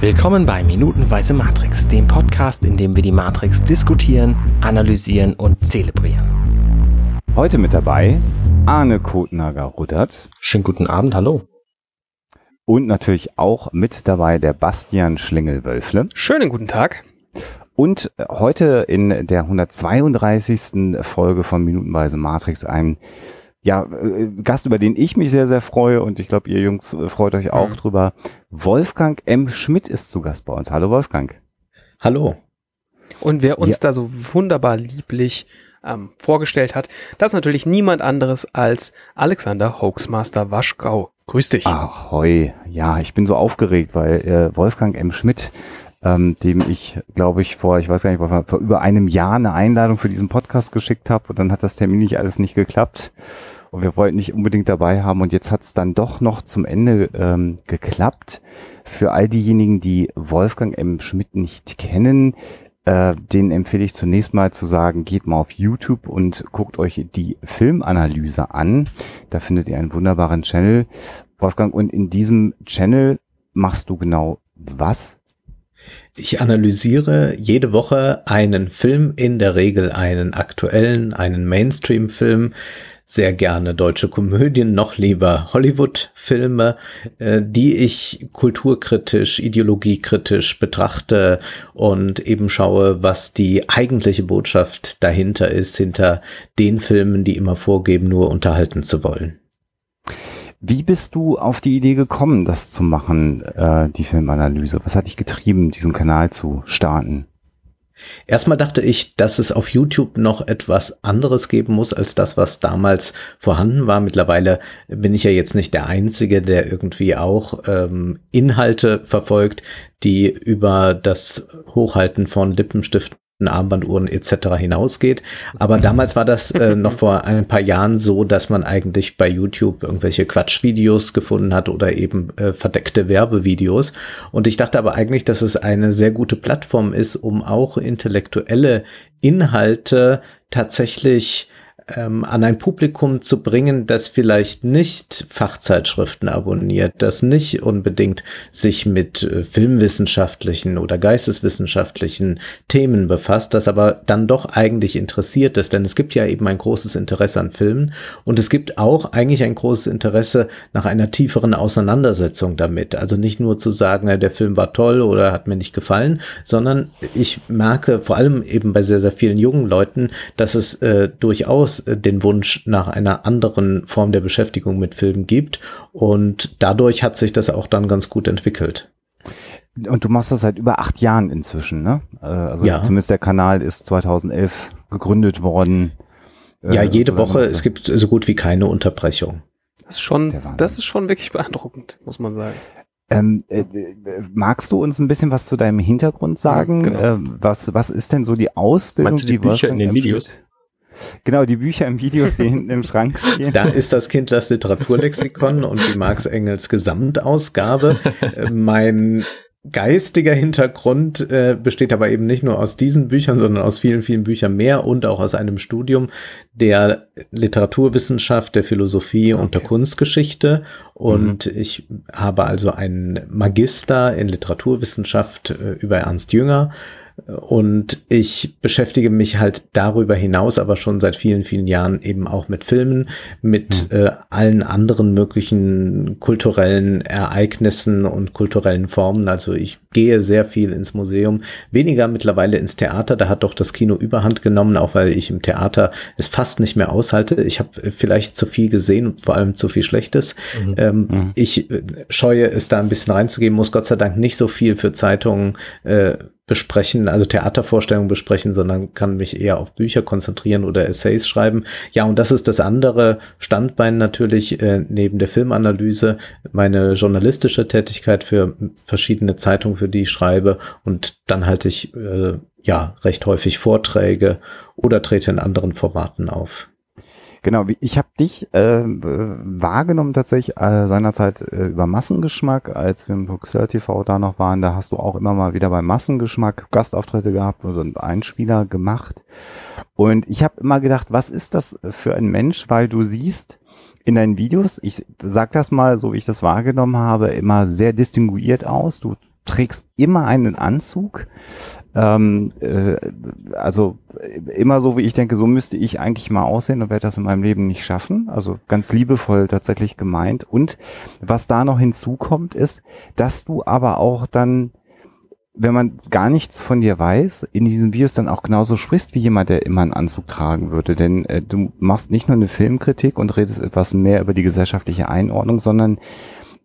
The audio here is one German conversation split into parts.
Willkommen bei Minutenweise Matrix, dem Podcast, in dem wir die Matrix diskutieren, analysieren und zelebrieren. Heute mit dabei Arne Kotnager-Ruddert. Schönen guten Abend, hallo. Und natürlich auch mit dabei der Bastian Schlingel-Wölfle. Schönen guten Tag. Und heute in der 132. Folge von Minutenweise Matrix ein ja, äh, Gast, über den ich mich sehr, sehr freue und ich glaube, ihr Jungs äh, freut euch auch mhm. drüber. Wolfgang M. Schmidt ist zu Gast bei uns. Hallo Wolfgang. Hallo. Und wer uns ja. da so wunderbar lieblich ähm, vorgestellt hat, das ist natürlich niemand anderes als Alexander Hoaxmaster Waschgau. Grüß dich. Ach, hoi. Ja, ich bin so aufgeregt, weil äh, Wolfgang M. Schmidt ähm, dem ich, glaube ich, vor, ich weiß gar nicht, vor über einem Jahr eine Einladung für diesen Podcast geschickt habe und dann hat das Termin nicht alles nicht geklappt und wir wollten nicht unbedingt dabei haben und jetzt hat es dann doch noch zum Ende ähm, geklappt. Für all diejenigen, die Wolfgang M. Schmidt nicht kennen, äh, den empfehle ich zunächst mal zu sagen, geht mal auf YouTube und guckt euch die Filmanalyse an. Da findet ihr einen wunderbaren Channel. Wolfgang, und in diesem Channel machst du genau was? Ich analysiere jede Woche einen Film, in der Regel einen aktuellen, einen Mainstream-Film, sehr gerne deutsche Komödien, noch lieber Hollywood-Filme, äh, die ich kulturkritisch, ideologiekritisch betrachte und eben schaue, was die eigentliche Botschaft dahinter ist, hinter den Filmen, die immer vorgeben, nur unterhalten zu wollen. Wie bist du auf die Idee gekommen, das zu machen, äh, die Filmanalyse? Was hat dich getrieben, diesen Kanal zu starten? Erstmal dachte ich, dass es auf YouTube noch etwas anderes geben muss als das, was damals vorhanden war. Mittlerweile bin ich ja jetzt nicht der Einzige, der irgendwie auch ähm, Inhalte verfolgt, die über das Hochhalten von Lippenstiften Armbanduhren etc. hinausgeht. Aber damals war das äh, noch vor ein paar Jahren so, dass man eigentlich bei YouTube irgendwelche Quatschvideos gefunden hat oder eben äh, verdeckte Werbevideos. Und ich dachte aber eigentlich, dass es eine sehr gute Plattform ist, um auch intellektuelle Inhalte tatsächlich ähm, an ein Publikum zu bringen, das vielleicht nicht Fachzeitschriften abonniert, das nicht unbedingt sich mit äh, filmwissenschaftlichen oder geisteswissenschaftlichen Themen befasst, das aber dann doch eigentlich interessiert ist, denn es gibt ja eben ein großes Interesse an Filmen und es gibt auch eigentlich ein großes Interesse nach einer tieferen Auseinandersetzung damit. Also nicht nur zu sagen, der Film war toll oder hat mir nicht gefallen, sondern ich merke vor allem eben bei sehr, sehr vielen jungen Leuten, dass es äh, durchaus äh, den Wunsch nach einer anderen Form der Beschäftigung mit Filmen gibt. Und dadurch hat sich das auch dann ganz gut entwickelt. Und du machst das seit über acht Jahren inzwischen, ne? Äh, also ja. zumindest der Kanal ist 2011 gegründet worden. Ja, äh, jede Woche, es gibt so gut wie keine Unterbrechung. Das ist schon, das ist schon wirklich beeindruckend, muss man sagen. Ähm, äh, magst du uns ein bisschen was zu deinem Hintergrund sagen? Ja, genau. äh, was, was ist denn so die Ausbildung? Meinst du die, die Bücher in den Videos? Genau, die Bücher im Videos, die hinten im Schrank stehen. Da ist das Kindlers Literaturlexikon und die Marx Engels Gesamtausgabe. Äh, mein geistiger Hintergrund äh, besteht aber eben nicht nur aus diesen Büchern, sondern aus vielen, vielen Büchern mehr und auch aus einem Studium der Literaturwissenschaft, der Philosophie okay. und der Kunstgeschichte. Und mhm. ich habe also einen Magister in Literaturwissenschaft äh, über Ernst Jünger und ich beschäftige mich halt darüber hinaus aber schon seit vielen, vielen Jahren eben auch mit Filmen, mit mhm. äh, allen anderen möglichen kulturellen Ereignissen und kulturellen Formen. Also ich gehe sehr viel ins Museum, weniger mittlerweile ins Theater. Da hat doch das Kino überhand genommen, auch weil ich im Theater es fast nicht mehr aushalte. Ich habe vielleicht zu viel gesehen, vor allem zu viel Schlechtes. Mhm. Ähm, mhm. Ich äh, scheue es da ein bisschen reinzugeben, muss Gott sei Dank nicht so viel für Zeitungen äh, besprechen, also Theatervorstellungen besprechen, sondern kann mich eher auf Bücher konzentrieren oder Essays schreiben. Ja, und das ist das andere Standbein natürlich äh, neben der Filmanalyse, meine journalistische Tätigkeit für verschiedene Zeitungen, für die ich schreibe. Und dann halte ich äh, ja recht häufig Vorträge oder trete in anderen Formaten auf. Genau, ich habe dich äh, wahrgenommen tatsächlich äh, seinerzeit äh, über Massengeschmack, als wir im Boxer TV da noch waren, da hast du auch immer mal wieder bei Massengeschmack Gastauftritte gehabt und Einspieler gemacht. Und ich habe immer gedacht, was ist das für ein Mensch, weil du siehst in deinen Videos, ich sag das mal, so wie ich das wahrgenommen habe, immer sehr distinguiert aus. Du trägst immer einen Anzug. Ähm, äh, also immer so, wie ich denke, so müsste ich eigentlich mal aussehen und werde das in meinem Leben nicht schaffen. Also ganz liebevoll tatsächlich gemeint. Und was da noch hinzukommt, ist, dass du aber auch dann wenn man gar nichts von dir weiß, in diesen Videos dann auch genauso sprichst wie jemand, der immer einen Anzug tragen würde. Denn äh, du machst nicht nur eine Filmkritik und redest etwas mehr über die gesellschaftliche Einordnung, sondern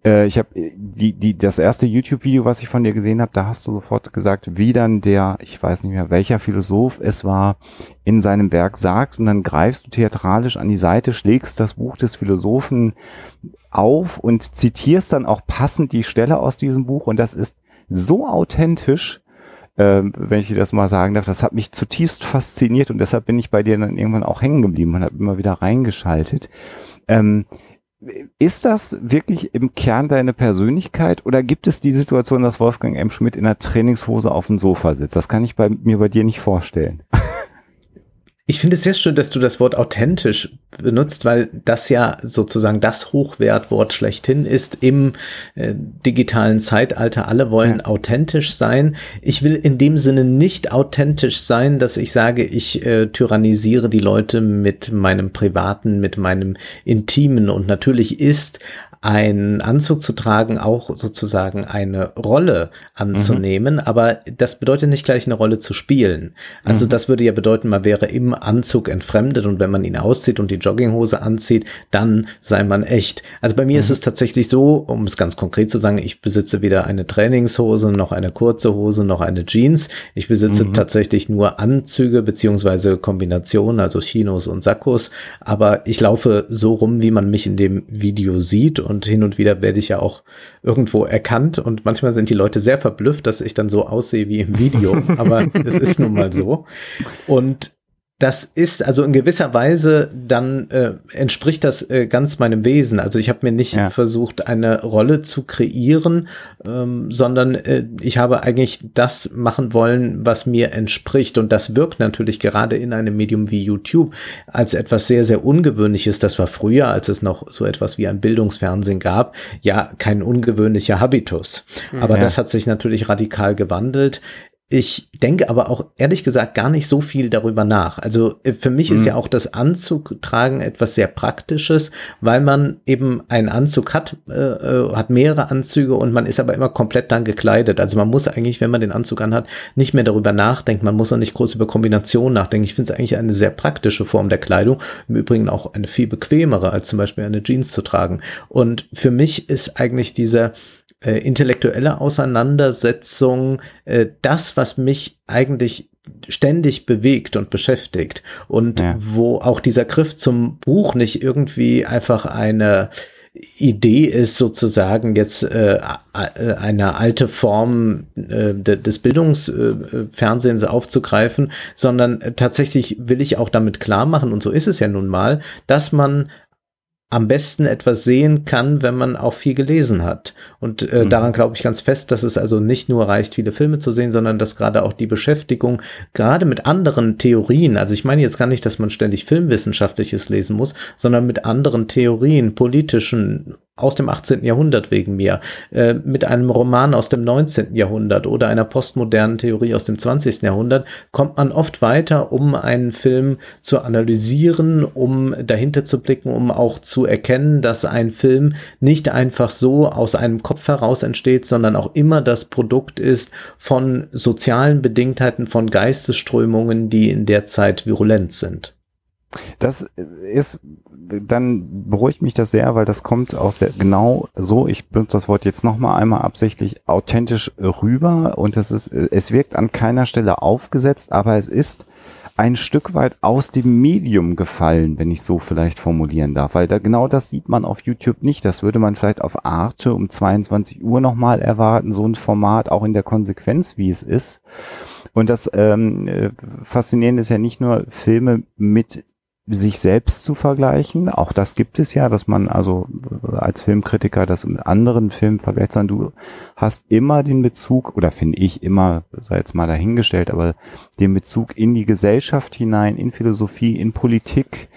äh, ich habe die, die, das erste YouTube-Video, was ich von dir gesehen habe, da hast du sofort gesagt, wie dann der, ich weiß nicht mehr, welcher Philosoph es war, in seinem Werk sagt und dann greifst du theatralisch an die Seite, schlägst das Buch des Philosophen auf und zitierst dann auch passend die Stelle aus diesem Buch und das ist so authentisch, äh, wenn ich dir das mal sagen darf. Das hat mich zutiefst fasziniert und deshalb bin ich bei dir dann irgendwann auch hängen geblieben und habe immer wieder reingeschaltet. Ähm, ist das wirklich im Kern deine Persönlichkeit oder gibt es die Situation, dass Wolfgang M. Schmidt in der Trainingshose auf dem Sofa sitzt? Das kann ich bei, mir bei dir nicht vorstellen. Ich finde es sehr schön, dass du das Wort authentisch benutzt, weil das ja sozusagen das Hochwertwort schlechthin ist im äh, digitalen Zeitalter. Alle wollen ja. authentisch sein. Ich will in dem Sinne nicht authentisch sein, dass ich sage, ich äh, tyrannisiere die Leute mit meinem privaten, mit meinem intimen. Und natürlich ist einen Anzug zu tragen auch sozusagen eine Rolle anzunehmen, mhm. aber das bedeutet nicht gleich eine Rolle zu spielen. Also mhm. das würde ja bedeuten, man wäre im Anzug entfremdet und wenn man ihn auszieht und die Jogginghose anzieht, dann sei man echt. Also bei mir mhm. ist es tatsächlich so, um es ganz konkret zu sagen, ich besitze weder eine Trainingshose noch eine kurze Hose noch eine Jeans. Ich besitze mhm. tatsächlich nur Anzüge beziehungsweise Kombinationen, also Chinos und Sakkos, aber ich laufe so rum, wie man mich in dem Video sieht und hin und wieder werde ich ja auch irgendwo erkannt und manchmal sind die Leute sehr verblüfft, dass ich dann so aussehe wie im Video, aber es ist nun mal so. Und das ist also in gewisser Weise dann äh, entspricht das äh, ganz meinem Wesen. Also ich habe mir nicht ja. versucht, eine Rolle zu kreieren, ähm, sondern äh, ich habe eigentlich das machen wollen, was mir entspricht. Und das wirkt natürlich gerade in einem Medium wie YouTube als etwas sehr, sehr Ungewöhnliches. Das war früher, als es noch so etwas wie ein Bildungsfernsehen gab, ja kein ungewöhnlicher Habitus. Aber ja. das hat sich natürlich radikal gewandelt. Ich denke aber auch ehrlich gesagt gar nicht so viel darüber nach. Also äh, für mich mhm. ist ja auch das Anzugtragen etwas sehr Praktisches, weil man eben einen Anzug hat, äh, äh, hat mehrere Anzüge und man ist aber immer komplett dann gekleidet. Also man muss eigentlich, wenn man den Anzug anhat, nicht mehr darüber nachdenken. Man muss auch nicht groß über Kombinationen nachdenken. Ich finde es eigentlich eine sehr praktische Form der Kleidung. Im Übrigen auch eine viel bequemere, als zum Beispiel eine Jeans zu tragen. Und für mich ist eigentlich dieser äh, intellektuelle Auseinandersetzung äh, das, was mich eigentlich ständig bewegt und beschäftigt und ja. wo auch dieser Griff zum Buch nicht irgendwie einfach eine Idee ist sozusagen jetzt äh, äh eine alte Form äh, des Bildungsfernsehens äh, aufzugreifen, sondern tatsächlich will ich auch damit klar machen, und so ist es ja nun mal, dass man am besten etwas sehen kann, wenn man auch viel gelesen hat. Und äh, mhm. daran glaube ich ganz fest, dass es also nicht nur reicht, viele Filme zu sehen, sondern dass gerade auch die Beschäftigung, gerade mit anderen Theorien, also ich meine jetzt gar nicht, dass man ständig Filmwissenschaftliches lesen muss, sondern mit anderen Theorien, politischen, aus dem 18. Jahrhundert wegen mir, äh, mit einem Roman aus dem 19. Jahrhundert oder einer postmodernen Theorie aus dem 20. Jahrhundert, kommt man oft weiter, um einen Film zu analysieren, um dahinter zu blicken, um auch zu erkennen, dass ein Film nicht einfach so aus einem Kopf heraus entsteht, sondern auch immer das Produkt ist von sozialen Bedingtheiten, von Geistesströmungen, die in der Zeit virulent sind. Das ist dann beruhigt mich das sehr, weil das kommt aus der genau so, ich benutze das Wort jetzt nochmal einmal absichtlich authentisch rüber und es ist, es wirkt an keiner Stelle aufgesetzt, aber es ist ein Stück weit aus dem Medium gefallen, wenn ich so vielleicht formulieren darf, weil da genau das sieht man auf YouTube nicht. Das würde man vielleicht auf Arte um 22 Uhr nochmal erwarten, so ein Format auch in der Konsequenz, wie es ist. Und das ähm, äh, Faszinierende ist ja nicht nur Filme mit sich selbst zu vergleichen. Auch das gibt es ja, dass man also als Filmkritiker das mit anderen Filmen vergleicht, sondern du hast immer den Bezug, oder finde ich immer, sei jetzt mal dahingestellt, aber den Bezug in die Gesellschaft hinein, in Philosophie, in Politik,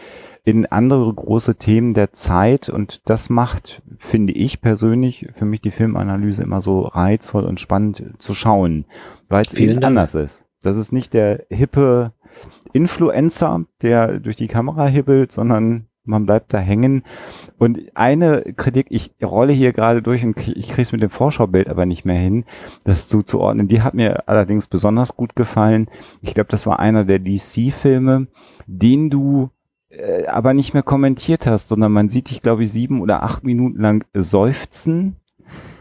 in andere große Themen der Zeit und das macht, finde ich persönlich, für mich die Filmanalyse immer so reizvoll und spannend zu schauen, weil es eben anders ist. Das ist nicht der hippe Influencer, der durch die Kamera hibbelt, sondern man bleibt da hängen. Und eine Kritik, ich rolle hier gerade durch und ich kriege es mit dem Vorschaubild aber nicht mehr hin, das zuzuordnen. Die hat mir allerdings besonders gut gefallen. Ich glaube, das war einer der DC-Filme, den du äh, aber nicht mehr kommentiert hast, sondern man sieht dich, glaube ich, sieben oder acht Minuten lang seufzen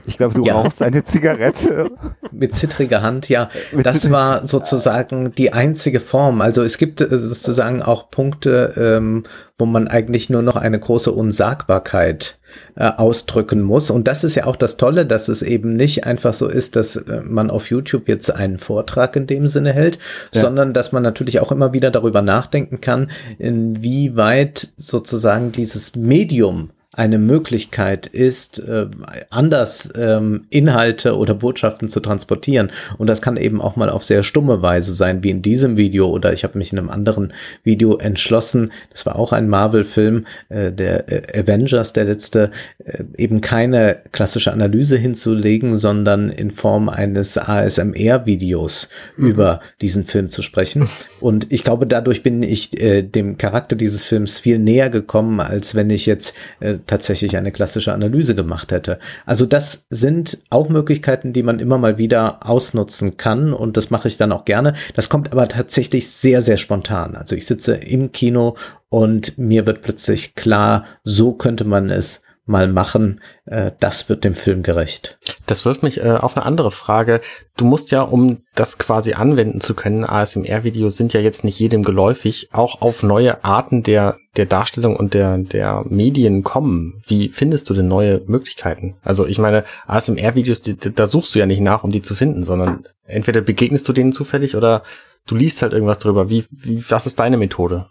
ich glaube, du ja. rauchst eine Zigarette. Mit zittriger Hand, ja. Mit das war sozusagen die einzige Form. Also es gibt äh, sozusagen auch Punkte, ähm, wo man eigentlich nur noch eine große Unsagbarkeit äh, ausdrücken muss. Und das ist ja auch das Tolle, dass es eben nicht einfach so ist, dass äh, man auf YouTube jetzt einen Vortrag in dem Sinne hält, ja. sondern dass man natürlich auch immer wieder darüber nachdenken kann, inwieweit sozusagen dieses Medium eine Möglichkeit ist, äh, anders ähm, Inhalte oder Botschaften zu transportieren. Und das kann eben auch mal auf sehr stumme Weise sein, wie in diesem Video. Oder ich habe mich in einem anderen Video entschlossen, das war auch ein Marvel-Film, äh, der äh, Avengers, der letzte, äh, eben keine klassische Analyse hinzulegen, sondern in Form eines ASMR-Videos mhm. über diesen Film zu sprechen. Und ich glaube, dadurch bin ich äh, dem Charakter dieses Films viel näher gekommen, als wenn ich jetzt äh, tatsächlich eine klassische Analyse gemacht hätte. Also das sind auch Möglichkeiten, die man immer mal wieder ausnutzen kann und das mache ich dann auch gerne. Das kommt aber tatsächlich sehr, sehr spontan. Also ich sitze im Kino und mir wird plötzlich klar, so könnte man es mal machen, äh, das wird dem Film gerecht. Das wirft mich äh, auf eine andere Frage. Du musst ja, um das quasi anwenden zu können, ASMR-Videos sind ja jetzt nicht jedem geläufig, auch auf neue Arten der, der Darstellung und der, der Medien kommen. Wie findest du denn neue Möglichkeiten? Also ich meine, ASMR-Videos, da suchst du ja nicht nach, um die zu finden, sondern entweder begegnest du denen zufällig oder du liest halt irgendwas drüber. Wie, wie, was ist deine Methode?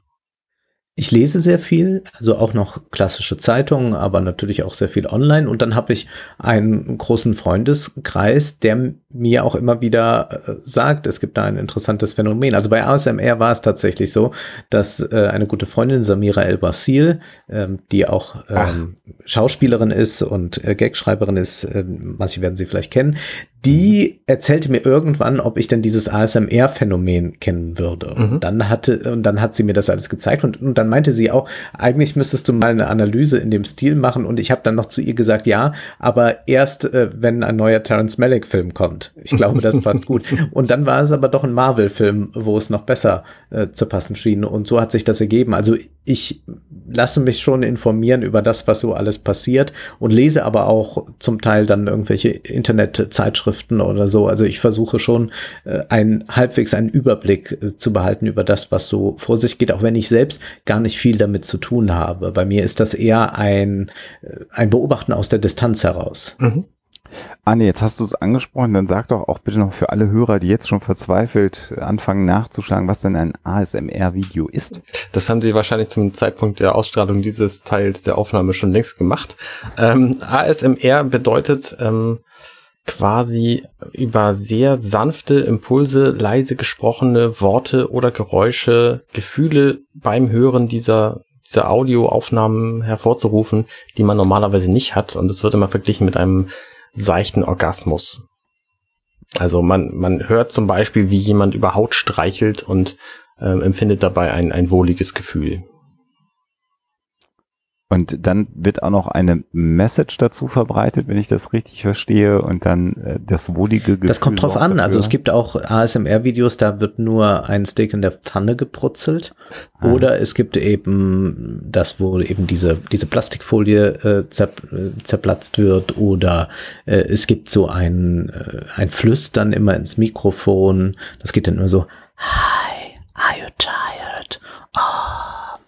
Ich lese sehr viel, also auch noch klassische Zeitungen, aber natürlich auch sehr viel online. Und dann habe ich einen großen Freundeskreis, der mir auch immer wieder äh, sagt, es gibt da ein interessantes Phänomen. Also bei ASMR war es tatsächlich so, dass äh, eine gute Freundin, Samira El-Basil, ähm, die auch ähm, Schauspielerin ist und äh, Gagschreiberin ist, äh, manche werden sie vielleicht kennen, die erzählte mir irgendwann, ob ich denn dieses ASMR-Phänomen kennen würde. Mhm. Und dann hatte, und dann hat sie mir das alles gezeigt und, und dann meinte sie auch, eigentlich müsstest du mal eine Analyse in dem Stil machen. Und ich habe dann noch zu ihr gesagt, ja, aber erst, äh, wenn ein neuer Terence Malick-Film kommt. Ich glaube, das passt gut. Und dann war es aber doch ein Marvel-Film, wo es noch besser äh, zu passen schien. Und so hat sich das ergeben. Also ich lasse mich schon informieren über das, was so alles passiert und lese aber auch zum Teil dann irgendwelche Internetzeitschriften Zeitschriften oder so. Also ich versuche schon äh, ein halbwegs einen Überblick äh, zu behalten über das, was so vor sich geht, auch wenn ich selbst gar nicht viel damit zu tun habe. Bei mir ist das eher ein, äh, ein Beobachten aus der Distanz heraus. Mhm. Anne, jetzt hast du es angesprochen, dann sag doch auch bitte noch für alle Hörer, die jetzt schon verzweifelt anfangen nachzuschlagen, was denn ein ASMR-Video ist. Das haben sie wahrscheinlich zum Zeitpunkt der Ausstrahlung dieses Teils der Aufnahme schon längst gemacht. Ähm, ASMR bedeutet ähm, quasi über sehr sanfte Impulse, leise gesprochene Worte oder Geräusche, Gefühle beim Hören dieser diese Audioaufnahmen hervorzurufen, die man normalerweise nicht hat. Und es wird immer verglichen mit einem seichten Orgasmus. Also man, man hört zum Beispiel, wie jemand über Haut streichelt und äh, empfindet dabei ein, ein wohliges Gefühl. Und dann wird auch noch eine Message dazu verbreitet, wenn ich das richtig verstehe, und dann äh, das wohlige Gefühl. Das kommt drauf an. Dafür. Also es gibt auch ASMR-Videos, da wird nur ein Steak in der Pfanne gebrutzelt. Ah. Oder es gibt eben das, wo eben diese, diese Plastikfolie äh, zer, äh, zerplatzt wird. Oder äh, es gibt so ein, äh, ein Flüstern immer ins Mikrofon. Das geht dann immer so, Hi, are you tired? Oh.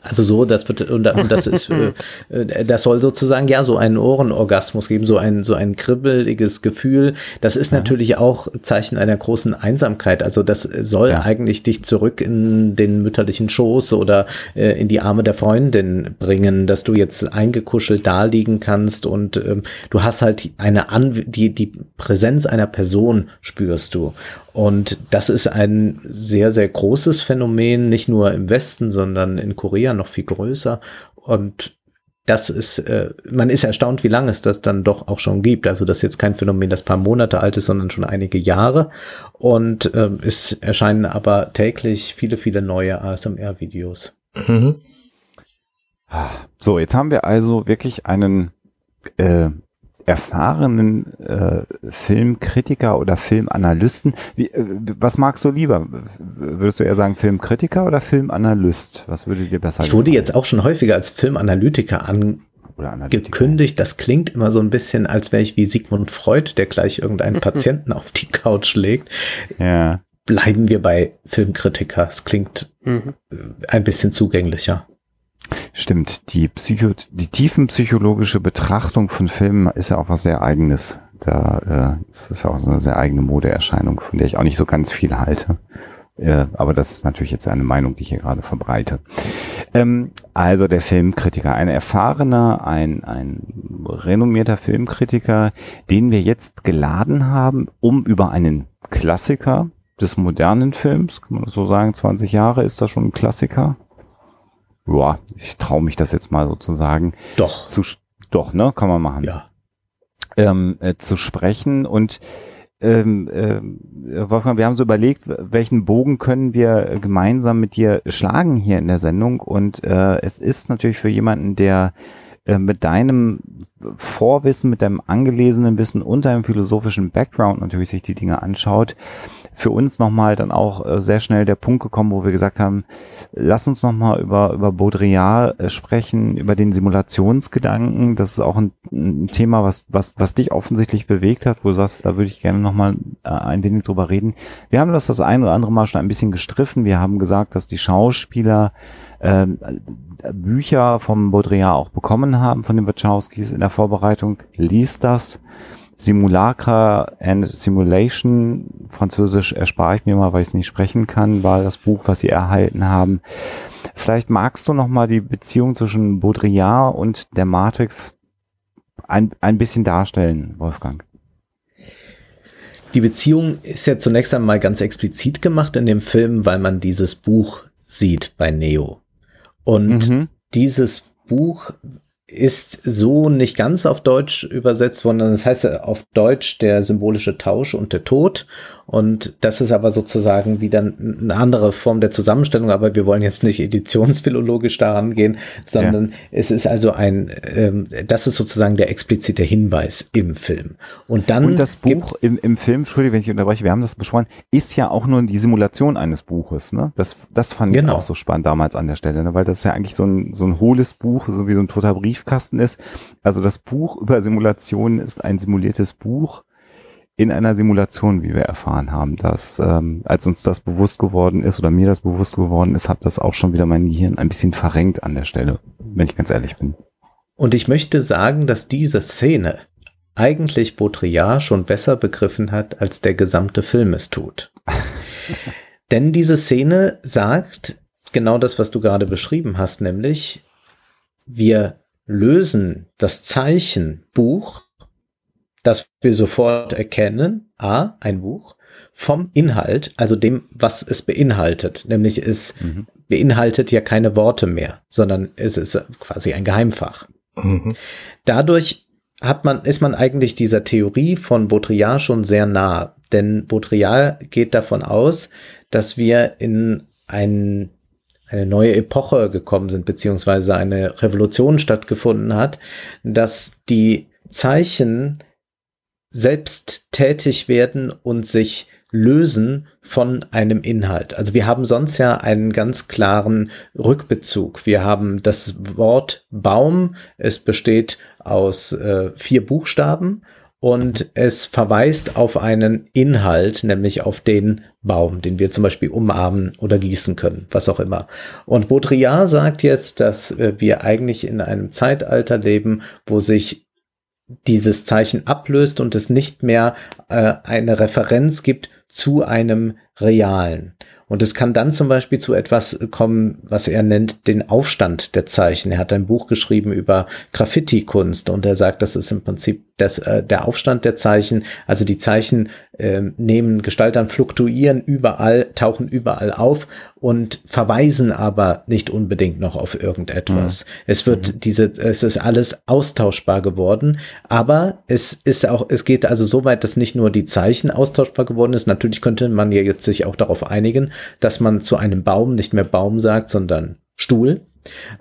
Also so, das wird und, das ist, äh, das soll sozusagen ja so einen Ohrenorgasmus geben, so ein so ein kribbeliges Gefühl. Das ist ja. natürlich auch Zeichen einer großen Einsamkeit. Also das soll ja. eigentlich dich zurück in den mütterlichen Schoß oder äh, in die Arme der Freundin bringen, dass du jetzt eingekuschelt da liegen kannst und ähm, du hast halt eine An die die Präsenz einer Person spürst du und das ist ein sehr, sehr großes Phänomen, nicht nur im Westen, sondern in Korea noch viel größer. Und das ist, äh, man ist erstaunt, wie lange es das dann doch auch schon gibt. Also das ist jetzt kein Phänomen, das paar Monate alt ist, sondern schon einige Jahre. Und äh, es erscheinen aber täglich viele, viele neue ASMR-Videos. Mhm. So, jetzt haben wir also wirklich einen äh, erfahrenen äh, Filmkritiker oder Filmanalysten. Wie, äh, was magst du lieber? Würdest du eher sagen Filmkritiker oder Filmanalyst? Was würde dir besser Ich wurde jetzt auch schon häufiger als Filmanalytiker angekündigt. Das klingt immer so ein bisschen, als wäre ich wie Sigmund Freud, der gleich irgendeinen Patienten auf die Couch legt. Ja. Bleiben wir bei Filmkritiker. Es klingt mhm. ein bisschen zugänglicher. Stimmt, die Psycho, die tiefenpsychologische Betrachtung von Filmen ist ja auch was sehr eigenes. Da äh, ist es auch so eine sehr eigene Modeerscheinung, von der ich auch nicht so ganz viel halte. Äh, aber das ist natürlich jetzt eine Meinung, die ich hier gerade verbreite. Ähm, also der Filmkritiker, ein erfahrener, ein, ein renommierter Filmkritiker, den wir jetzt geladen haben, um über einen Klassiker des modernen Films, kann man das so sagen, 20 Jahre ist das schon ein Klassiker, ja, ich traue mich das jetzt mal sozusagen. Doch. Zu, doch, ne? Kann man machen. Ja. Ähm, äh, zu sprechen und ähm, äh, Wolfgang, wir haben so überlegt, welchen Bogen können wir gemeinsam mit dir schlagen hier in der Sendung und äh, es ist natürlich für jemanden, der äh, mit deinem Vorwissen, mit deinem angelesenen Wissen und deinem philosophischen Background natürlich sich die Dinge anschaut, für uns nochmal dann auch äh, sehr schnell der Punkt gekommen, wo wir gesagt haben, lass uns nochmal über, über Baudrillard äh, sprechen, über den Simulationsgedanken. Das ist auch ein, ein, Thema, was, was, was dich offensichtlich bewegt hat, wo du sagst, da würde ich gerne nochmal äh, ein wenig drüber reden. Wir haben das das ein oder andere Mal schon ein bisschen gestriffen. Wir haben gesagt, dass die Schauspieler äh, Bücher vom Baudrillard auch bekommen haben, von den Wachowskis in der Vorbereitung. Lies das. Simulacra and Simulation, Französisch erspare ich mir mal, weil ich es nicht sprechen kann, war das Buch, was sie erhalten haben. Vielleicht magst du noch mal die Beziehung zwischen Baudrillard und der Matrix ein, ein bisschen darstellen, Wolfgang. Die Beziehung ist ja zunächst einmal ganz explizit gemacht in dem Film, weil man dieses Buch sieht bei Neo. Und mhm. dieses Buch ist so nicht ganz auf Deutsch übersetzt worden. Das heißt auf Deutsch der symbolische Tausch und der Tod. Und das ist aber sozusagen wieder eine andere Form der Zusammenstellung. Aber wir wollen jetzt nicht editionsphilologisch daran gehen, sondern ja. es ist also ein, ähm, das ist sozusagen der explizite Hinweis im Film. Und dann. Und das Buch im, im Film, Entschuldigung, wenn ich unterbreche, wir haben das besprochen, ist ja auch nur die Simulation eines Buches. Ne? Das, das fand genau. ich auch so spannend damals an der Stelle, ne? weil das ist ja eigentlich so ein, so ein hohles Buch, so wie so ein toter Brief Briefkasten ist. Also das Buch über Simulationen ist ein simuliertes Buch in einer Simulation, wie wir erfahren haben. Dass, ähm, als uns das bewusst geworden ist oder mir das bewusst geworden ist, hat das auch schon wieder mein Gehirn ein bisschen verrenkt an der Stelle, wenn ich ganz ehrlich bin. Und ich möchte sagen, dass diese Szene eigentlich Baudrillard schon besser begriffen hat, als der gesamte Film es tut. Denn diese Szene sagt genau das, was du gerade beschrieben hast, nämlich wir lösen das Zeichen Buch, das wir sofort erkennen, a, ein Buch, vom Inhalt, also dem, was es beinhaltet. Nämlich es mhm. beinhaltet ja keine Worte mehr, sondern es ist quasi ein Geheimfach. Mhm. Dadurch hat man, ist man eigentlich dieser Theorie von Baudrillard schon sehr nah. Denn Baudrillard geht davon aus, dass wir in ein eine neue Epoche gekommen sind, beziehungsweise eine Revolution stattgefunden hat, dass die Zeichen selbst tätig werden und sich lösen von einem Inhalt. Also wir haben sonst ja einen ganz klaren Rückbezug. Wir haben das Wort Baum. Es besteht aus äh, vier Buchstaben und es verweist auf einen Inhalt, nämlich auf den Baum, den wir zum Beispiel umarmen oder gießen können, was auch immer. Und Baudrillard sagt jetzt, dass äh, wir eigentlich in einem Zeitalter leben, wo sich dieses Zeichen ablöst und es nicht mehr äh, eine Referenz gibt zu einem realen. Und es kann dann zum Beispiel zu etwas kommen, was er nennt den Aufstand der Zeichen. Er hat ein Buch geschrieben über Graffiti-Kunst und er sagt, das ist im Prinzip das, äh, der Aufstand der Zeichen. Also die Zeichen äh, nehmen Gestalt an, fluktuieren überall, tauchen überall auf und verweisen aber nicht unbedingt noch auf irgendetwas. Mhm. Es wird mhm. diese, es ist alles austauschbar geworden, aber es ist auch, es geht also so weit, dass nicht nur die Zeichen austauschbar geworden ist. Natürlich könnte man ja jetzt sich auch darauf einigen, dass man zu einem Baum nicht mehr Baum sagt, sondern Stuhl.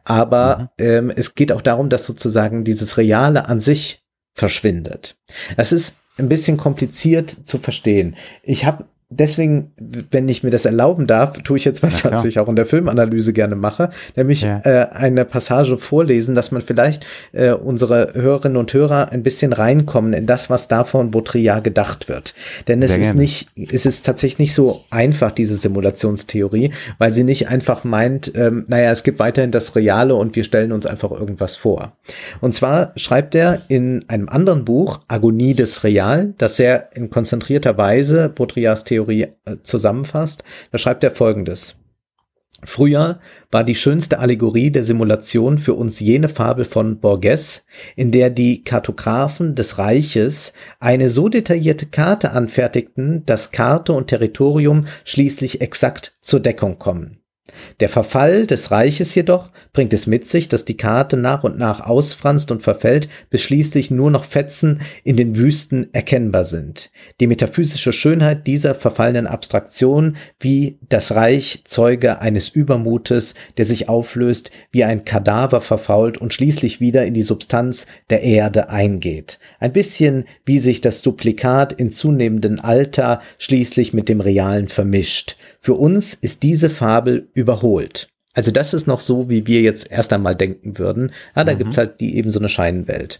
Aber mhm. ähm, es geht auch darum, dass sozusagen dieses Reale an sich verschwindet. Das ist ein bisschen kompliziert zu verstehen. Ich habe deswegen, wenn ich mir das erlauben darf, tue ich jetzt was, was ich auch in der Filmanalyse gerne mache, nämlich ja. äh, eine Passage vorlesen, dass man vielleicht äh, unsere Hörerinnen und Hörer ein bisschen reinkommen in das, was da von Baudrillard gedacht wird. Denn es Sehr ist gerne. nicht, es ist tatsächlich nicht so einfach, diese Simulationstheorie, weil sie nicht einfach meint, ähm, naja, es gibt weiterhin das Reale und wir stellen uns einfach irgendwas vor. Und zwar schreibt er in einem anderen Buch, Agonie des Real, das sehr in konzentrierter Weise Baudrillards Theorie Theorie äh, zusammenfasst, da schreibt er folgendes. Früher war die schönste Allegorie der Simulation für uns jene Fabel von Borges, in der die Kartographen des Reiches eine so detaillierte Karte anfertigten, dass Karte und Territorium schließlich exakt zur Deckung kommen. Der Verfall des Reiches jedoch bringt es mit sich, dass die Karte nach und nach ausfranst und verfällt, bis schließlich nur noch Fetzen in den Wüsten erkennbar sind. Die metaphysische Schönheit dieser verfallenen Abstraktion, wie das Reich Zeuge eines Übermutes, der sich auflöst, wie ein Kadaver verfault und schließlich wieder in die Substanz der Erde eingeht. Ein bisschen wie sich das Duplikat in zunehmendem Alter schließlich mit dem Realen vermischt. Für uns ist diese Fabel überholt. Also das ist noch so, wie wir jetzt erst einmal denken würden. Ah, da mhm. gibt's halt die eben so eine Scheinwelt.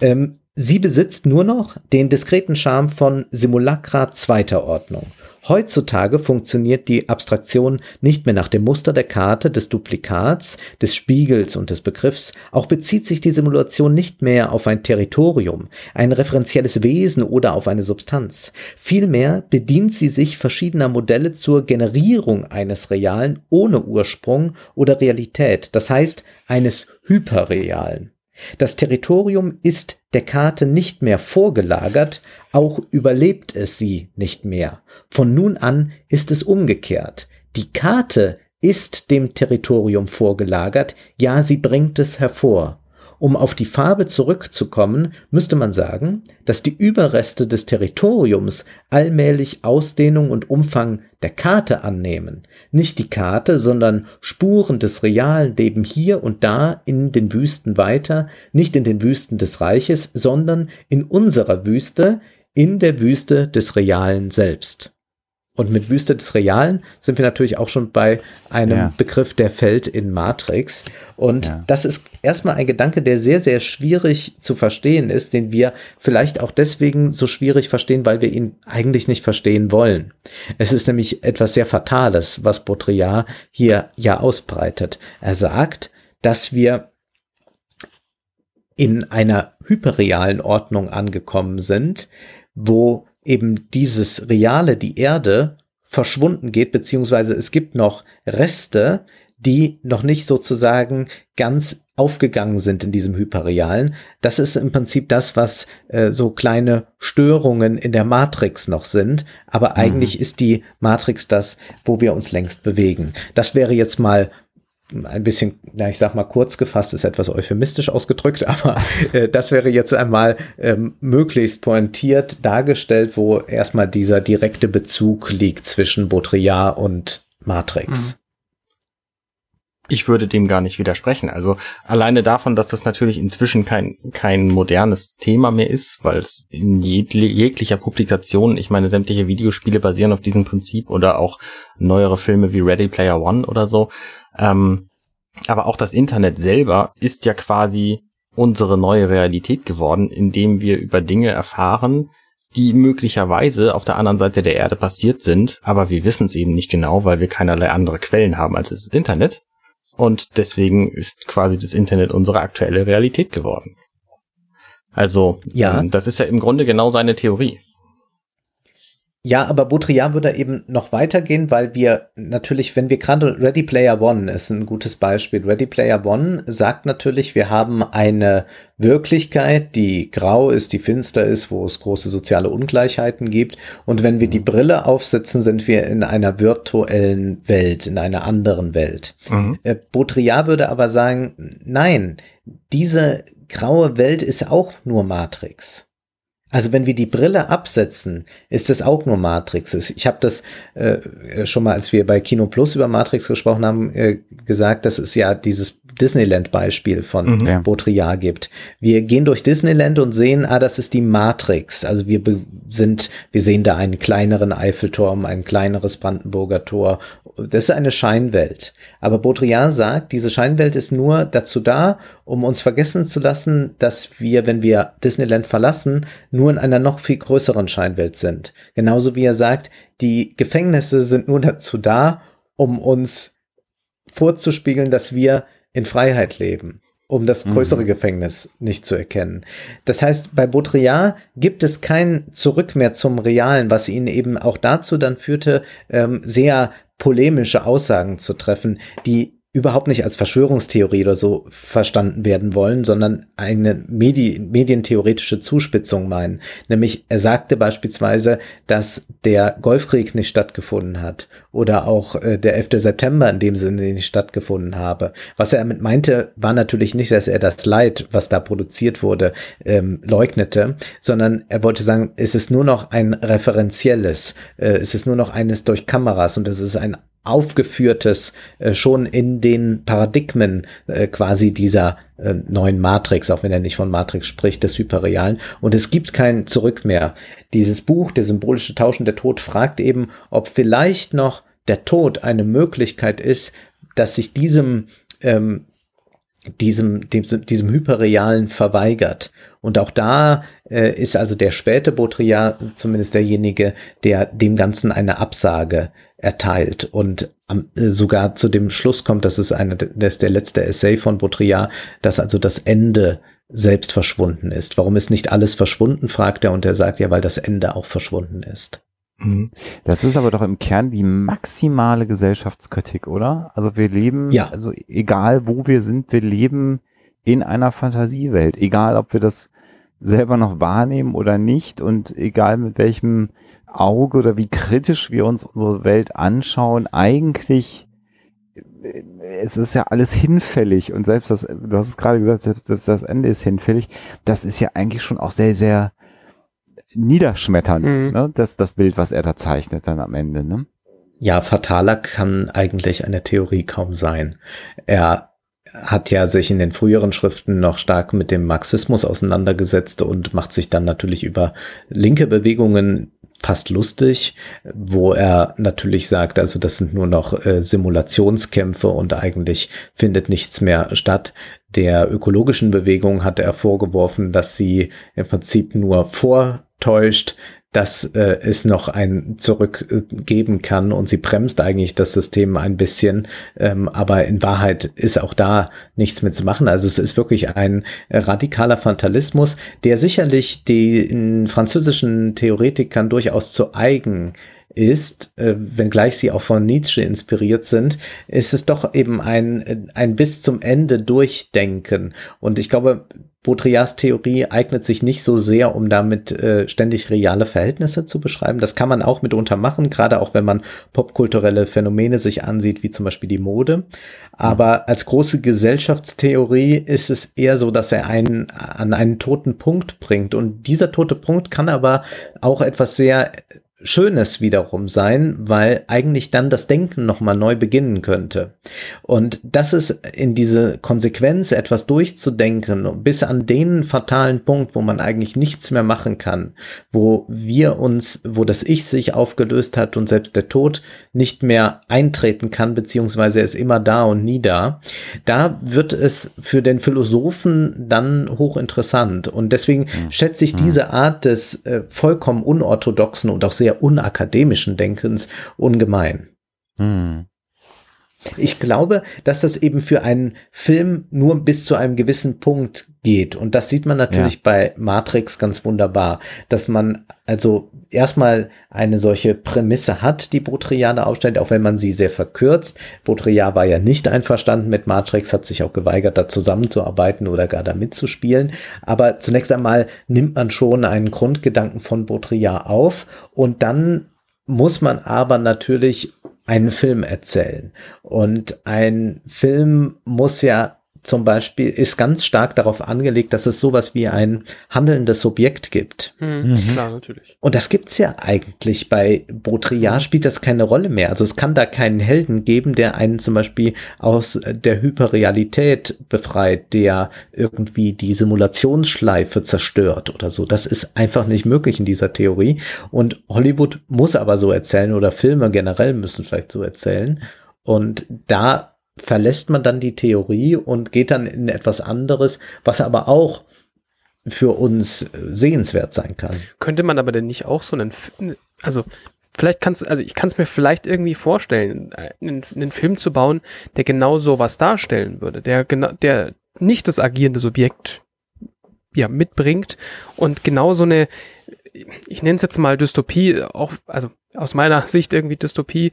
Ähm, sie besitzt nur noch den diskreten Charme von Simulacra zweiter Ordnung. Heutzutage funktioniert die Abstraktion nicht mehr nach dem Muster der Karte, des Duplikats, des Spiegels und des Begriffs. Auch bezieht sich die Simulation nicht mehr auf ein Territorium, ein referenzielles Wesen oder auf eine Substanz. Vielmehr bedient sie sich verschiedener Modelle zur Generierung eines Realen ohne Ursprung oder Realität, das heißt eines Hyperrealen. Das Territorium ist der Karte nicht mehr vorgelagert, auch überlebt es sie nicht mehr. Von nun an ist es umgekehrt. Die Karte ist dem Territorium vorgelagert, ja, sie bringt es hervor. Um auf die Farbe zurückzukommen, müsste man sagen, dass die Überreste des Territoriums allmählich Ausdehnung und Umfang der Karte annehmen. Nicht die Karte, sondern Spuren des Realen leben hier und da in den Wüsten weiter, nicht in den Wüsten des Reiches, sondern in unserer Wüste, in der Wüste des Realen selbst. Und mit Wüste des Realen sind wir natürlich auch schon bei einem ja. Begriff, der fällt in Matrix. Und ja. das ist erstmal ein Gedanke, der sehr, sehr schwierig zu verstehen ist, den wir vielleicht auch deswegen so schwierig verstehen, weil wir ihn eigentlich nicht verstehen wollen. Es ist nämlich etwas sehr Fatales, was Baudrillard hier ja ausbreitet. Er sagt, dass wir in einer hyperrealen Ordnung angekommen sind, wo eben dieses Reale, die Erde, verschwunden geht, beziehungsweise es gibt noch Reste, die noch nicht sozusagen ganz aufgegangen sind in diesem Hyperrealen. Das ist im Prinzip das, was äh, so kleine Störungen in der Matrix noch sind. Aber mhm. eigentlich ist die Matrix das, wo wir uns längst bewegen. Das wäre jetzt mal ein bisschen, na, ich sag mal kurz gefasst, ist etwas euphemistisch ausgedrückt, aber äh, das wäre jetzt einmal ähm, möglichst pointiert dargestellt, wo erstmal dieser direkte Bezug liegt zwischen Baudrillard und Matrix. Mhm. Ich würde dem gar nicht widersprechen. Also alleine davon, dass das natürlich inzwischen kein, kein modernes Thema mehr ist, weil es in jeglicher Publikation, ich meine, sämtliche Videospiele basieren auf diesem Prinzip oder auch neuere Filme wie Ready Player One oder so, ähm, aber auch das Internet selber ist ja quasi unsere neue Realität geworden, indem wir über Dinge erfahren, die möglicherweise auf der anderen Seite der Erde passiert sind, aber wir wissen es eben nicht genau, weil wir keinerlei andere Quellen haben als das Internet. Und deswegen ist quasi das Internet unsere aktuelle Realität geworden. Also, ja. Ähm, das ist ja im Grunde genau seine Theorie. Ja, aber Baudrillard würde eben noch weitergehen, weil wir natürlich, wenn wir gerade Ready Player One ist ein gutes Beispiel. Ready Player One sagt natürlich, wir haben eine Wirklichkeit, die grau ist, die finster ist, wo es große soziale Ungleichheiten gibt. Und wenn wir die Brille aufsetzen, sind wir in einer virtuellen Welt, in einer anderen Welt. Mhm. Äh, Baudrillard würde aber sagen, nein, diese graue Welt ist auch nur Matrix. Also wenn wir die Brille absetzen, ist das auch nur Matrix. Ich habe das äh, schon mal, als wir bei Kino Plus über Matrix gesprochen haben, äh, gesagt, dass es ja dieses Disneyland-Beispiel von mhm. Baudrillard gibt. Wir gehen durch Disneyland und sehen, ah, das ist die Matrix. Also wir sind, wir sehen da einen kleineren Eiffelturm, ein kleineres Brandenburger Tor. Das ist eine Scheinwelt. Aber Baudrillard sagt, diese Scheinwelt ist nur dazu da, um uns vergessen zu lassen, dass wir, wenn wir Disneyland verlassen, nur in einer noch viel größeren Scheinwelt sind. Genauso wie er sagt, die Gefängnisse sind nur dazu da, um uns vorzuspiegeln, dass wir in Freiheit leben, um das mhm. größere mhm. Gefängnis nicht zu erkennen. Das heißt, bei Baudrillard gibt es kein Zurück mehr zum Realen, was ihn eben auch dazu dann führte, ähm, sehr polemische Aussagen zu treffen, die überhaupt nicht als Verschwörungstheorie oder so verstanden werden wollen, sondern eine Medi medientheoretische Zuspitzung meinen. Nämlich er sagte beispielsweise, dass der Golfkrieg nicht stattgefunden hat oder auch äh, der 11. September in dem Sinne nicht stattgefunden habe. Was er damit meinte, war natürlich nicht, dass er das Leid, was da produziert wurde, ähm, leugnete, sondern er wollte sagen, es ist nur noch ein referenzielles, äh, es ist nur noch eines durch Kameras und es ist ein aufgeführtes äh, schon in den Paradigmen äh, quasi dieser äh, neuen Matrix, auch wenn er nicht von Matrix spricht, des Hyperrealen. Und es gibt kein Zurück mehr. Dieses Buch, der symbolische Tauschen der Tod, fragt eben, ob vielleicht noch der Tod eine Möglichkeit ist, dass sich diesem ähm, diesem, dem, diesem Hyperrealen verweigert. Und auch da äh, ist also der späte Baudrillard zumindest derjenige, der dem Ganzen eine Absage erteilt und am, äh, sogar zu dem Schluss kommt, das ist eine, das ist der letzte Essay von Baudrillard, dass also das Ende selbst verschwunden ist. Warum ist nicht alles verschwunden, fragt er und er sagt ja, weil das Ende auch verschwunden ist. Mhm. Das ist aber doch im Kern die maximale Gesellschaftskritik, oder? Also wir leben, ja. also egal wo wir sind, wir leben in einer Fantasiewelt, egal ob wir das selber noch wahrnehmen oder nicht und egal mit welchem Auge oder wie kritisch wir uns unsere Welt anschauen, eigentlich äh, es ist ja alles hinfällig und selbst das, du hast es gerade gesagt, selbst, selbst das Ende ist hinfällig. Das ist ja eigentlich schon auch sehr, sehr niederschmetternd, mhm. ne? das, das Bild, was er da zeichnet dann am Ende. Ne? Ja, fataler kann eigentlich eine Theorie kaum sein. Er hat ja sich in den früheren Schriften noch stark mit dem Marxismus auseinandergesetzt und macht sich dann natürlich über linke Bewegungen fast lustig, wo er natürlich sagt, also das sind nur noch äh, Simulationskämpfe und eigentlich findet nichts mehr statt. Der ökologischen Bewegung hat er vorgeworfen, dass sie im Prinzip nur vortäuscht, dass äh, es noch ein Zurück äh, geben kann und sie bremst eigentlich das System ein bisschen, ähm, aber in Wahrheit ist auch da nichts mehr zu machen. Also es ist wirklich ein radikaler Fatalismus, der sicherlich den französischen Theoretikern durchaus zu eigen ist, äh, wenngleich sie auch von Nietzsche inspiriert sind, ist es doch eben ein, ein bis zum Ende Durchdenken. Und ich glaube, Baudrillards Theorie eignet sich nicht so sehr, um damit äh, ständig reale Verhältnisse zu beschreiben. Das kann man auch mitunter machen, gerade auch wenn man popkulturelle Phänomene sich ansieht, wie zum Beispiel die Mode. Aber als große Gesellschaftstheorie ist es eher so, dass er einen an einen toten Punkt bringt. Und dieser tote Punkt kann aber auch etwas sehr Schönes wiederum sein, weil eigentlich dann das Denken nochmal neu beginnen könnte. Und das ist in diese Konsequenz, etwas durchzudenken, bis an den fatalen Punkt, wo man eigentlich nichts mehr machen kann, wo wir uns, wo das Ich sich aufgelöst hat und selbst der Tod nicht mehr eintreten kann, beziehungsweise er ist immer da und nie da, da wird es für den Philosophen dann hochinteressant. Und deswegen mhm. schätze ich hm. diese Art des äh, vollkommen unorthodoxen und auch sehr unakademischen Denkens ungemein. Hm. Ich glaube, dass das eben für einen Film nur bis zu einem gewissen Punkt geht. Und das sieht man natürlich ja. bei Matrix ganz wunderbar, dass man also erstmal eine solche Prämisse hat, die Baudrillard aufstellt, auch wenn man sie sehr verkürzt. Baudrillard war ja nicht einverstanden mit Matrix, hat sich auch geweigert, da zusammenzuarbeiten oder gar da mitzuspielen. Aber zunächst einmal nimmt man schon einen Grundgedanken von Baudrillard auf und dann muss man aber natürlich einen Film erzählen. Und ein Film muss ja zum Beispiel ist ganz stark darauf angelegt, dass es sowas wie ein handelndes Subjekt gibt. Mhm. Mhm. Klar, natürlich. Und das gibt's ja eigentlich. Bei Baudrillard spielt das keine Rolle mehr. Also es kann da keinen Helden geben, der einen zum Beispiel aus der Hyperrealität befreit, der irgendwie die Simulationsschleife zerstört oder so. Das ist einfach nicht möglich in dieser Theorie. Und Hollywood muss aber so erzählen oder Filme generell müssen vielleicht so erzählen. Und da verlässt man dann die Theorie und geht dann in etwas anderes, was aber auch für uns sehenswert sein kann. Könnte man aber denn nicht auch so einen, also vielleicht kannst also ich kann es mir vielleicht irgendwie vorstellen, einen, einen, Film zu bauen, der genau so was darstellen würde, der genau, der nicht das agierende Subjekt ja mitbringt und genau so eine, ich nenne es jetzt mal Dystopie, auch also aus meiner Sicht irgendwie Dystopie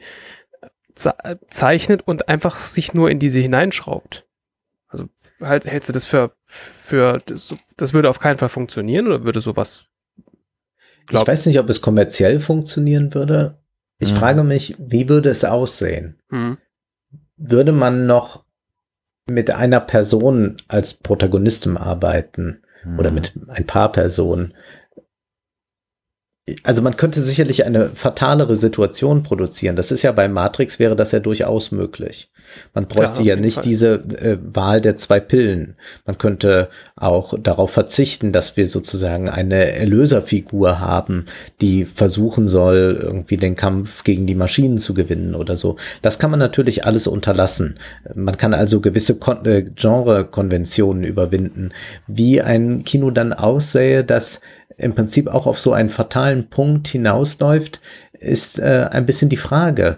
zeichnet und einfach sich nur in diese hineinschraubt. Also halt, hältst du das für, für das, das würde auf keinen Fall funktionieren oder würde sowas? Glaub, ich weiß nicht, ob es kommerziell funktionieren würde. Ich hm. frage mich, wie würde es aussehen? Hm. Würde man noch mit einer Person als Protagonistin arbeiten hm. oder mit ein paar Personen? Also man könnte sicherlich eine fatalere Situation produzieren. Das ist ja bei Matrix wäre das ja durchaus möglich. Man bräuchte Klar, ja nicht Fall. diese äh, Wahl der zwei Pillen. Man könnte auch darauf verzichten, dass wir sozusagen eine Erlöserfigur haben, die versuchen soll, irgendwie den Kampf gegen die Maschinen zu gewinnen oder so. Das kann man natürlich alles unterlassen. Man kann also gewisse Kon äh, Genre-Konventionen überwinden. Wie ein Kino dann aussähe, das im Prinzip auch auf so einen fatalen Punkt hinausläuft, ist äh, ein bisschen die Frage.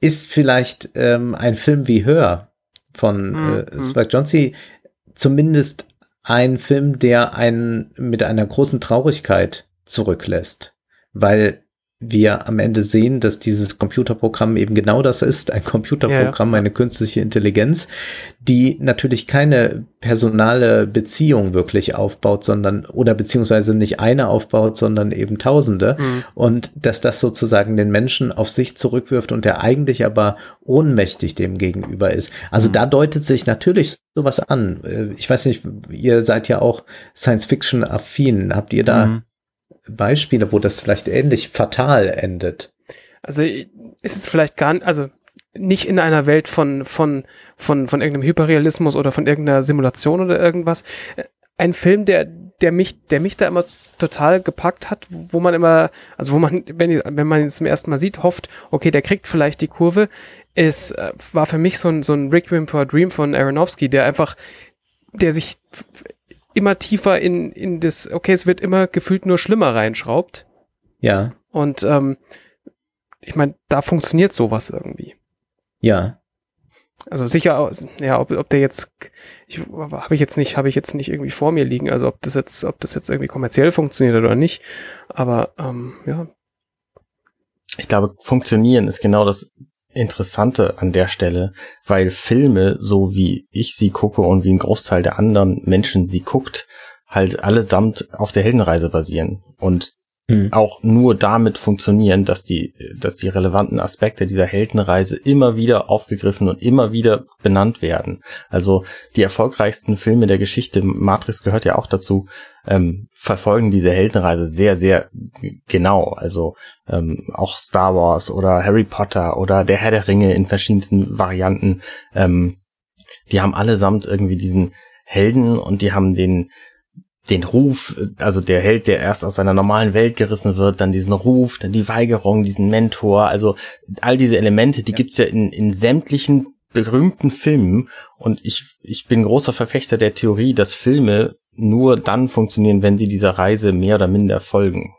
Ist vielleicht ähm, ein Film wie Hör von äh, mhm. Spike Jonze zumindest ein Film, der einen mit einer großen Traurigkeit zurücklässt, weil wir am Ende sehen, dass dieses Computerprogramm eben genau das ist, ein Computerprogramm, ja, ja. eine künstliche Intelligenz, die natürlich keine personale Beziehung wirklich aufbaut, sondern oder beziehungsweise nicht eine aufbaut, sondern eben Tausende mhm. und dass das sozusagen den Menschen auf sich zurückwirft und der eigentlich aber ohnmächtig dem gegenüber ist. Also mhm. da deutet sich natürlich sowas an. Äh, ich weiß nicht, ihr seid ja auch Science-Fiction affin. Habt ihr da mhm Beispiele, wo das vielleicht ähnlich fatal endet? Also ist es vielleicht gar nicht, also nicht in einer Welt von, von, von, von irgendeinem Hyperrealismus oder von irgendeiner Simulation oder irgendwas. Ein Film, der, der mich, der mich da immer total gepackt hat, wo man immer, also wo man, wenn, wenn man es zum ersten Mal sieht, hofft, okay, der kriegt vielleicht die Kurve, ist, äh, war für mich so ein, so ein Requiem for a Dream von Aronofsky, der einfach, der sich immer tiefer in, in das, okay, es wird immer gefühlt nur schlimmer reinschraubt. Ja. Und ähm, ich meine, da funktioniert sowas irgendwie. Ja. Also sicher, ja, ob, ob der jetzt, ich habe ich jetzt nicht, habe ich jetzt nicht irgendwie vor mir liegen, also ob das jetzt, ob das jetzt irgendwie kommerziell funktioniert oder nicht. Aber ähm, ja. Ich glaube, funktionieren ist genau das Interessante an der Stelle, weil Filme, so wie ich sie gucke und wie ein Großteil der anderen Menschen sie guckt, halt allesamt auf der Heldenreise basieren. Und mhm. auch nur damit funktionieren, dass die, dass die relevanten Aspekte dieser Heldenreise immer wieder aufgegriffen und immer wieder benannt werden. Also die erfolgreichsten Filme der Geschichte, Matrix gehört ja auch dazu, ähm, verfolgen diese Heldenreise sehr, sehr genau. Also ähm, auch Star Wars oder Harry Potter oder der Herr der Ringe in verschiedensten Varianten. Ähm, die haben allesamt irgendwie diesen Helden und die haben den den Ruf, also der Held, der erst aus seiner normalen Welt gerissen wird, dann diesen Ruf, dann die Weigerung, diesen Mentor, also all diese Elemente, die ja. gibt's ja in, in sämtlichen berühmten Filmen und ich, ich bin großer Verfechter der Theorie, dass Filme nur dann funktionieren, wenn sie dieser Reise mehr oder minder folgen.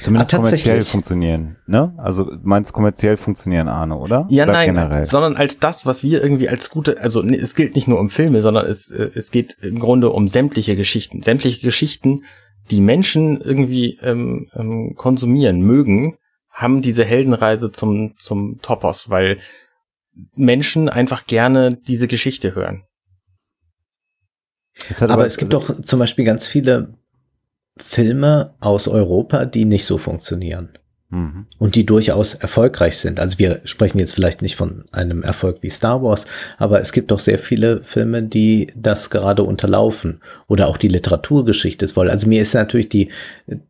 Zumindest Ah, kommerziell funktionieren, ne? Also du meinst kommerziell funktionieren, Arne, oder? Ja, oder nein, generell? sondern als das, was wir irgendwie als gute, also ne, es gilt nicht nur um Filme, sondern es, äh, es geht im Grunde um sämtliche Geschichten. Sämtliche Geschichten, die Menschen irgendwie ähm, ähm, konsumieren, mögen, haben diese Heldenreise zum, zum Topos, weil Menschen einfach gerne diese Geschichte hören. Hat Aber es gibt doch zum Beispiel ganz viele Filme aus Europa, die nicht so funktionieren. Mhm. und die durchaus erfolgreich sind. Also wir sprechen jetzt vielleicht nicht von einem Erfolg wie Star Wars, aber es gibt doch sehr viele Filme, die das gerade unterlaufen oder auch die Literaturgeschichte ist voll. Also mir ist natürlich die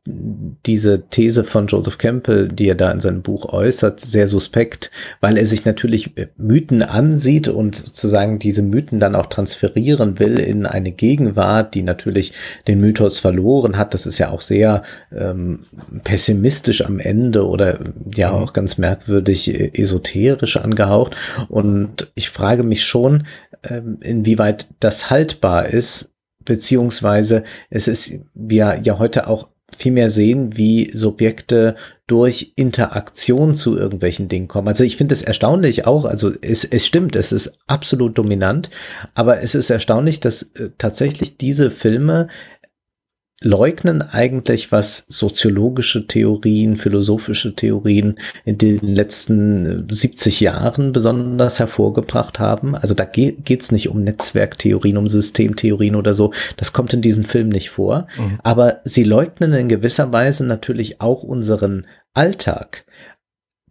diese These von Joseph Campbell, die er da in seinem Buch äußert, sehr suspekt, weil er sich natürlich Mythen ansieht und sozusagen diese Mythen dann auch transferieren will in eine Gegenwart, die natürlich den Mythos verloren hat. Das ist ja auch sehr ähm, pessimistisch am Ende oder ja auch ganz merkwürdig äh, esoterisch angehaucht. Und ich frage mich schon, ähm, inwieweit das haltbar ist, beziehungsweise es ist, wir ja heute auch viel mehr sehen, wie Subjekte durch Interaktion zu irgendwelchen Dingen kommen. Also ich finde es erstaunlich auch, also es, es stimmt, es ist absolut dominant, aber es ist erstaunlich, dass äh, tatsächlich diese Filme leugnen eigentlich, was soziologische Theorien, philosophische Theorien in den letzten 70 Jahren besonders hervorgebracht haben. Also da geht es nicht um Netzwerktheorien, um Systemtheorien oder so. Das kommt in diesen Filmen nicht vor. Mhm. Aber sie leugnen in gewisser Weise natürlich auch unseren Alltag.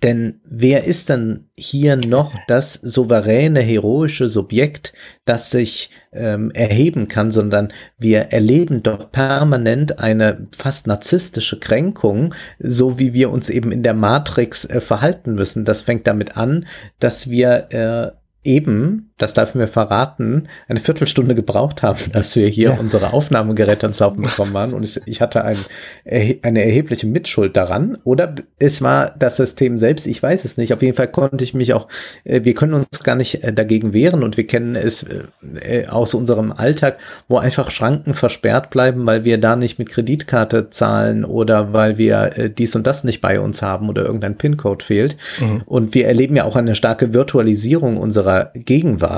Denn wer ist dann hier noch das souveräne, heroische Subjekt, das sich ähm, erheben kann, sondern wir erleben doch permanent eine fast narzisstische Kränkung, so wie wir uns eben in der Matrix äh, verhalten müssen. Das fängt damit an, dass wir äh, eben, das darf mir verraten, eine Viertelstunde gebraucht haben, dass wir hier Ja. unsere Aufnahmegeräte ans Laufen bekommen haben und ich hatte ein, eine erhebliche Mitschuld daran oder es war das System selbst, ich weiß es nicht. Auf jeden Fall konnte ich mich auch, äh, wir können uns gar nicht äh, dagegen wehren und wir kennen es äh, aus unserem Alltag, wo einfach Schranken versperrt bleiben, weil wir da nicht mit Kreditkarte zahlen oder weil wir dies und das nicht bei uns haben oder irgendein PIN-Code fehlt. Und wir erleben ja auch eine starke Virtualisierung unserer Gegenwart,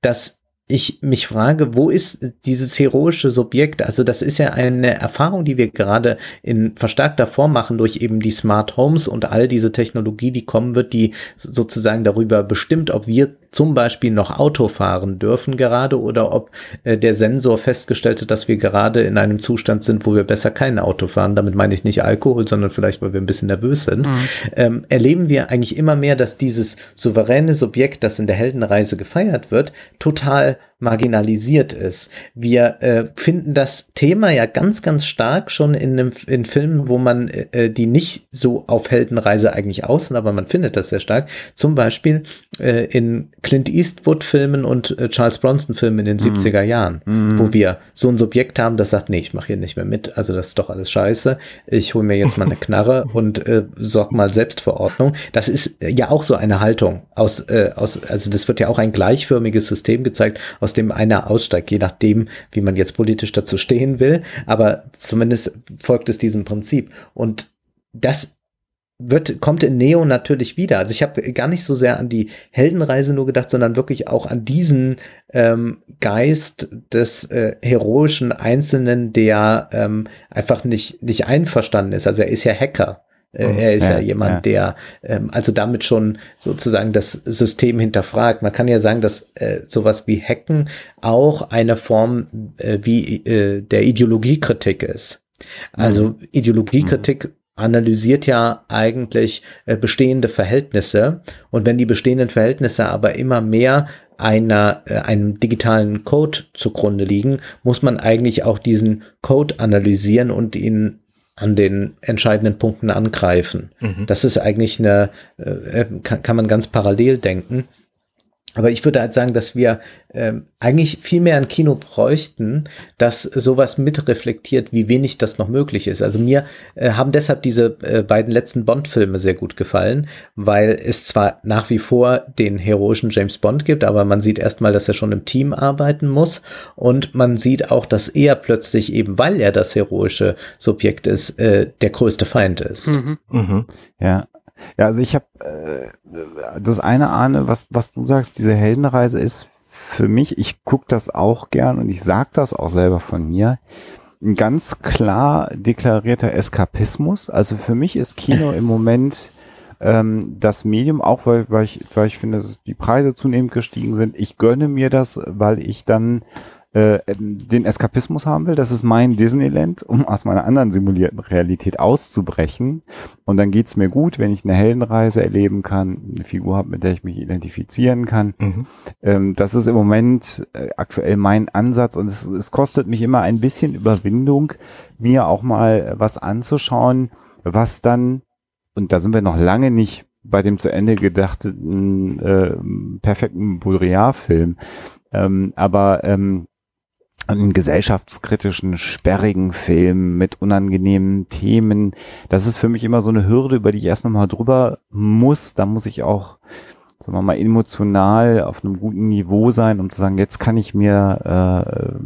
dass ich mich frage, wo ist dieses heroische Subjekt? Also das ist ja eine Erfahrung, die wir gerade in verstärkter Form machen durch eben die Smart Homes und all diese Technologie, die kommen wird, die sozusagen darüber bestimmt, ob wir zum Beispiel noch Auto fahren dürfen gerade oder ob äh, der Sensor festgestellt hat, dass wir gerade in einem Zustand sind, wo wir besser kein Auto fahren. Damit meine ich nicht Alkohol, sondern vielleicht, weil wir ein bisschen nervös sind. Ähm, erleben wir eigentlich immer mehr, dass dieses souveräne Subjekt, das in der Heldenreise gefeiert wird, total marginalisiert ist. Wir äh, finden das Thema ja ganz, ganz stark schon in, einem, in Filmen, wo man äh, die nicht so auf Heldenreise eigentlich aus sind, aber man findet das sehr stark. Zum Beispiel äh, in Clint Eastwood-Filmen und äh, Charles Bronson-Filmen in den 70er Jahren, wo wir so ein Subjekt haben, das sagt, nee, ich mache hier nicht mehr mit, also das ist doch alles scheiße. Ich hole mir jetzt mal eine Knarre und äh, sorg mal Selbstverordnung. Das ist äh, ja auch so eine Haltung aus, äh, aus, also das wird ja auch ein gleichförmiges System gezeigt, aus dem einer aussteigt, je nachdem, wie man jetzt politisch dazu stehen will. Aber zumindest folgt es diesem Prinzip. Und das wird, kommt in Neo natürlich wieder. Also ich habe gar nicht so sehr an die Heldenreise nur gedacht, sondern wirklich auch an diesen ähm, Geist des äh, heroischen Einzelnen, der ähm, einfach nicht, nicht einverstanden ist. Also er ist ja Hacker. Äh, Mhm. Er ist ja, Ja, jemand, ja. der ähm, also damit schon sozusagen das System hinterfragt. Man kann ja sagen, dass äh, sowas wie Hacken auch eine Form äh, wie äh, der Ideologiekritik ist. Also Ideologiekritik analysiert ja eigentlich äh, bestehende Verhältnisse und wenn die bestehenden Verhältnisse aber immer mehr einer äh, einem digitalen Code zugrunde liegen, muss man eigentlich auch diesen Code analysieren und ihn an den entscheidenden Punkten angreifen. Mhm. Das ist eigentlich eine, äh, kann, kann man ganz parallel denken. Aber ich würde halt sagen, dass wir ähm, eigentlich viel mehr ein Kino bräuchten, das sowas mitreflektiert, wie wenig das noch möglich ist. Also mir äh, haben deshalb diese äh, beiden letzten Bond-Filme sehr gut gefallen, weil es zwar nach wie vor den heroischen James Bond gibt, aber man sieht erstmal, dass er schon im Team arbeiten muss und man sieht auch, dass er plötzlich eben, weil er das heroische Subjekt ist, äh, der größte Feind ist. Mhm. Mhm. Ja. Ja, also ich habe äh, das eine Ahne, was, was du sagst, diese Heldenreise ist für mich, ich gucke das auch gern und ich sag das auch selber von mir, ein ganz klar deklarierter Eskapismus. Also für mich ist Kino im Moment ähm, das Medium, auch weil, weil, ich, weil ich finde, dass die Preise zunehmend gestiegen sind. Ich gönne mir das, weil ich dann äh, den Eskapismus haben will. Das ist mein Disneyland, um aus meiner anderen simulierten Realität auszubrechen. Und dann geht's mir gut, wenn ich eine Heldenreise erleben kann, eine Figur habe, mit der ich mich identifizieren kann. Mhm. Ähm, das ist im Moment äh, aktuell mein Ansatz und es, es kostet mich immer ein bisschen Überwindung, mir auch mal was anzuschauen, was dann, und da sind wir noch lange nicht bei dem zu Ende gedachten äh, perfekten Baudrillard-Film, ähm, aber ähm, einen gesellschaftskritischen, sperrigen Film mit unangenehmen Themen. Das ist für mich immer so eine Hürde, über die ich erst nochmal drüber muss. Da muss ich auch, sagen wir mal, emotional auf einem guten Niveau sein, um zu sagen, jetzt kann ich mir äh,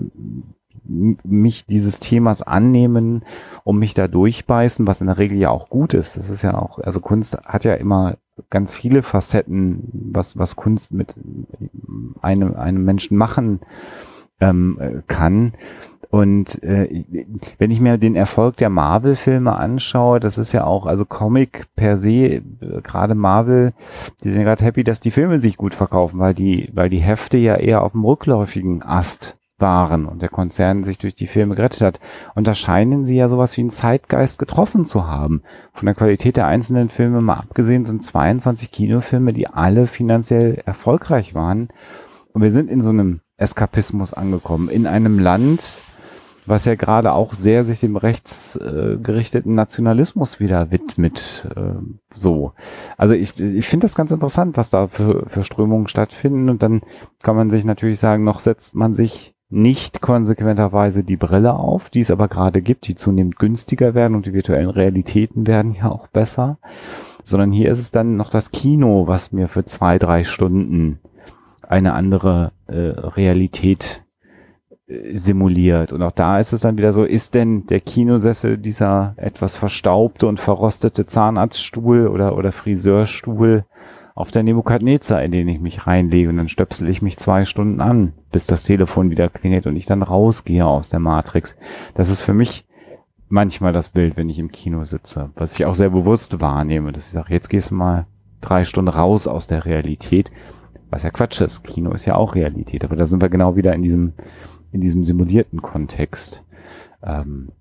mich dieses Themas annehmen, um mich da durchbeißen, was in der Regel ja auch gut ist. Das ist ja auch, also Kunst hat ja immer ganz viele Facetten, was, was Kunst mit einem, einem Menschen machen ähm, äh, kann. Und äh, wenn ich mir den Erfolg der Marvel-Filme anschaue, das ist ja auch, also Comic per se, äh, gerade Marvel, die sind gerade happy, dass die Filme sich gut verkaufen, weil die, weil die Hefte ja eher auf dem rückläufigen Ast waren und der Konzern sich durch die Filme gerettet hat. Und da scheinen sie ja sowas wie einen Zeitgeist getroffen zu haben. Von der Qualität der einzelnen Filme mal abgesehen sind 22 Kinofilme, die alle finanziell erfolgreich waren. Und wir sind in so einem Eskapismus angekommen. In einem Land, was ja gerade auch sehr sich dem rechtsgerichteten Nationalismus wieder widmet. Äh, so. Also ich, ich finde das ganz interessant, was da für, für Strömungen stattfinden. Und dann kann man sich natürlich sagen, noch setzt man sich nicht konsequenterweise die Brille auf, die es aber gerade gibt, die zunehmend günstiger werden und die virtuellen Realitäten werden ja auch besser, sondern hier ist es dann noch das Kino, was mir für zwei, drei Stunden eine andere äh, Realität äh, simuliert. Und auch da ist es dann wieder so, ist denn der Kinosessel dieser etwas verstaubte und verrostete Zahnarztstuhl oder, oder Friseurstuhl auf der Nebukadnezar, in den ich mich reinlege und dann stöpsel ich mich zwei Stunden an, bis das Telefon wieder klingelt und ich dann rausgehe aus der Matrix. Das ist für mich manchmal das Bild, wenn ich im Kino sitze, was ich auch sehr bewusst wahrnehme, dass ich sage, jetzt gehst du mal drei Stunden raus aus der Realität was ja Quatsch ist. Kino ist ja auch Realität, aber da sind wir genau wieder in diesem, in diesem simulierten Kontext. Ähm,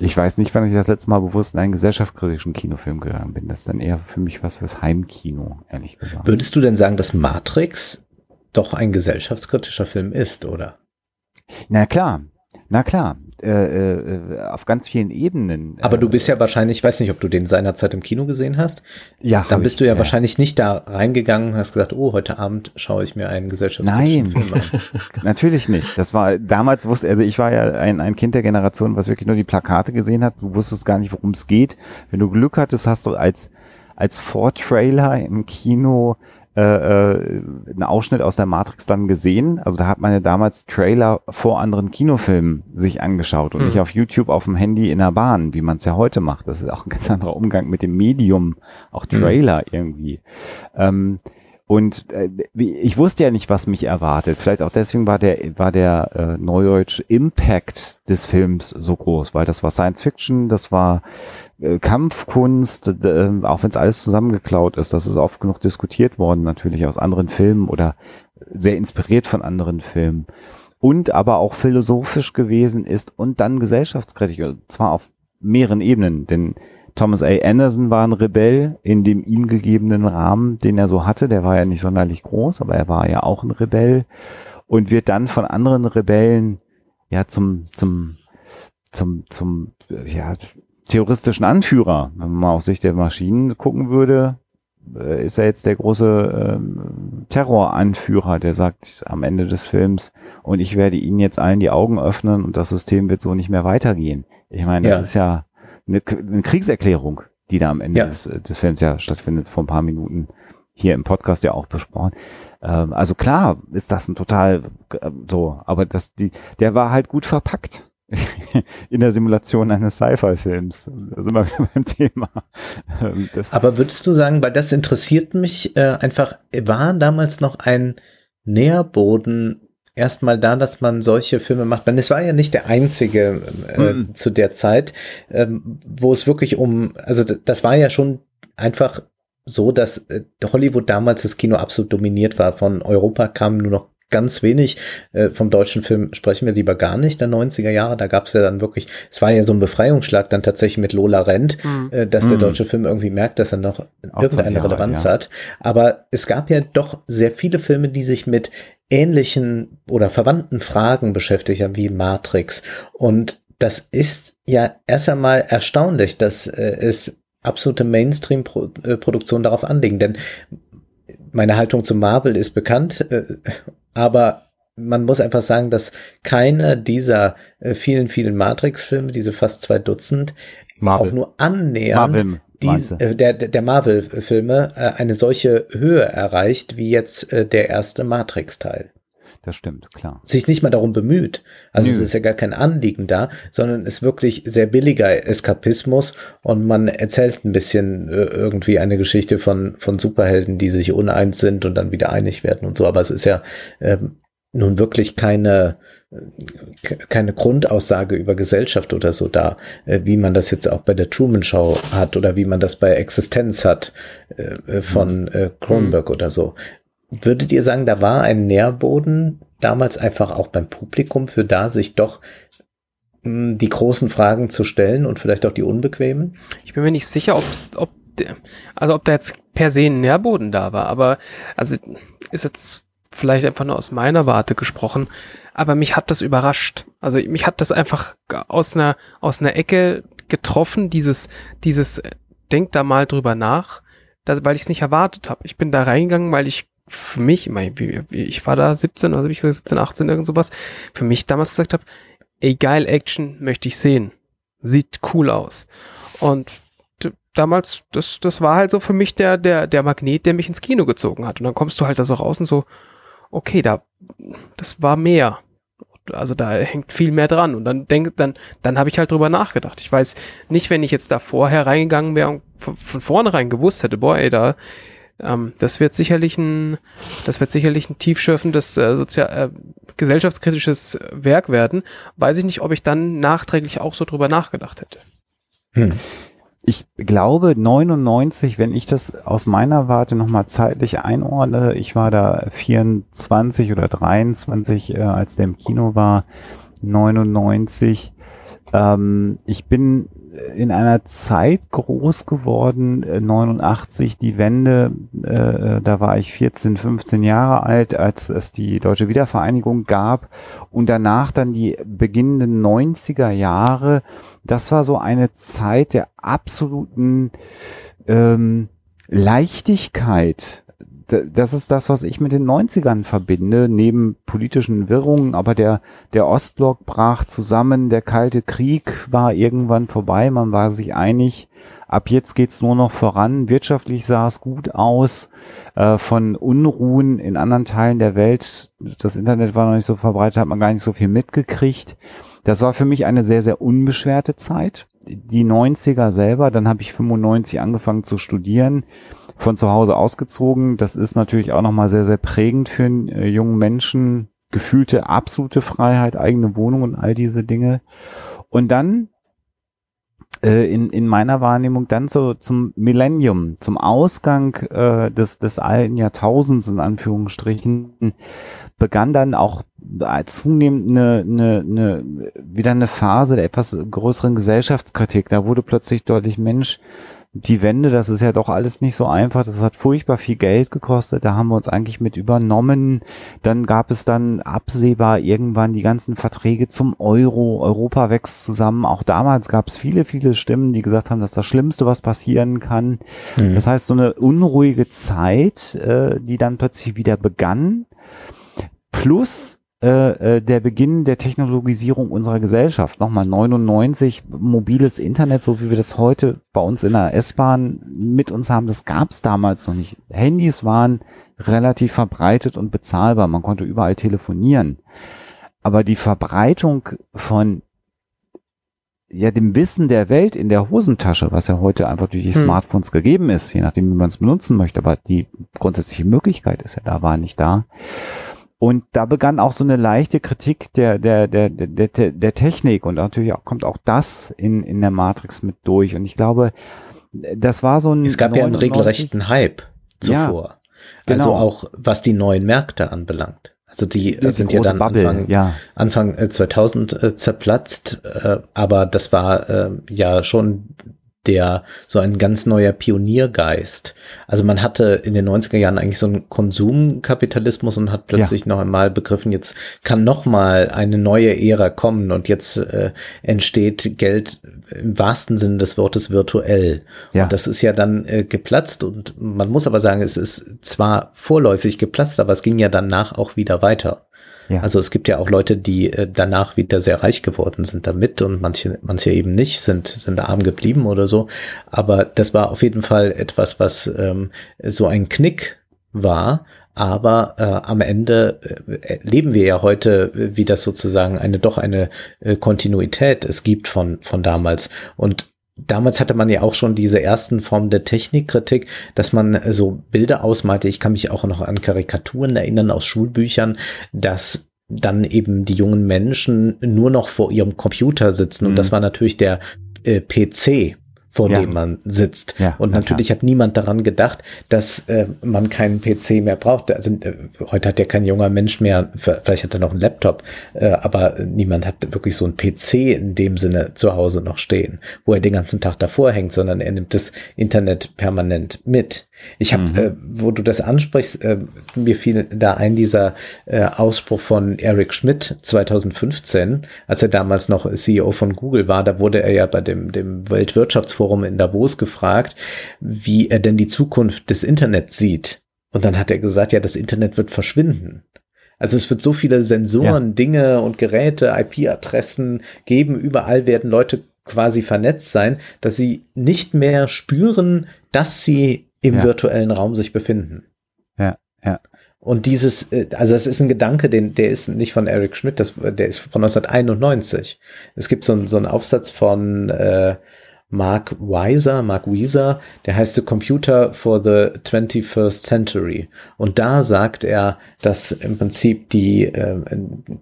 ich weiß nicht, wann ich das letzte Mal bewusst in einen gesellschaftskritischen Kinofilm gegangen bin. Das ist dann eher für mich was fürs Heimkino, ehrlich gesagt. Würdest du denn sagen, dass Matrix doch ein gesellschaftskritischer Film ist, oder? Na klar, na klar äh, äh, auf ganz vielen Ebenen. Aber du bist ja wahrscheinlich, ich weiß nicht, ob du den seinerzeit im Kino gesehen hast. Ja. Dann bist ich, du ja, ja, wahrscheinlich nicht da reingegangen und hast gesagt, oh, heute Abend schaue ich mir einen gesellschaftskritischen Nein, Film an. natürlich nicht. Das war damals wusste, also ich war ja ein, ein Kind der Generation, was wirklich nur die Plakate gesehen hat. Du wusstest gar nicht, worum es geht. Wenn du Glück hattest, hast du als als Vortrailer im Kino äh, äh, einen Ausschnitt aus der Matrix dann gesehen. Also da hat man ja damals Trailer vor anderen Kinofilmen sich angeschaut und mhm. nicht auf YouTube auf dem Handy in der Bahn, wie man es ja heute macht. Das ist auch ein ganz anderer Umgang mit dem Medium, auch mhm. Trailer mhm. irgendwie. Ähm, und äh, ich wusste ja nicht, was mich erwartet. Vielleicht auch deswegen war der, war der äh, Neudeutsch Impact des Films so groß, weil das war Science Fiction, das war äh, Kampfkunst, äh, auch wenn es alles zusammengeklaut ist, das ist oft genug diskutiert worden, natürlich aus anderen Filmen oder sehr inspiriert von anderen Filmen. Und aber auch philosophisch gewesen ist und dann gesellschaftskritisch, und zwar auf mehreren Ebenen, denn Thomas A. Anderson war ein Rebell in dem ihm gegebenen Rahmen, den er so hatte. Der war ja nicht sonderlich groß, aber er war ja auch ein Rebell und wird dann von anderen Rebellen ja zum zum zum zum ja terroristischen Anführer. Wenn man mal aus Sicht der Maschinen gucken würde, äh, ist er jetzt der große ähm, Terroranführer, der sagt am Ende des Films, und ich werde Ihnen jetzt allen die Augen öffnen und das System wird so nicht mehr weitergehen. Ich meine, das Ja. ist ja eine, eine Kriegserklärung, die da am Ende Ja. des, des Films ja stattfindet, vor ein paar Minuten hier im Podcast ja auch besprochen. Ähm, also klar ist das ein total äh, so, aber das, die, der war halt gut verpackt. in der Simulation eines Sci-Fi-Films. Da sind wir wieder beim Thema. Ähm, Das, Aber würdest du sagen, weil das interessiert mich äh, einfach, war damals noch ein Nährboden erstmal da, dass man solche Filme macht? Denn es war ja nicht der einzige äh, Mhm. zu der Zeit, ähm, wo es wirklich um, also das war ja schon einfach so, dass äh, Hollywood damals das Kino absolut dominiert war. Von Europa kam nur noch ganz wenig. Äh, vom deutschen Film sprechen wir lieber gar nicht, der 90er Jahre. Da gab es ja dann wirklich, es war ja so ein Befreiungsschlag dann tatsächlich mit Lola Rent, Hm. äh, dass der Mhm. deutsche Film irgendwie merkt, dass er noch Auch 20 irgendeine Relevanz ja. hat. Aber es gab ja doch sehr viele Filme, die sich mit ähnlichen oder verwandten Fragen beschäftigt haben, wie Matrix. Und das ist ja erst einmal erstaunlich, dass äh, es absolute Mainstream-Produktionen darauf anlegen. Denn meine Haltung zu Marvel ist bekannt, äh, aber man muss einfach sagen, dass keiner dieser äh, vielen, vielen Matrix-Filme, diese fast zwei Dutzend, Marvel. auch nur annähernd Marvin, du? äh, der, der Marvel-Filme äh, eine solche Höhe erreicht wie jetzt äh, der erste Matrix-Teil. das stimmt, klar. Sich nicht mal darum bemüht. Also Nö. es ist ja gar kein Anliegen da, sondern ist wirklich sehr billiger Eskapismus und man erzählt ein bisschen äh, irgendwie eine Geschichte von, von Superhelden, die sich uneins sind und dann wieder einig werden und so. Aber es ist ja ähm, nun wirklich keine, keine Grundaussage über Gesellschaft oder so da, äh, wie man das jetzt auch bei der Truman Show hat oder wie man das bei Existenz hat äh, äh, von äh, Kronberg oder so. Würdet ihr sagen, da war ein Nährboden damals einfach auch beim Publikum für da, sich doch mh, die großen Fragen zu stellen und vielleicht auch die unbequemen? Ich bin mir nicht sicher, ob's, ob, also ob da jetzt per se ein Nährboden da war, aber also ist jetzt vielleicht einfach nur aus meiner Warte gesprochen, aber mich hat das überrascht. Also mich hat das einfach aus einer aus einer Ecke getroffen, dieses dieses äh, denk da mal drüber nach, dass, weil ich es nicht erwartet habe. Ich bin da reingegangen, weil ich für mich, ich war da 17 oder wie ich gesagt, 17, 18 irgend sowas, für mich damals gesagt habe, ey geil Action möchte ich sehen. Sieht cool aus. Und damals, das, das war halt so für mich der, der, der Magnet, der mich ins Kino gezogen hat. Und dann kommst du halt da so raus und so, okay, da, das war mehr. Also da hängt viel mehr dran. Und dann denk, dann, dann habe ich halt drüber nachgedacht. Ich weiß nicht, wenn ich jetzt da vorher reingegangen wäre und von, von vornherein gewusst hätte, boah, ey, da, ähm, das wird sicherlich ein, das wird sicherlich ein tiefschürfendes, äh, sozial, äh, gesellschaftskritisches Werk werden. Weiß ich nicht, ob ich dann nachträglich auch so drüber nachgedacht hätte. Hm. Ich glaube 99, wenn ich das aus meiner Warte nochmal zeitlich einordne, ich war da 24 oder 23, äh, als der im Kino war, 99. Ähm, ich bin in einer Zeit groß geworden, äh, 89, die Wende, äh, da war ich 14, 15 Jahre alt, als es die deutsche Wiedervereinigung gab und danach dann die beginnenden 90er Jahre, das war so eine Zeit der absoluten ähm, Leichtigkeit. Das ist das, was ich mit den 90ern verbinde, neben politischen Wirrungen, aber der, der Ostblock brach zusammen, der Kalte Krieg war irgendwann vorbei, man war sich einig, ab jetzt geht's nur noch voran, wirtschaftlich sah es gut aus, äh, von Unruhen in anderen Teilen der Welt, das Internet war noch nicht so verbreitet, hat man gar nicht so viel mitgekriegt. Das war für mich eine sehr, sehr unbeschwerte Zeit. Die 90er selber, dann habe ich 95 angefangen zu studieren, von zu Hause ausgezogen. Das ist natürlich auch nochmal sehr, sehr prägend für einen äh, jungen Menschen. Gefühlte absolute Freiheit, eigene Wohnung und all diese Dinge. Und dann äh, in, in meiner Wahrnehmung dann so zum Millennium, zum Ausgang äh, des, des alten Jahrtausends in Anführungsstrichen, begann dann auch zunehmend eine, eine, eine, wieder eine Phase der etwas größeren Gesellschaftskritik. Da wurde plötzlich deutlich, Mensch, die Wende, das ist ja doch alles nicht so einfach. Das hat furchtbar viel Geld gekostet. Da haben wir uns eigentlich mit übernommen. Dann gab es dann absehbar irgendwann die ganzen Verträge zum Euro. Europa wächst zusammen. Auch damals gab es viele, viele Stimmen, die gesagt haben, dass das Schlimmste, was passieren kann. Mhm. Das heißt, so eine unruhige Zeit, äh, die dann plötzlich wieder begann. Plus äh, äh, der Beginn der Technologisierung unserer Gesellschaft. Nochmal 99, mobiles Internet, so wie wir das heute bei uns in der S-Bahn mit uns haben, das gab es damals noch nicht. Handys waren relativ verbreitet und bezahlbar. Man konnte überall telefonieren. Aber die Verbreitung von ja, dem Wissen der Welt in der Hosentasche, was ja heute einfach durch die hm. Smartphones gegeben ist, je nachdem, wie man es benutzen möchte, aber die grundsätzliche Möglichkeit ist ja da, war nicht da. Und da begann auch so eine leichte Kritik der, der, der, der, der, der Technik und natürlich auch, kommt auch das in, in der Matrix mit durch. Und ich glaube, das war so ein. Es gab 99, ja einen regelrechten Hype zuvor. Ja, genau. Also auch was die neuen Märkte anbelangt. Also die, die sind ja dann Bubble, Anfang, ja. Anfang 2000 äh, zerplatzt, äh, aber das war äh, ja schon der so ein ganz neuer Pioniergeist. Also man hatte in den 90er Jahren eigentlich so einen Konsumkapitalismus und hat plötzlich ja. noch einmal begriffen, jetzt kann noch mal eine neue Ära kommen und jetzt äh, entsteht Geld im wahrsten Sinne des Wortes virtuell. Ja. Und das ist ja dann äh, geplatzt und man muss aber sagen, es ist zwar vorläufig geplatzt, aber es ging ja danach auch wieder weiter. Ja. Also es gibt ja auch Leute, die äh, danach wieder sehr reich geworden sind damit und manche, manche eben nicht, sind, sind arm geblieben oder so. Aber das war auf jeden Fall etwas, was ähm, so ein Knick war, aber äh, am Ende äh, leben wir ja heute, äh, wie das sozusagen eine doch eine äh, Kontinuität es gibt von von damals und damals hatte man ja auch schon diese ersten Formen der Technikkritik, dass man so Bilder ausmalte. Ich kann mich auch noch an Karikaturen erinnern aus Schulbüchern, dass dann eben die jungen Menschen nur noch vor ihrem Computer sitzen. Und mhm. das war natürlich der äh, PC vor ja. dem man sitzt. Ja, und natürlich klar. hat niemand daran gedacht, dass äh, man keinen PC mehr braucht. Also äh, heute hat ja kein junger Mensch mehr, vielleicht hat er noch einen Laptop, äh, aber niemand hat wirklich so einen PC in dem Sinne zu Hause noch stehen, wo er den ganzen Tag davor hängt, sondern er nimmt das Internet permanent mit. Ich habe, mhm. äh, wo du das ansprichst, äh, mir fiel da ein dieser äh, Ausspruch von Eric Schmidt 2015, als er damals noch CEO von Google war. Da wurde er ja bei dem, dem Weltwirtschaftsforum in Davos gefragt, wie er denn die Zukunft des Internets sieht. Und dann hat er gesagt, ja, das Internet wird verschwinden. Also es wird so viele Sensoren, ja. Dinge und Geräte, IP-Adressen geben. Überall werden Leute quasi vernetzt sein, dass sie nicht mehr spüren, dass sie im ja. virtuellen Raum sich befinden. Ja, ja. Und dieses, äh, also das ist ein Gedanke, den, der ist nicht von Eric Schmidt, das, der ist von 1991. Es gibt so, einen so einen Aufsatz von äh, Mark Weiser, Mark Weiser, der heißt The Computer for the 21st Century. Und da sagt er, dass im Prinzip die äh,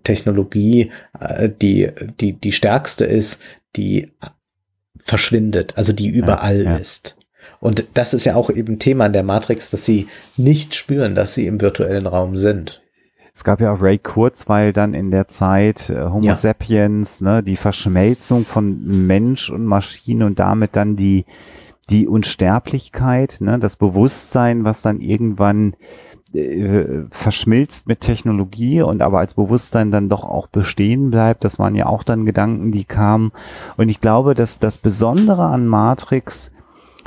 Technologie äh, die, die, die stärkste ist, die verschwindet, also die überall ja, ja. ist. Und das ist ja auch eben Thema in der Matrix, dass sie nicht spüren, dass sie im virtuellen Raum sind. Es gab ja auch Ray Kurzweil dann in der Zeit, äh, Homo ja. sapiens, ne, die Verschmelzung von Mensch und Maschine und damit dann die, die Unsterblichkeit, ne, das Bewusstsein, was dann irgendwann äh, verschmilzt mit Technologie und aber als Bewusstsein dann doch auch bestehen bleibt. Das waren ja auch dann Gedanken, die kamen. Und ich glaube, dass das Besondere an Matrix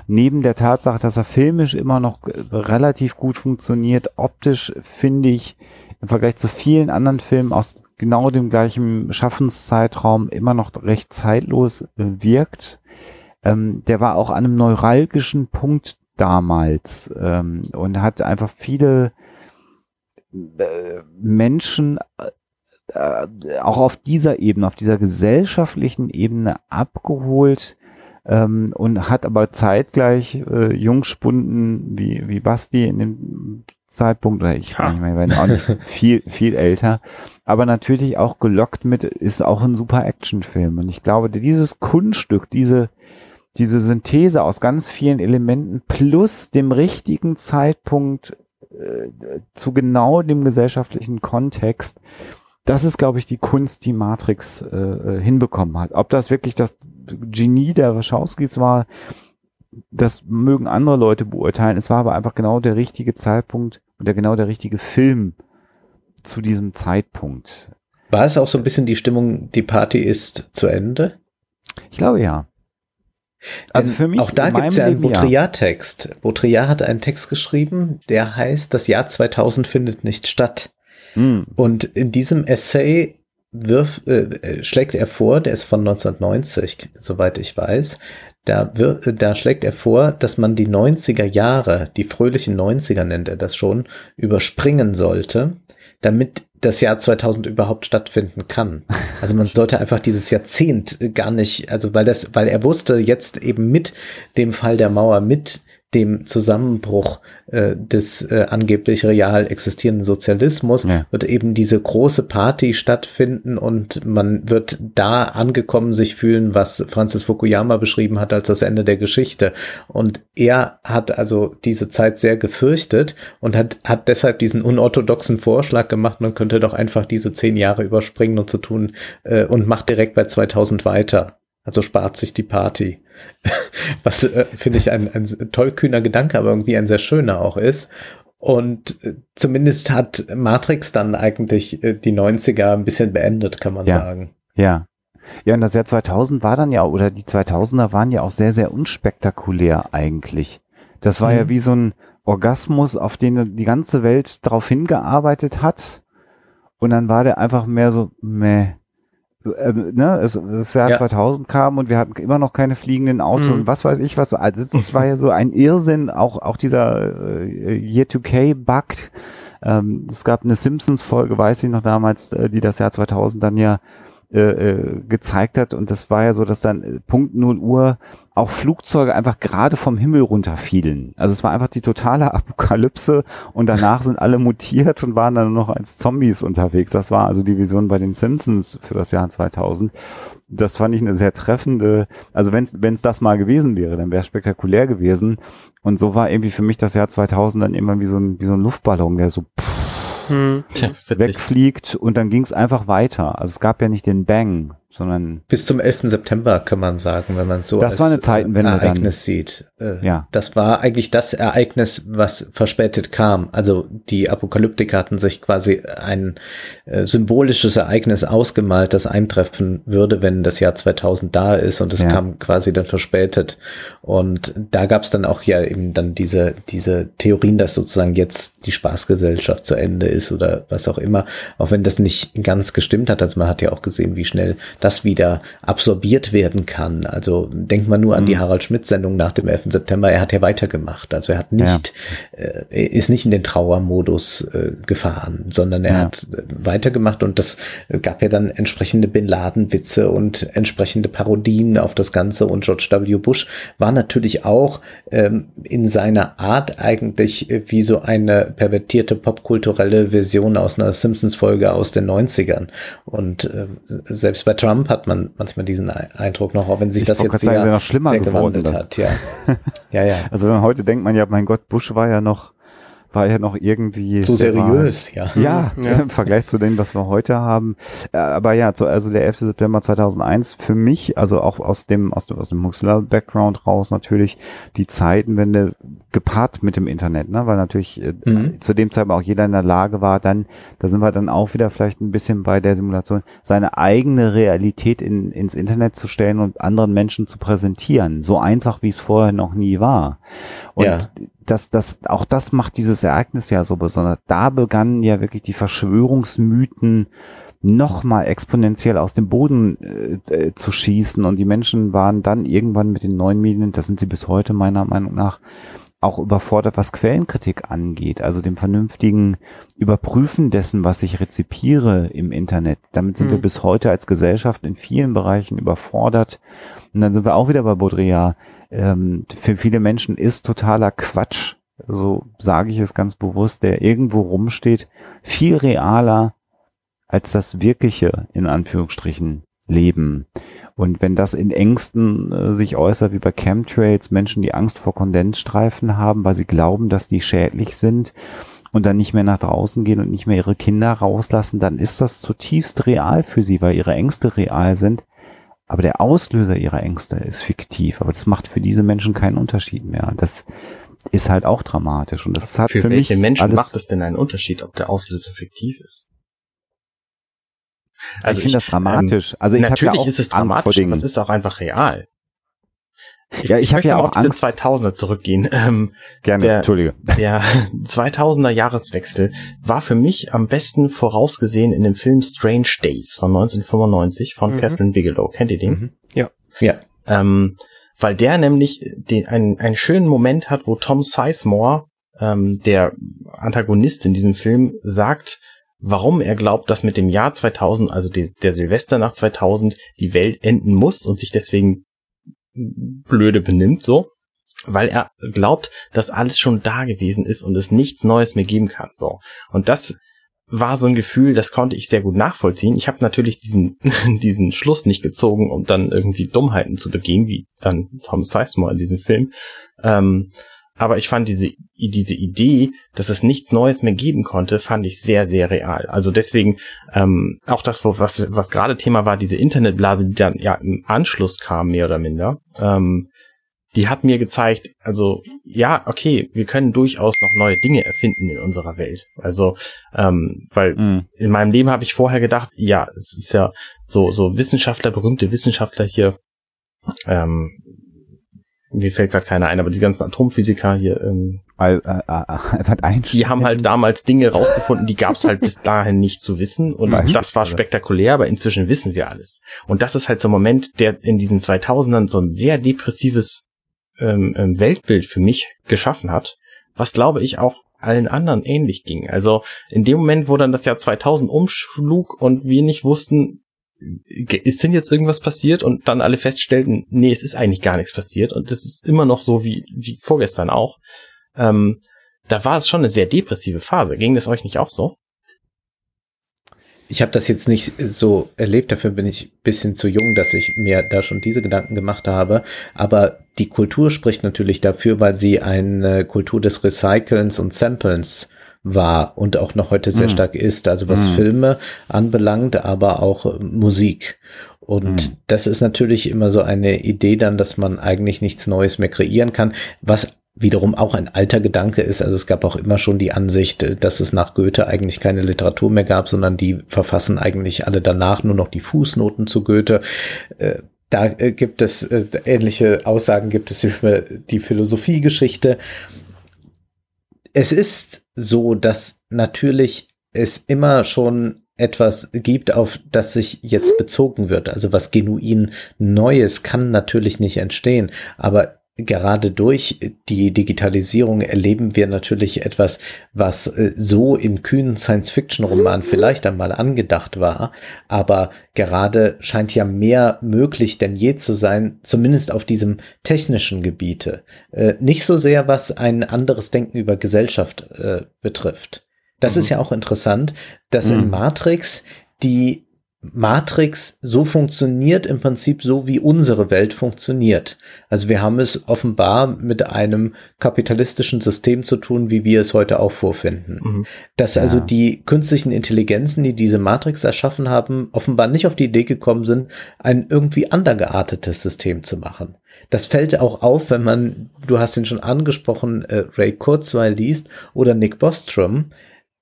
neben der Tatsache, dass er filmisch immer noch relativ gut funktioniert, optisch finde ich im Vergleich zu vielen anderen Filmen aus genau dem gleichen Schaffenszeitraum immer noch recht zeitlos wirkt. Ähm, der war auch an einem neuralgischen Punkt damals ähm, und hat einfach viele äh, Menschen äh, auch auf dieser Ebene, auf dieser gesellschaftlichen Ebene abgeholt, ähm, und hat aber zeitgleich äh, Jungspunden wie, wie Basti in dem Zeitpunkt, oder ich ha. nicht mehr, ich auch nicht viel, viel älter, aber natürlich auch gelockt mit, ist auch ein super Actionfilm. Und ich glaube, dieses Kunststück, diese, diese Synthese aus ganz vielen Elementen plus dem richtigen Zeitpunkt äh, zu genau dem gesellschaftlichen Kontext, das ist, glaube ich, die Kunst, die Matrix äh, äh, hinbekommen hat. Ob das wirklich das Genie der Wachowskis war, das mögen andere Leute beurteilen. Es war aber einfach genau der richtige Zeitpunkt und der genau der richtige Film zu diesem Zeitpunkt. War es auch so ein bisschen die Stimmung, die Party ist zu Ende? Ich glaube ja. Also für mich. Auch da gibt es ja einen Baudrillard-Text. Baudrillard hat einen Text geschrieben, der heißt, das Jahr 2000 findet nicht statt. Mhm. Und in diesem Essay wirf, äh, schlägt er vor, der ist von 1990, soweit ich weiß, da, wird, da schlägt er vor, dass man die 90er Jahre, die fröhlichen 90er nennt er das schon, überspringen sollte, damit das Jahr 2000 überhaupt stattfinden kann. Also man sollte einfach dieses Jahrzehnt gar nicht, also weil das, weil er wusste jetzt eben mit dem Fall der Mauer, mit dem Zusammenbruch äh, des äh, angeblich real existierenden Sozialismus ja. wird eben diese große Party stattfinden und man wird da angekommen sich fühlen, was Francis Fukuyama beschrieben hat als das Ende der Geschichte. Und er hat also diese Zeit sehr gefürchtet und hat, hat deshalb diesen unorthodoxen Vorschlag gemacht, man könnte doch einfach diese zehn Jahre überspringen und zu tun äh, und macht direkt bei 2000 weiter. Also spart sich die Party. Was äh, finde ich ein, ein tollkühner Gedanke, aber irgendwie ein sehr schöner auch ist. Und äh, zumindest hat Matrix dann eigentlich äh, die 90er ein bisschen beendet, kann man ja. sagen. Ja. Ja, und das Jahr 2000 war dann ja, oder die 2000er waren ja auch sehr, sehr unspektakulär eigentlich. Das war mhm. ja wie so ein Orgasmus, auf den die ganze Welt darauf hingearbeitet hat. Und dann war der einfach mehr so, meh äh, ne, es, das Jahr ja. 2000 kam und wir hatten immer noch keine fliegenden Autos mhm. und was weiß ich was. Also das war ja so ein Irrsinn, auch, auch dieser äh, Year 2K Bug. Ähm, es gab eine Simpsons-Folge, weiß ich noch damals, äh, die das Jahr 2000 dann ja äh, äh, gezeigt hat. Und das war ja so, dass dann äh, Punkt 0 Uhr auch Flugzeuge einfach gerade vom Himmel runterfielen. Also es war einfach die totale Apokalypse und danach sind alle mutiert und waren dann nur noch als Zombies unterwegs. Das war also die Vision bei den Simpsons für das Jahr 2000. Das fand ich eine sehr treffende, also wenn es das mal gewesen wäre, dann wäre spektakulär gewesen. Und so war irgendwie für mich das Jahr 2000 dann immer wie so ein, wie so ein Luftballon, der so pff, hm. ja, wegfliegt und dann ging es einfach weiter. Also es gab ja nicht den Bang, sondern bis zum 11. September kann man sagen, wenn man so das war eine Zeitenwende Ereignis dann. sieht. Äh, ja. Das war eigentlich das Ereignis, was verspätet kam. Also die Apokalyptiker hatten sich quasi ein äh, symbolisches Ereignis ausgemalt, das eintreffen würde, wenn das Jahr 2000 da ist und es ja. kam quasi dann verspätet. Und da gab es dann auch ja eben dann diese diese Theorien, dass sozusagen jetzt die Spaßgesellschaft zu Ende ist oder was auch immer, auch wenn das nicht ganz gestimmt hat. Also man hat ja auch gesehen, wie schnell das wieder absorbiert werden kann. Also denkt man nur an die mhm. Harald Schmidt-Sendung nach dem 11. September. Er hat ja weitergemacht. Also er hat nicht, ja. äh, ist nicht in den Trauermodus äh, gefahren, sondern er ja. hat äh, weitergemacht und das gab ja dann entsprechende Bin Laden-Witze und entsprechende Parodien auf das Ganze. Und George W. Bush war natürlich auch ähm, in seiner Art eigentlich wie so eine pervertierte popkulturelle Version aus einer Simpsons-Folge aus den 90ern. Und äh, selbst bei Trump Trump hat man manchmal diesen Eindruck noch, auch wenn sich ich das jetzt sehr, sagen, noch schlimmer sehr gewandelt hat. Ja. ja, ja. Also heute denkt man ja, mein Gott, Bush war ja noch war ja noch irgendwie so seriös, war, ja. Ja, ja. im Vergleich zu dem, was wir heute haben. Äh, aber ja, also der 11. September 2001 für mich, also auch aus dem aus dem, aus dem Huxler-Background raus natürlich die Zeitenwende gepaart mit dem Internet, ne? weil natürlich äh, mhm. zu dem Zeitpunkt auch jeder in der Lage war, dann, da sind wir dann auch wieder vielleicht ein bisschen bei der Simulation, seine eigene Realität in, ins Internet zu stellen und anderen Menschen zu präsentieren. So einfach, wie es vorher noch nie war. Und ja das, das, auch das macht dieses Ereignis ja so besonders. Da begannen ja wirklich die Verschwörungsmythen nochmal exponentiell aus dem Boden äh, äh, zu schießen und die Menschen waren dann irgendwann mit den neuen Medien, das sind sie bis heute meiner Meinung nach, auch überfordert, was Quellenkritik angeht, also dem vernünftigen Überprüfen dessen, was ich rezipiere im Internet. Damit sind mhm. wir bis heute als Gesellschaft in vielen Bereichen überfordert. Und dann sind wir auch wieder bei Baudrillard. Ähm, für viele Menschen ist totaler Quatsch, so sage ich es ganz bewusst, der irgendwo rumsteht, viel realer als das wirkliche, in Anführungsstrichen, Leben. Und wenn das in Ängsten äh, sich äußert, wie bei Chemtrails, Menschen, die Angst vor Kondensstreifen haben, weil sie glauben, dass die schädlich sind, und dann nicht mehr nach draußen gehen und nicht mehr ihre Kinder rauslassen, dann ist das zutiefst real für sie, weil ihre Ängste real sind. Aber der Auslöser ihrer Ängste ist fiktiv. Aber das macht für diese Menschen keinen Unterschied mehr. Das ist halt auch dramatisch. Und das hat für, für welche mich Menschen macht es denn einen Unterschied, ob der Auslöser fiktiv ist? Also ich finde das dramatisch. also ich natürlich ja auch ist es Angst dramatisch, aber es ist auch einfach real. Ja, ich hab möchte ja mal auch auf diese Angst. 2000er zurückgehen. Ähm, Gerne, der- Entschuldige. der 2000er Jahreswechsel war für mich am besten vorausgesehen in dem Film Strange Days von 1995 von Mhm. Catherine Bigelow. Kennt ihr den? Mhm. Ja. Ja. Ähm, weil der nämlich den, einen, einen schönen Moment hat, wo Tom Sizemore, ähm, der Antagonist in diesem Film, sagt, warum er glaubt, dass mit dem Jahr 2000, also die, der Silvester nach 2000, die Welt enden muss und sich deswegen blöde benimmt, so. Weil er glaubt, dass alles schon da gewesen ist und es nichts Neues mehr geben kann, so. Und das war so ein Gefühl, das konnte ich sehr gut nachvollziehen. Ich habe natürlich diesen, diesen Schluss nicht gezogen, um dann irgendwie Dummheiten zu begehen, wie dann Tom Sizemore in diesem Film. Ähm, aber ich fand diese, diese Idee, dass es nichts Neues mehr geben konnte, fand ich sehr, sehr real. Also deswegen, ähm, auch das, wo- was, was gerade Thema war, diese Internetblase, die dann ja im Anschluss kam, mehr oder minder, ähm, die hat mir gezeigt, also ja, okay, wir können durchaus noch neue Dinge erfinden in unserer Welt. Also, ähm, weil Mhm. in meinem Leben habe ich vorher gedacht, ja, es ist ja so, so Wissenschaftler, berühmte Wissenschaftler hier, ähm, mir fällt gerade keiner ein, aber die ganzen Atomphysiker hier, ähm, Al- äh, äh, Einstein. die haben halt damals Dinge rausgefunden, die gab es halt bis dahin nicht zu wissen. Und Mhm. das war spektakulär, aber inzwischen wissen wir alles. Und das ist halt so ein Moment, der in diesen 2000ern so ein sehr depressives ähm, ähm, Weltbild für mich geschaffen hat, was glaube ich auch allen anderen ähnlich ging. Also in dem Moment, wo dann das Jahr 2000 umschlug und wir nicht wussten, ist denn jetzt irgendwas passiert und dann alle feststellten, nee, es ist eigentlich gar nichts passiert und das ist immer noch so wie, wie vorgestern auch. Ähm, da war es schon eine sehr depressive Phase. Ging das euch nicht auch so? Ich habe das jetzt nicht so erlebt, dafür bin ich bisschen zu jung, dass ich mir da schon diese Gedanken gemacht habe. Aber die Kultur spricht natürlich dafür, weil sie eine Kultur des Recycelns und Samplens war und auch noch heute sehr Mhm. stark ist, also was Mhm. Filme anbelangt, aber auch äh, Musik. Und Mhm. das ist natürlich immer so eine Idee dann, dass man eigentlich nichts Neues mehr kreieren kann, was wiederum auch ein alter Gedanke ist. Also es gab auch immer schon die Ansicht, äh, dass es nach Goethe eigentlich keine Literatur mehr gab, sondern die verfassen eigentlich alle danach nur noch die Fußnoten zu Goethe. Äh, Da gibt es äh, ähnliche Aussagen gibt es über die Philosophiegeschichte. Es ist so, dass natürlich es immer schon etwas gibt, auf das sich jetzt bezogen wird. Also was genuin Neues kann natürlich nicht entstehen, aber gerade durch die Digitalisierung erleben wir natürlich etwas, was äh, so in kühnen Science-Fiction-Romanen vielleicht einmal angedacht war, aber gerade scheint ja mehr möglich denn je zu sein, zumindest auf diesem technischen Gebiete. Äh, Nicht so sehr, was ein anderes Denken über Gesellschaft äh, betrifft. Das Mhm. ist ja auch interessant, dass Mhm. in Matrix die Matrix so funktioniert im Prinzip so, wie unsere Welt funktioniert. Also wir haben es offenbar mit einem kapitalistischen System zu tun, wie wir es heute auch vorfinden. Mhm. Dass Ja. also die künstlichen Intelligenzen, die diese Matrix erschaffen haben, offenbar nicht auf die Idee gekommen sind, ein irgendwie andergeartetes System zu machen. Das fällt auch auf, wenn man, du hast ihn schon angesprochen, äh, Ray Kurzweil liest oder Nick Bostrom.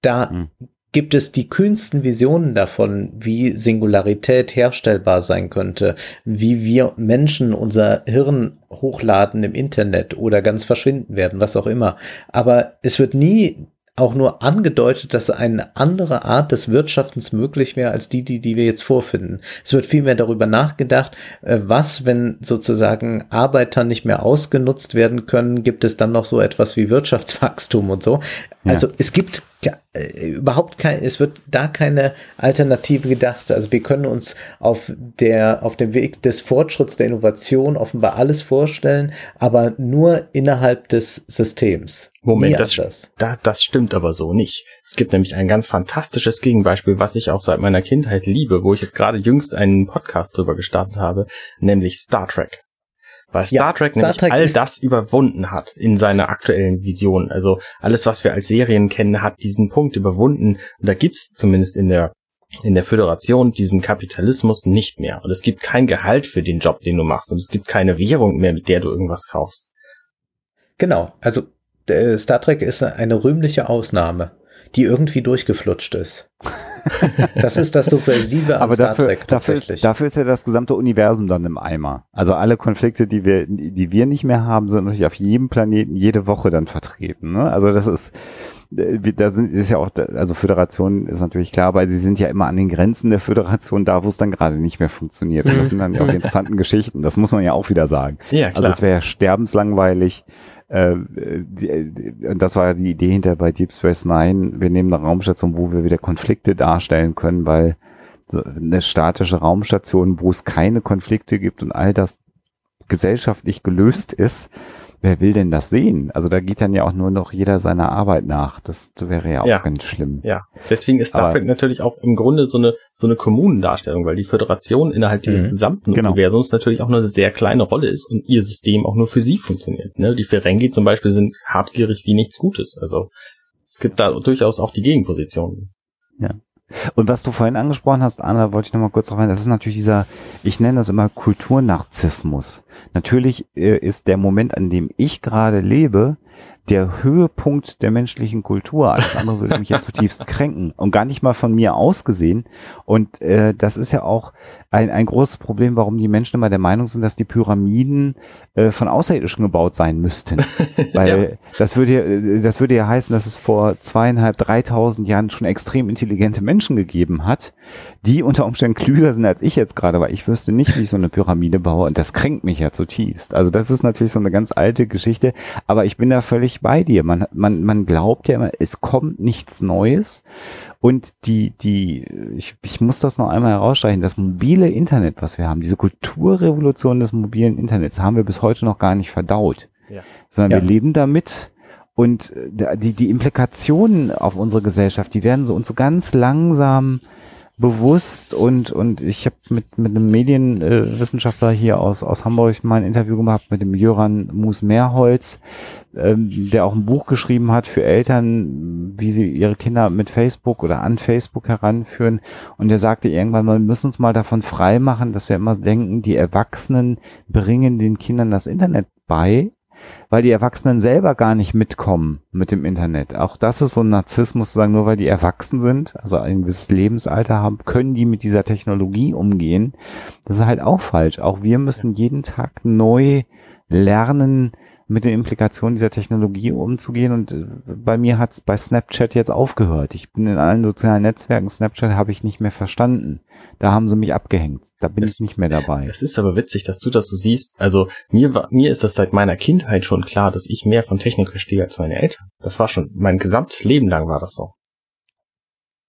Da Hm. Gibt es die kühnsten Visionen davon, wie Singularität herstellbar sein könnte, wie wir Menschen unser Hirn hochladen im Internet oder ganz verschwinden werden, was auch immer. Aber es wird nie auch nur angedeutet, dass eine andere Art des Wirtschaftens möglich wäre als die, die, die wir jetzt vorfinden. Es wird vielmehr darüber nachgedacht, äh, was, wenn sozusagen Arbeiter nicht mehr ausgenutzt werden können, gibt es dann noch so etwas wie Wirtschaftswachstum und so. Also es gibt ja, äh, überhaupt kein, es wird da keine Alternative gedacht. Also wir können uns auf der, auf dem Weg des Fortschritts der Innovation offenbar alles vorstellen, aber nur innerhalb des Systems. Moment, das, das, das stimmt aber so nicht. Es gibt nämlich ein ganz fantastisches Gegenbeispiel, was ich auch seit meiner Kindheit liebe, wo ich jetzt gerade jüngst einen Podcast drüber gestartet habe, nämlich Star Trek. Weil Star Ja, Trek Star nämlich Trek all das überwunden hat in seiner aktuellen Vision. Also alles, was wir als Serien kennen, hat diesen Punkt überwunden. Und da gibt's zumindest in der in der Föderation diesen Kapitalismus nicht mehr. Und es gibt kein Gehalt für den Job, den du machst. Und es gibt keine Währung mehr, mit der du irgendwas kaufst. Genau, also äh, Star Trek ist eine rühmliche Ausnahme, die irgendwie durchgeflutscht ist. Das ist das Subversive Aber Star dafür, Trek dafür, tatsächlich. dafür ist ja das gesamte Universum dann im Eimer. Also alle Konflikte, die wir, die wir nicht mehr haben, sind natürlich auf jedem Planeten jede Woche dann vertreten. Ne? Also das ist, äh, da sind, ist ja auch, also Föderation ist natürlich klar, weil sie sind ja immer an den Grenzen der Föderation da, wo es dann gerade nicht mehr funktioniert. Und das sind dann ja auch die interessanten Geschichten. Das muss man ja auch wieder sagen. Ja, Also es wäre ja sterbenslangweilig. Äh, die, die, und das war die Idee hinter bei Deep Space Nine. Wir nehmen eine Raumstation, wo wir wieder Konflikte darstellen können, weil so eine statische Raumstation, wo es keine Konflikte gibt und all das gesellschaftlich gelöst ist, wer will denn das sehen? Also da geht dann ja auch nur noch jeder seiner Arbeit nach. Das wäre ja auch Ja. ganz schlimm. Ja, deswegen ist Star Trek natürlich auch im Grunde so eine so eine Kommunendarstellung, weil die Föderation innerhalb dieses Mhm. gesamten Genau. Universums natürlich auch nur eine sehr kleine Rolle ist und ihr System auch nur für sie funktioniert. Ne? Die Ferengi zum Beispiel sind habgierig wie nichts Gutes. Also es gibt da durchaus auch die Gegenpositionen. Und was du vorhin angesprochen hast, Anna, wollte ich nochmal kurz drauf ein, das ist natürlich dieser, ich nenne das immer Kulturnarzissmus. Natürlich äh, ist der Moment, an dem ich gerade lebe, der Höhepunkt der menschlichen Kultur. Alles andere würde mich ja zutiefst kränken und gar nicht mal von mir ausgesehen. Und äh, das ist ja auch ein, ein großes Problem, warum die Menschen immer der Meinung sind, dass die Pyramiden äh, von Außerirdischen gebaut sein müssten. Weil das würde ja, das würde ja heißen, dass es vor zweieinhalb, dreitausend Jahren schon extrem intelligente Menschen gegeben hat, die unter Umständen klüger sind als ich jetzt gerade, weil ich wüsste nicht, wie ich so eine Pyramide baue und das kränkt mich ja zutiefst. Also das ist natürlich so eine ganz alte Geschichte, aber ich bin da völlig bei dir. Man, man, man glaubt ja immer, es kommt nichts Neues und die, die, ich, ich muss das noch einmal herausstreichen, das mobile Internet, was wir haben, diese Kulturrevolution des mobilen Internets, haben wir bis heute noch gar nicht verdaut. Ja. Sondern Ja. wir leben damit und äh, die, die Implikationen auf unsere Gesellschaft, die werden so uns so ganz langsam bewusst und und ich habe mit mit einem Medienwissenschaftler hier aus aus Hamburg mal ein Interview gemacht mit dem Jöran Mus Mehrholz, ähm, der auch ein Buch geschrieben hat für Eltern, wie sie ihre Kinder mit Facebook oder an Facebook heranführen. Und der sagte irgendwann mal, wir müssen uns mal davon frei machen, dass wir immer denken, die Erwachsenen bringen den Kindern das Internet bei, weil die Erwachsenen selber gar nicht mitkommen mit dem Internet. Auch das ist so ein Narzissmus, zu sagen, nur weil die erwachsen sind, also ein gewisses Lebensalter haben, können die mit dieser Technologie umgehen. Das ist halt auch falsch. Auch wir müssen jeden Tag neu lernen, mit den Implikationen dieser Technologie umzugehen. Und äh, bei mir hat's bei Snapchat jetzt aufgehört. Ich bin in allen sozialen Netzwerken, Snapchat habe ich nicht mehr verstanden. Da haben sie mich abgehängt. Da bin Das- ich nicht mehr dabei. Es ist aber witzig, dass du das so siehst. Also mir war, mir ist das seit meiner Kindheit schon klar, dass ich mehr von Technik verstehe als meine Eltern. Das war schon mein gesamtes Leben lang war das so.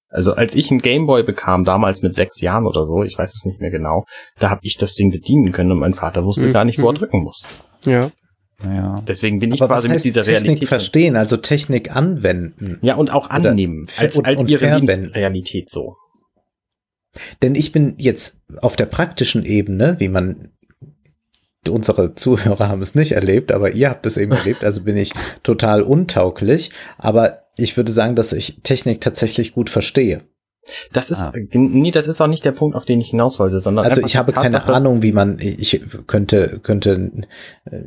Also als ich einen Gameboy bekam, damals mit sechs Jahren oder so, ich weiß es nicht mehr genau, da habe ich das Ding bedienen können und mein Vater wusste Mhm. gar nicht, wo er drücken muss. Ja. Ja. Deswegen bin ich Aber quasi mit dieser Technik Realität. verstehen, also Technik anwenden. Ja, und auch Oder annehmen, ver- als, als und ihre. Lebensrealität so. Denn ich bin jetzt auf der praktischen Ebene, wie man unsere Zuhörer haben es nicht erlebt, aber ihr habt es eben erlebt, also bin ich total untauglich. Aber ich würde sagen, dass ich Technik tatsächlich gut verstehe. Das ist, Ah. äh, nee, das ist auch nicht der Punkt, auf den ich hinaus wollte, sondern Also ich habe keine Ahnung, wie man, ich könnte, könnte,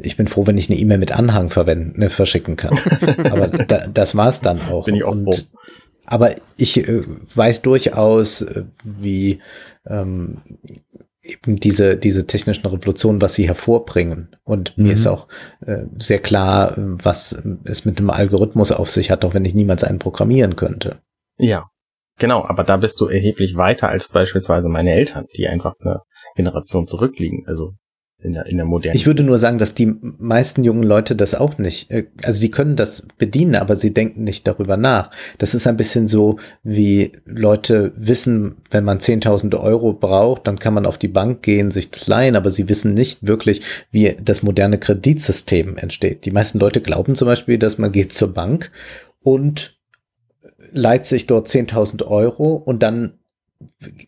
ich bin froh, wenn ich eine E-Mail mit Anhang verwenden, ne, verschicken kann. Aber da, das war's dann auch. Bin ich auch Und, froh. aber ich äh, weiß durchaus, äh, wie ähm, eben diese, diese technischen Revolutionen, was sie hervorbringen. Und mir Mhm. ist auch äh, sehr klar, was es mit dem Algorithmus auf sich hat, auch wenn ich niemals einen programmieren könnte. Ja, genau, aber da bist du erheblich weiter als beispielsweise meine Eltern, die einfach eine Generation zurückliegen, also in der, in der modernen. Ich würde nur sagen, dass die meisten jungen Leute das auch nicht, äh, also die können das bedienen, aber sie denken nicht darüber nach. Das ist ein bisschen so, wie Leute wissen, wenn man 10.000 Euro braucht, dann kann man auf die Bank gehen, sich das leihen, aber sie wissen nicht wirklich, wie das moderne Kreditsystem entsteht. Die meisten Leute glauben zum Beispiel, dass man geht zur Bank und leiht sich dort 10.000 Euro und dann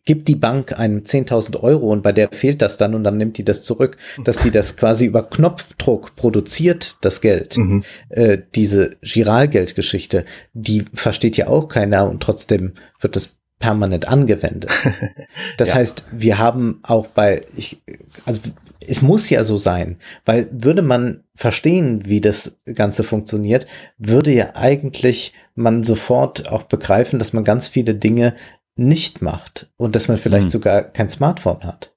gibt die Bank einem 10.000 Euro und bei der fehlt das dann und dann nimmt die das zurück, dass die das quasi über Knopfdruck produziert, das Geld. Mhm. Äh, diese Giralgeldgeschichte, die versteht ja auch keiner und trotzdem wird das permanent angewendet. Das Ja. heißt, wir haben auch bei, ich, also es muss ja so sein, weil würde man verstehen, wie das Ganze funktioniert, würde ja eigentlich man sofort auch begreifen, dass man ganz viele Dinge nicht macht und dass man vielleicht Hm. sogar kein Smartphone hat.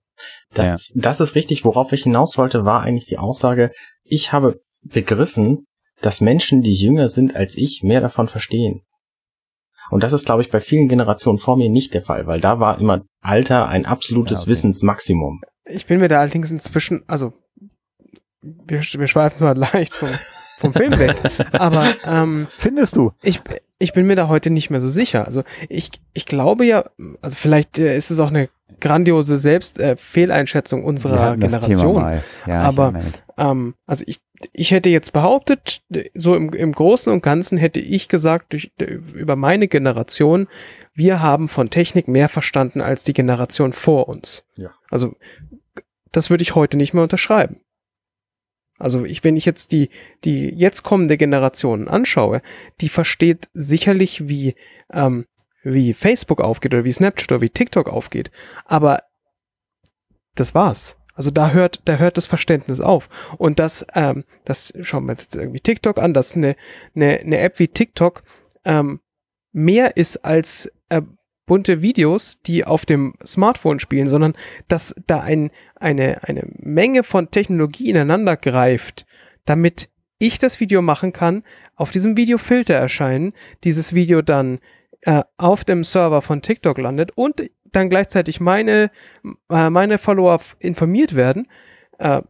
Das, Ja. ist, das ist richtig. Worauf ich hinaus wollte, war eigentlich die Aussage, ich habe begriffen, dass Menschen, die jünger sind als ich, mehr davon verstehen. Und das ist, glaube ich, bei vielen Generationen vor mir nicht der Fall, weil da war immer Alter ein absolutes Ja, okay. Wissensmaximum. Ich bin mir da allerdings inzwischen, also wir, wir schweifen zwar leicht vom, vom Film weg, aber ähm, Findest du? ich, ich bin mir da heute nicht mehr so sicher. Also ich, ich glaube ja, also vielleicht äh, ist es auch eine grandiose Selbstfehleinschätzung äh, Fehleinschätzung unserer Thema Generation. mal. Ja, Aber-. Ähm, also ich, ich hätte jetzt behauptet, so im, im Großen und Ganzen hätte ich gesagt, durch, über meine Generation, wir haben von Technik mehr verstanden als die Generation vor uns. Ja. Also das würde ich heute nicht mehr unterschreiben. Also ich, wenn ich jetzt die, die jetzt kommende Generation anschaue, die versteht sicherlich, wie, ähm, wie Facebook aufgeht oder wie Snapchat oder wie TikTok aufgeht. Aber das war's. Also da hört, da hört das Verständnis auf. Und das, ähm, das schauen wir uns jetzt irgendwie TikTok an, dass eine, eine, eine App wie TikTok ähm, mehr ist als äh, bunte Videos, die auf dem Smartphone spielen, sondern dass da ein, eine, eine Menge von Technologie ineinander greift, damit ich das Video machen kann, auf diesem Video Filter erscheinen, dieses Video dann äh, auf dem Server von TikTok landet und dann gleichzeitig meine, äh, meine Follower informiert werden. Äh,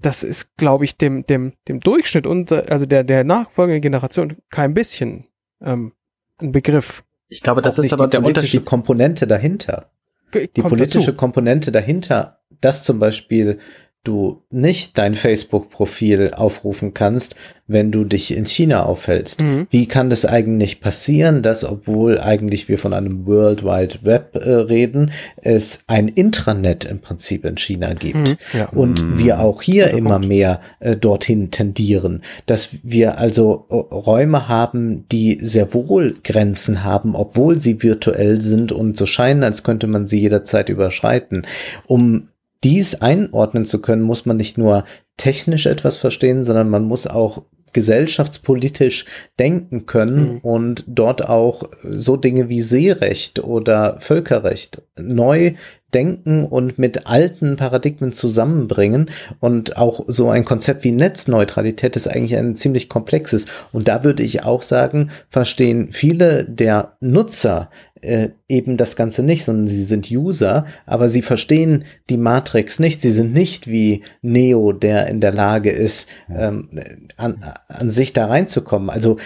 das ist, glaube ich, dem, dem, dem Durchschnitt unser, also der, der nachfolgenden Generation kein bisschen ähm, ein Begriff. Ich glaube, das ist aber die der politische Unterschied. Komponente dahinter. Die kommt politische dazu. Komponente dahinter, dass zum Beispiel du nicht dein Facebook-Profil aufrufen kannst, wenn du dich in China aufhältst. Mhm. Wie kann das eigentlich passieren, dass obwohl eigentlich wir von einem World Wide Web äh, reden, es ein Intranet im Prinzip in China gibt? Mhm. Ja. Und Mhm. wir auch hier Guter immer Punkt. mehr äh, dorthin tendieren, dass wir also äh, Räume haben, die sehr wohl Grenzen haben, obwohl sie virtuell sind und so scheinen, als könnte man sie jederzeit überschreiten. Um dies einordnen zu können, muss man nicht nur technisch etwas verstehen, sondern man muss auch gesellschaftspolitisch denken können Mhm. und dort auch so Dinge wie Seerecht oder Völkerrecht neu denken und mit alten Paradigmen zusammenbringen. Und auch so ein Konzept wie Netzneutralität ist eigentlich ein ziemlich komplexes. Und da würde ich auch sagen, verstehen viele der Nutzer äh, eben das Ganze nicht, sondern sie sind User, aber sie verstehen die Matrix nicht. Sie sind nicht wie Neo, der in der Lage ist, ähm, an, an sich da reinzukommen. Also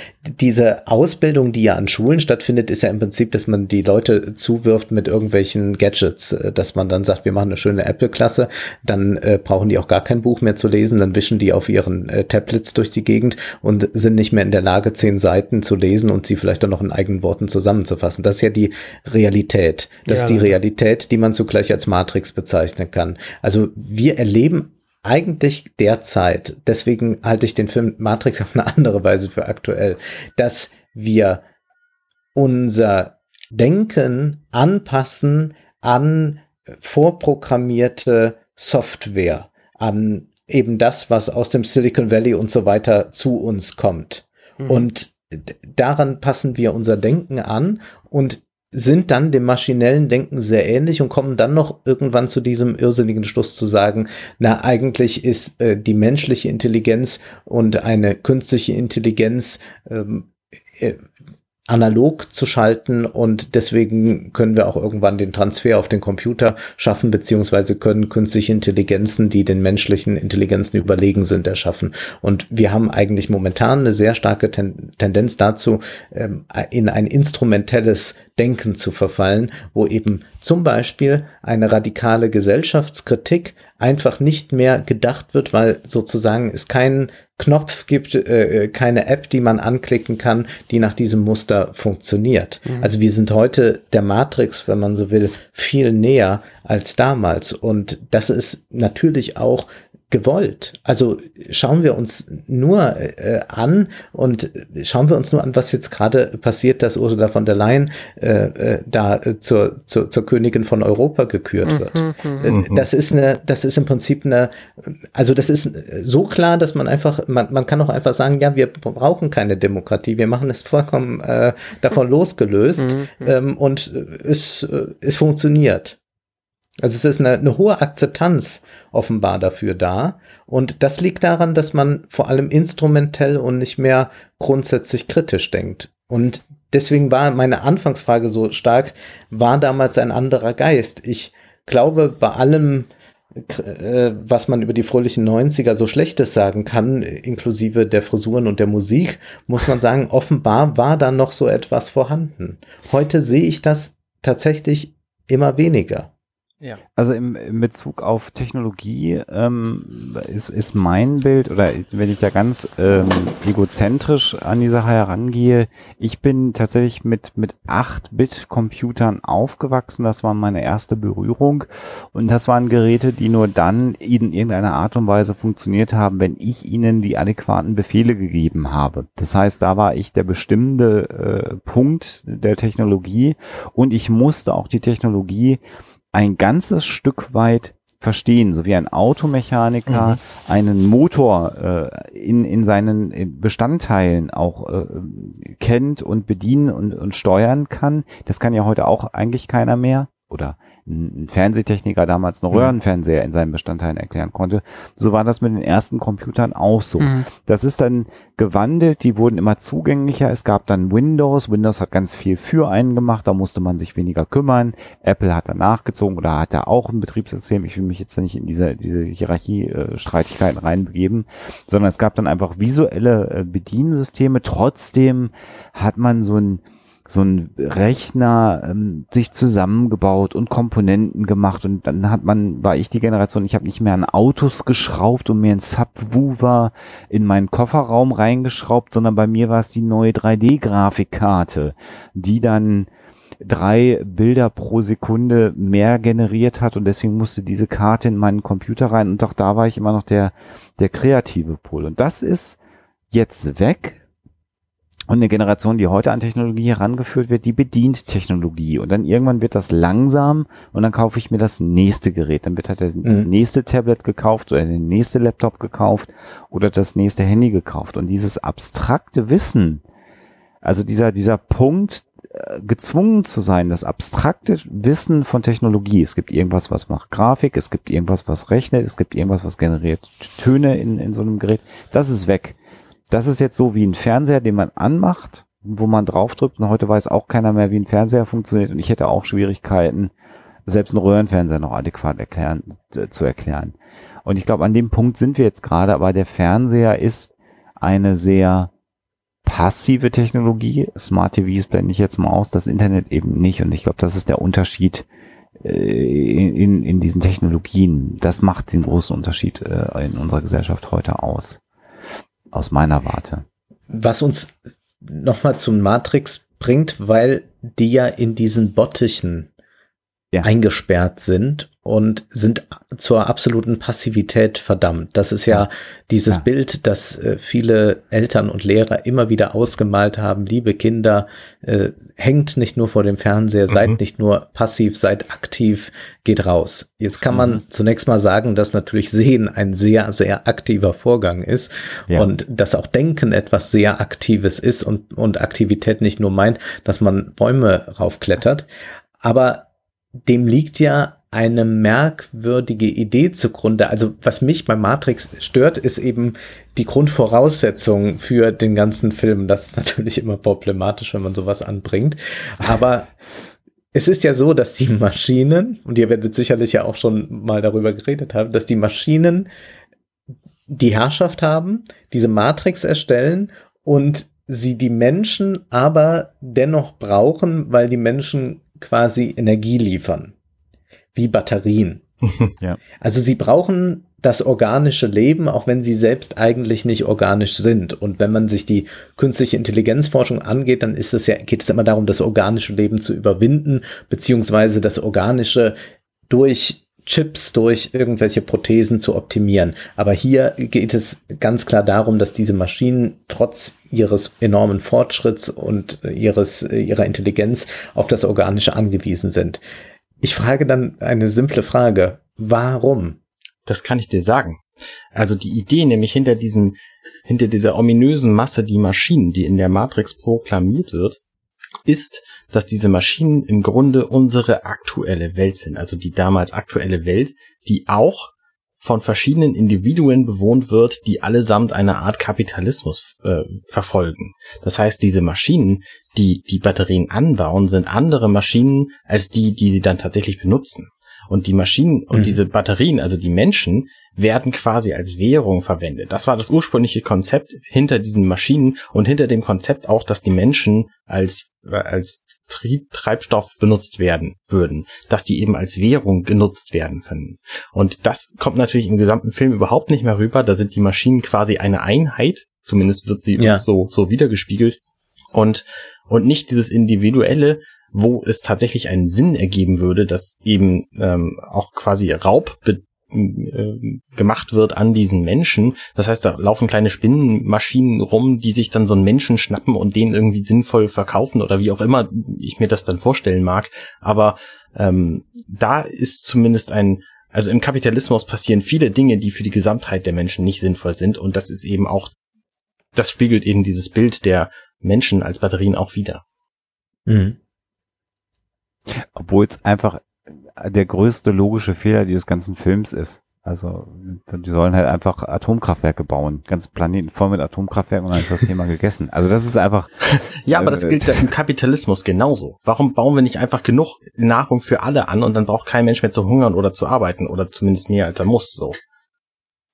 diese Ausbildung, die ja an Schulen stattfindet, ist ja im Prinzip, dass man die Leute zuwirft mit irgendwelchen Gadgets, äh, dass man dann sagt, wir machen eine schöne Apple-Klasse, dann äh, brauchen die auch gar kein Buch mehr zu lesen, dann wischen die auf ihren äh, Tablets durch die Gegend und sind nicht mehr in der Lage, zehn Seiten zu lesen und sie vielleicht auch noch in eigenen Worten zusammenzufassen. Das ist ja die Realität. Das Ja, ist die. Realität, die man zugleich als Matrix bezeichnen kann. Also wir erleben eigentlich derzeit, deswegen halte ich den Film Matrix auf eine andere Weise für aktuell, dass wir unser Denken anpassen an vorprogrammierte Software, an eben das, was aus dem Silicon Valley und so weiter zu uns kommt. Mhm. Und daran passen wir unser Denken an und sind dann dem maschinellen Denken sehr ähnlich und kommen dann noch irgendwann zu diesem irrsinnigen Schluss zu sagen, na eigentlich ist äh, die menschliche Intelligenz und eine künstliche Intelligenz ähm, äh, analog zu schalten und deswegen können wir auch irgendwann den Transfer auf den Computer schaffen, beziehungsweise können künstliche Intelligenzen, die den menschlichen Intelligenzen überlegen sind, erschaffen. Und wir haben eigentlich momentan eine sehr starke Ten Tendenz dazu, ähm, in ein instrumentelles Denken zu verfallen, wo eben zum Beispiel eine radikale Gesellschaftskritik einfach nicht mehr gedacht wird, weil sozusagen es keinen Knopf gibt, äh, keine App, die man anklicken kann, die nach diesem Muster funktioniert. Mhm. Also wir sind heute der Matrix, wenn man so will, viel näher als damals. Und das ist natürlich auch gewollt. Also schauen wir uns nur äh, an und schauen wir uns nur an, was jetzt gerade passiert, dass Ursula von der Leyen äh, äh, da äh, zur, zur, zur Königin von Europa gekürt wird. Mhm, mhm. Äh, das ist eine, das ist im Prinzip eine, also das ist so klar, dass man einfach, man, man kann auch einfach sagen, ja, wir brauchen keine Demokratie, wir machen es vollkommen äh, davon losgelöst mhm, mhm. ähm, und es, es funktioniert. Also es ist eine, eine hohe Akzeptanz offenbar dafür da. Und das liegt daran, dass man vor allem instrumentell und nicht mehr grundsätzlich kritisch denkt. Und deswegen war meine Anfangsfrage so stark, war damals ein anderer Geist. Ich glaube, bei allem, äh, was man über die fröhlichen 90er so Schlechtes sagen kann, inklusive der Frisuren und der Musik, muss man sagen, offenbar war da noch so etwas vorhanden. Heute sehe ich das tatsächlich immer weniger. Ja. Also im, im Bezug auf Technologie ähm, ist, ist mein Bild, oder wenn ich da ganz ähm, egozentrisch an die Sache herangehe, ich bin tatsächlich mit, mit 8-Bit-Computern aufgewachsen. Das war meine erste Berührung. Und das waren Geräte, die nur dann in irgendeiner Art und Weise funktioniert haben, wenn ich ihnen die adäquaten Befehle gegeben habe. Das heißt, da war ich der bestimmte äh, Punkt der Technologie und ich musste auch die Technologie ein ganzes Stück weit verstehen, so wie ein Automechaniker mhm. einen Motor äh, in, in seinen Bestandteilen auch äh, kennt und bedienen und, und steuern kann. Das kann ja heute auch eigentlich keiner mehr oder ein Fernsehtechniker damals mhm. Röhrenfernseher in seinen Bestandteilen erklären konnte. So war das mit den ersten Computern auch so. Mhm. Das ist dann gewandelt, die wurden immer zugänglicher. Es gab dann Windows. Windows hat ganz viel für einen gemacht, da musste man sich weniger kümmern. Apple hat dann nachgezogen oder hat da auch ein Betriebssystem. Ich will mich jetzt nicht in diese, diese Hierarchie-Streitigkeiten reinbegeben, sondern es gab dann einfach visuelle äh, Bediensysteme. Trotzdem hat man so ein so ein Rechner ähm, sich zusammengebaut und Komponenten gemacht und dann hat man, war ich die Generation, ich habe nicht mehr an Autos geschraubt und mir ein Subwoofer in meinen Kofferraum reingeschraubt, sondern bei mir war es die neue 3D-Grafikkarte, die dann drei Bilder pro Sekunde mehr generiert hat und deswegen musste diese Karte in meinen Computer rein und auch da war ich immer noch der, der kreative Pol. Und das ist jetzt weg, und eine Generation, die heute an Technologie herangeführt wird, die bedient Technologie. Und dann irgendwann wird das langsam und dann kaufe ich mir das nächste Gerät. Dann wird halt das, mhm. nächste Tablet gekauft oder der nächste Laptop gekauft oder das nächste Handy gekauft. Und dieses abstrakte Wissen, also dieser, dieser Punkt, äh, gezwungen zu sein, das abstrakte Wissen von Technologie. Es gibt irgendwas, was macht Grafik, es gibt irgendwas, was rechnet, es gibt irgendwas, was generiert Töne in, in so einem Gerät. Das ist weg. Das ist jetzt so wie ein Fernseher, den man anmacht, wo man draufdrückt und heute weiß auch keiner mehr, wie ein Fernseher funktioniert und ich hätte auch Schwierigkeiten, selbst einen Röhrenfernseher noch adäquat erklären, äh, zu erklären. Und ich glaube, an dem Punkt sind wir jetzt gerade, aber der Fernseher ist eine sehr passive Technologie. Smart TVs blende ich jetzt mal aus, das Internet eben nicht. Und ich glaube, das ist der Unterschied äh, in, in diesen Technologien. Das macht den großen Unterschied äh, in unserer Gesellschaft heute aus aus meiner Warte. Was uns nochmal zum Matrix bringt, weil die ja in diesen Bottichen ja. eingesperrt sind und sind zur absoluten Passivität verdammt. Das ist ja, ja. dieses ja. Bild, das äh, viele Eltern und Lehrer immer wieder ausgemalt haben. Liebe Kinder, äh, hängt nicht nur vor dem Fernseher, mhm. seid nicht nur passiv, seid aktiv, geht raus. Jetzt kann man mhm. zunächst mal sagen, dass natürlich Sehen ein sehr, sehr aktiver Vorgang ist ja. und dass auch Denken etwas sehr Aktives ist und, und Aktivität nicht nur meint, dass man Bäume raufklettert. Aber dem liegt ja eine merkwürdige Idee zugrunde. Also was mich bei Matrix stört, ist eben die Grundvoraussetzung für den ganzen Film. Das ist natürlich immer problematisch, wenn man sowas anbringt. Aber es ist ja so, dass die Maschinen, und ihr werdet sicherlich ja auch schon mal darüber geredet haben, dass die Maschinen die Herrschaft haben, diese Matrix erstellen und sie die Menschen aber dennoch brauchen, weil die Menschen quasi Energie liefern. Wie Batterien. Ja. Also sie brauchen das organische Leben, auch wenn sie selbst eigentlich nicht organisch sind. Und wenn man sich die künstliche Intelligenzforschung angeht, dann ist es ja, geht es immer darum, das organische Leben zu überwinden, beziehungsweise das organische durch Chips, durch irgendwelche Prothesen zu optimieren. Aber hier geht es ganz klar darum, dass diese Maschinen trotz ihres enormen Fortschritts und ihres, ihrer Intelligenz auf das Organische angewiesen sind. Ich frage dann eine simple Frage. Warum? Das kann ich dir sagen. Also die Idee nämlich hinter diesen, hinter dieser ominösen Masse, die Maschinen, die in der Matrix proklamiert wird, ist, dass diese Maschinen im Grunde unsere aktuelle Welt sind. Also die damals aktuelle Welt, die auch von verschiedenen Individuen bewohnt wird, die allesamt eine Art Kapitalismus äh, verfolgen. Das heißt, diese Maschinen, die die Batterien anbauen, sind andere Maschinen als die, die sie dann tatsächlich benutzen. Und die Maschinen und Mhm. diese Batterien, also die Menschen, werden quasi als Währung verwendet. Das war das ursprüngliche Konzept hinter diesen Maschinen und hinter dem Konzept auch, dass die Menschen als, äh, als Trieb, Treibstoff benutzt werden würden, dass die eben als Währung genutzt werden können. Und das kommt natürlich im gesamten Film überhaupt nicht mehr rüber. Da sind die Maschinen quasi eine Einheit, zumindest wird sie Ja. so, so wiedergespiegelt. Und, und nicht dieses individuelle, wo es tatsächlich einen Sinn ergeben würde, dass eben ähm, auch quasi Raub be gemacht wird an diesen Menschen. Das heißt, da laufen kleine Spinnenmaschinen rum, die sich dann so einen Menschen schnappen und den irgendwie sinnvoll verkaufen oder wie auch immer ich mir das dann vorstellen mag. Aber ähm, da ist zumindest ein, also im Kapitalismus passieren viele Dinge, die für die Gesamtheit der Menschen nicht sinnvoll sind und das ist eben auch, das spiegelt eben dieses Bild der Menschen als Batterien auch wieder. Mhm. Obwohl es einfach der größte logische Fehler dieses ganzen Films ist. Also die sollen halt einfach Atomkraftwerke bauen. Ganz Planeten voll mit Atomkraftwerken und dann ist das Thema gegessen. Also das ist einfach. Ja, aber das Äh, gilt ja im Kapitalismus genauso. Warum bauen wir nicht einfach genug Nahrung für alle an und dann braucht kein Mensch mehr zu hungern oder zu arbeiten oder zumindest mehr als er muss, so.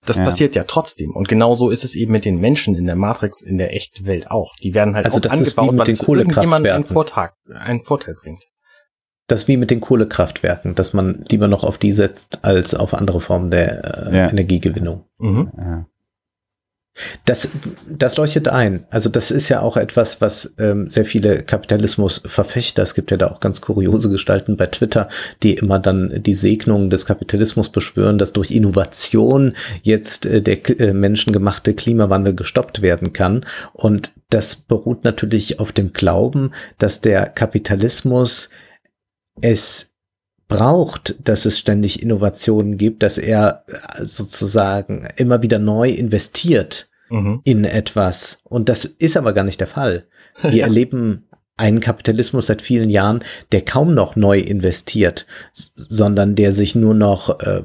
Das Ja. passiert ja trotzdem. Und genauso ist es eben mit den Menschen in der Matrix, in der echten Welt auch. Die werden halt Also auch das ist wie angebaut, mit weil den es für irgendjemanden einen. Vorteil, einen Vorteil bringt. Das wie mit den Kohlekraftwerken, dass man lieber noch auf die setzt als auf andere Formen der äh, Ja. Energiegewinnung. Mhm. Ja. Das, das leuchtet ein. Also das ist ja auch etwas, was ähm, sehr viele Kapitalismusverfechter, es gibt ja da auch ganz kuriose Gestalten bei Twitter, die immer dann die Segnungen des Kapitalismus beschwören, dass durch Innovation jetzt äh, der äh, menschengemachte Klimawandel gestoppt werden kann. Und das beruht natürlich auf dem Glauben, dass der Kapitalismus es braucht, dass es ständig Innovationen gibt, dass er äh, sozusagen immer wieder neu investiert Mhm. in etwas. Und das ist aber gar nicht der Fall. Wir erleben einen Kapitalismus seit vielen Jahren, der kaum noch neu investiert, sondern der sich nur noch äh,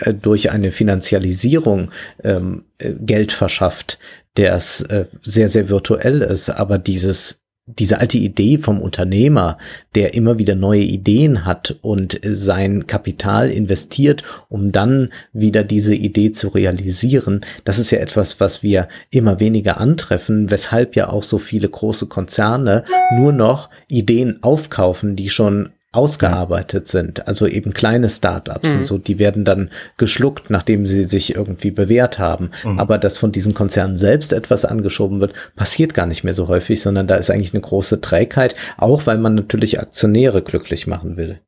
äh, durch eine Finanzialisierung ähm, äh, Geld verschafft, der es äh, sehr, sehr virtuell ist. Aber dieses diese alte Idee vom Unternehmer, der immer wieder neue Ideen hat und sein Kapital investiert, um dann wieder diese Idee zu realisieren, das ist ja etwas, was wir immer weniger antreffen, weshalb ja auch so viele große Konzerne nur noch Ideen aufkaufen, die schon ausgearbeitet sind, also eben kleine Startups Mhm. und so, die werden dann geschluckt, nachdem sie sich irgendwie bewährt haben. Mhm. Aber dass von diesen Konzernen selbst etwas angeschoben wird, passiert gar nicht mehr so häufig, sondern da ist eigentlich eine große Trägheit, auch weil man natürlich Aktionäre glücklich machen will.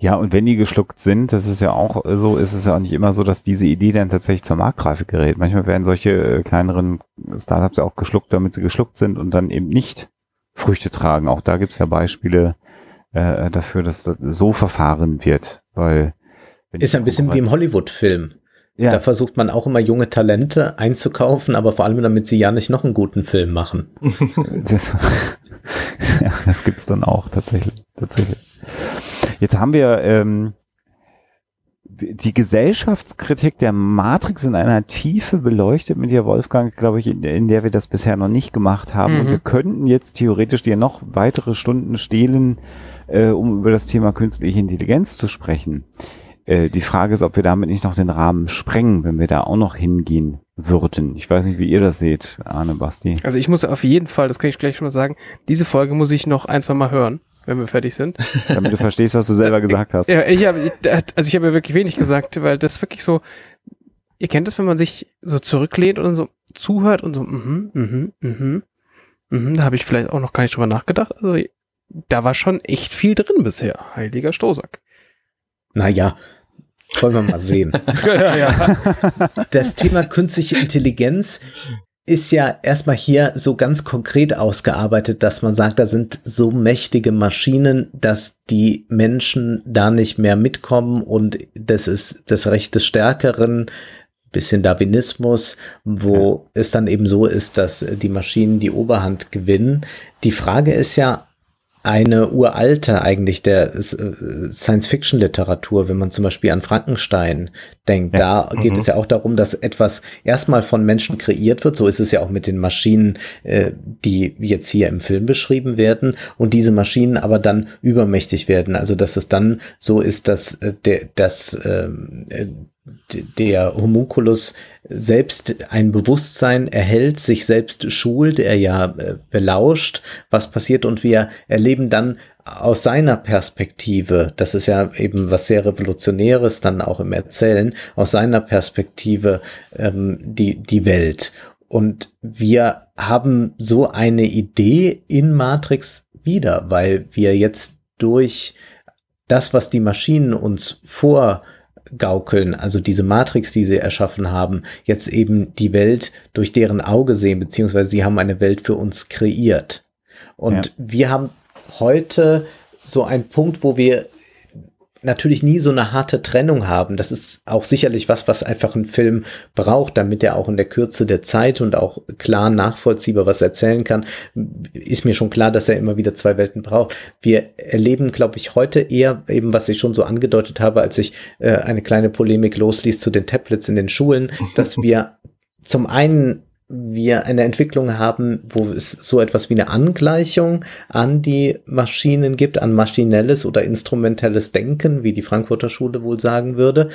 Ja, und wenn die geschluckt sind, das ist ja auch äh, so, ist es ja auch nicht immer so, dass diese Idee dann tatsächlich zur Marktreife gerät. Manchmal werden solche äh, kleineren Startups ja auch geschluckt, damit sie geschluckt sind und dann eben nicht Früchte tragen. Auch da gibt's ja Beispiele äh, dafür, dass das so verfahren wird, weil Ist ein bisschen wie im Hollywood-Film. Ja, Da versucht man auch immer junge Talente einzukaufen, aber vor allem damit sie ja nicht noch einen guten Film machen. das, ja, das gibt's dann auch tatsächlich. tatsächlich. Jetzt haben wir ähm, die Gesellschaftskritik der Matrix in einer Tiefe beleuchtet mit dir, Wolfgang, glaube ich, in, in der wir das bisher noch nicht gemacht haben. Und Mhm. wir könnten jetzt theoretisch dir noch weitere Stunden stehlen, äh, um über das Thema künstliche Intelligenz zu sprechen. Äh, die Frage ist, ob wir damit nicht noch den Rahmen sprengen, wenn wir da auch noch hingehen würden. Ich weiß nicht, wie ihr das seht, Arne Basti. Also ich muss auf jeden Fall, das kann ich gleich schon mal sagen, diese Folge muss ich noch ein, zwei Mal hören, wenn wir fertig sind. Damit du verstehst, was du selber gesagt hast. Ja, ich habe, also ich habe ja wirklich wenig gesagt, weil das wirklich so, ihr kennt es, wenn man sich so zurücklehnt und so zuhört und so, mhm, mhm, mhm, mhm, da habe ich vielleicht auch noch gar nicht drüber nachgedacht. Also da war schon echt viel drin bisher, heiliger Stoßack. Naja, wollen wir mal sehen. ja, ja. Das Thema künstliche Intelligenz ist ja erstmal hier so ganz konkret ausgearbeitet, dass man sagt, da sind so mächtige Maschinen, dass die Menschen da nicht mehr mitkommen und das ist das Recht des Stärkeren, bisschen Darwinismus, wo ja. es dann eben so ist, dass die Maschinen die Oberhand gewinnen. Die Frage ist ja, eine uralte eigentlich der äh, Science-Fiction-Literatur, wenn man zum Beispiel an Frankenstein denkt. Ja. Da geht mhm. es ja auch darum, dass etwas erstmal von Menschen kreiert wird. So ist es ja auch mit den Maschinen, äh, die jetzt hier im Film beschrieben werden. Und diese Maschinen aber dann übermächtig werden. Also dass es dann so ist, dass äh, der, dass ähm, äh, der Homunculus selbst ein Bewusstsein erhält, sich selbst schult, er ja äh, belauscht, was passiert und wir erleben dann aus seiner Perspektive, das ist ja eben was sehr Revolutionäres dann auch im Erzählen, aus seiner Perspektive ähm, die, die Welt. Und wir haben so eine Idee in Matrix wieder, weil wir jetzt durch das, was die Maschinen uns vor gaukeln, also diese Matrix, die sie erschaffen haben, jetzt eben die Welt durch deren Auge sehen, beziehungsweise sie haben eine Welt für uns kreiert. Und ja. wir haben heute so einen Punkt, wo wir natürlich nie so eine harte Trennung haben. Das ist auch sicherlich was, was einfach ein Film braucht, damit er auch in der Kürze der Zeit und auch klar nachvollziehbar was erzählen kann. Ist mir schon klar, dass er immer wieder zwei Welten braucht. Wir erleben, glaube ich, heute eher eben, was ich schon so angedeutet habe, als ich äh, eine kleine Polemik losließ zu den Tablets in den Schulen, dass wir zum einen wir eine Entwicklung haben, wo es so etwas wie eine Angleichung an die Maschinen gibt, an maschinelles oder instrumentelles Denken, wie die Frankfurter Schule wohl sagen würde.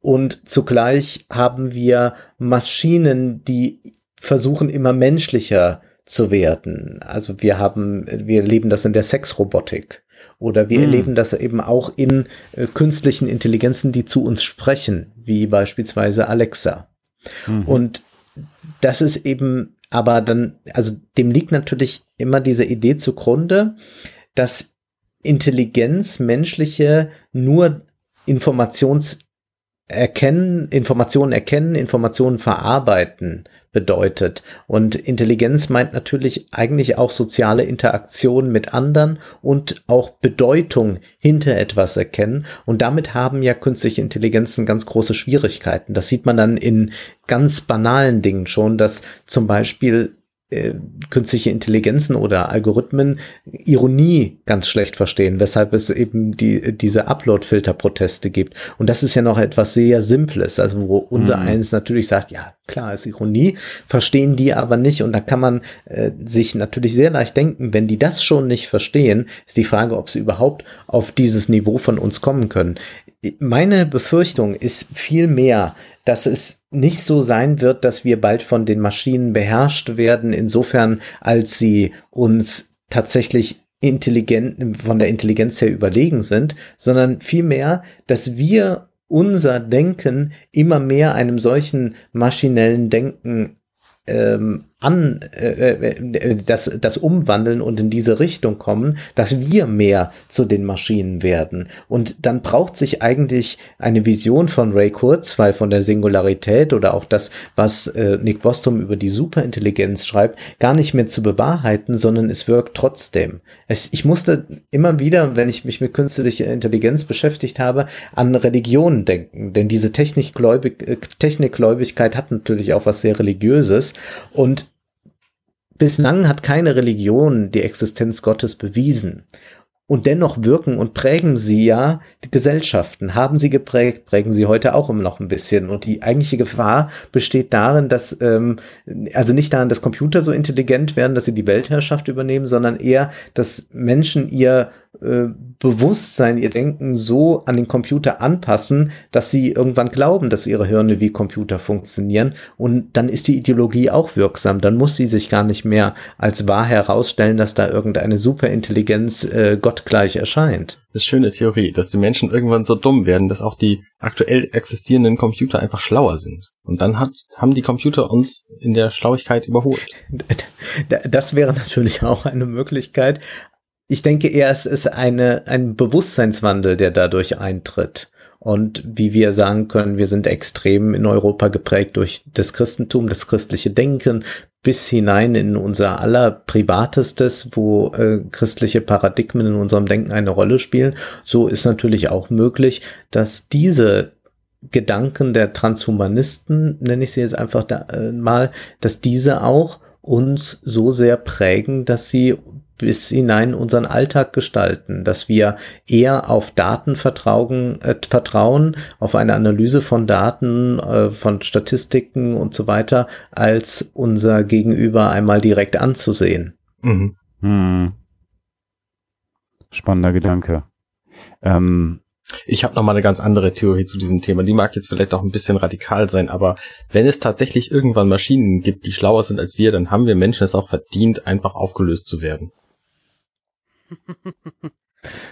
Und zugleich haben wir Maschinen, die versuchen immer menschlicher zu werden. Also wir haben, wir erleben das in der Sexrobotik. Oder wir mhm. erleben das eben auch in äh, künstlichen Intelligenzen, die zu uns sprechen, wie beispielsweise Alexa. Mhm. Und das ist eben aber dann, also dem liegt natürlich immer diese Idee zugrunde, dass Intelligenz, menschliche, nur Informations erkennen, Informationen erkennen, Informationen verarbeiten bedeutet. Und Intelligenz meint natürlich eigentlich auch soziale Interaktion mit anderen und auch Bedeutung hinter etwas erkennen. Und damit haben ja künstliche Intelligenzen ganz große Schwierigkeiten. Das sieht man dann in ganz banalen Dingen schon, dass zum Beispiel äh, künstliche Intelligenzen oder Algorithmen Ironie ganz schlecht verstehen, weshalb es eben die, diese Upload-Filter-Proteste gibt. Und das ist ja noch etwas sehr Simples, also wo unser mhm. eins natürlich sagt, ja, klar ist Ironie, verstehen die aber nicht. Und da kann man äh, sich natürlich sehr leicht denken, wenn die das schon nicht verstehen, ist die Frage, ob sie überhaupt auf dieses Niveau von uns kommen können. Meine Befürchtung ist viel mehr, dass es nicht so sein wird, dass wir bald von den Maschinen beherrscht werden, insofern als sie uns tatsächlich intelligent, von der Intelligenz her überlegen sind, sondern vielmehr, dass wir unser Denken immer mehr einem solchen maschinellen Denken ähm, an äh, äh, das, das umwandeln und in diese Richtung kommen, dass wir mehr zu den Maschinen werden. Und dann braucht sich eigentlich eine Vision von Ray Kurzweil von der Singularität oder auch das, was äh, Nick Bostrom über die Superintelligenz schreibt, gar nicht mehr zu bewahrheiten, sondern es wirkt trotzdem. Es, ich musste immer wieder, wenn ich mich mit künstlicher Intelligenz beschäftigt habe, an Religionen denken, denn diese Technikgläubig, äh, Technikgläubigkeit hat natürlich auch was sehr Religiöses und Bislang hat keine Religion die Existenz Gottes bewiesen. Und dennoch wirken und prägen sie ja die Gesellschaften, haben sie geprägt, prägen sie heute auch immer noch ein bisschen. Und die eigentliche Gefahr besteht darin, dass, ähm, also nicht darin, dass Computer so intelligent werden, dass sie die Weltherrschaft übernehmen, sondern eher, dass Menschen ihr äh, Bewusstsein, ihr Denken so an den Computer anpassen, dass sie irgendwann glauben, dass ihre Hirne wie Computer funktionieren. Und dann ist die Ideologie auch wirksam. Dann muss sie sich gar nicht mehr als wahr herausstellen, dass da irgendeine Superintelligenz äh, gottgleich erscheint. Das ist schöne Theorie, dass die Menschen irgendwann so dumm werden, dass auch die aktuell existierenden Computer einfach schlauer sind. Und dann hat, haben die Computer uns in der Schlauigkeit überholt. Das wäre natürlich auch eine Möglichkeit ich denke eher, es ist eine, ein Bewusstseinswandel, der dadurch eintritt. Und wie wir sagen können, wir sind extrem in Europa geprägt durch das Christentum, das christliche Denken, bis hinein in unser aller Privatestes, wo äh, christliche Paradigmen in unserem Denken eine Rolle spielen. So ist natürlich auch möglich, dass diese Gedanken der Transhumanisten, nenne ich sie jetzt einfach da, äh, mal, dass diese auch uns so sehr prägen, dass sie bis hinein unseren Alltag gestalten, dass wir eher auf Daten vertrauen, äh, vertrauen auf eine Analyse von Daten, äh, von Statistiken und so weiter, als unser Gegenüber einmal direkt anzusehen. Mhm. Hm. Spannender Gedanke. Ähm, ich habe noch mal eine ganz andere Theorie zu diesem Thema. Die mag jetzt vielleicht auch ein bisschen radikal sein, aber wenn es tatsächlich irgendwann Maschinen gibt, die schlauer sind als wir, dann haben wir Menschen es auch verdient, einfach aufgelöst zu werden.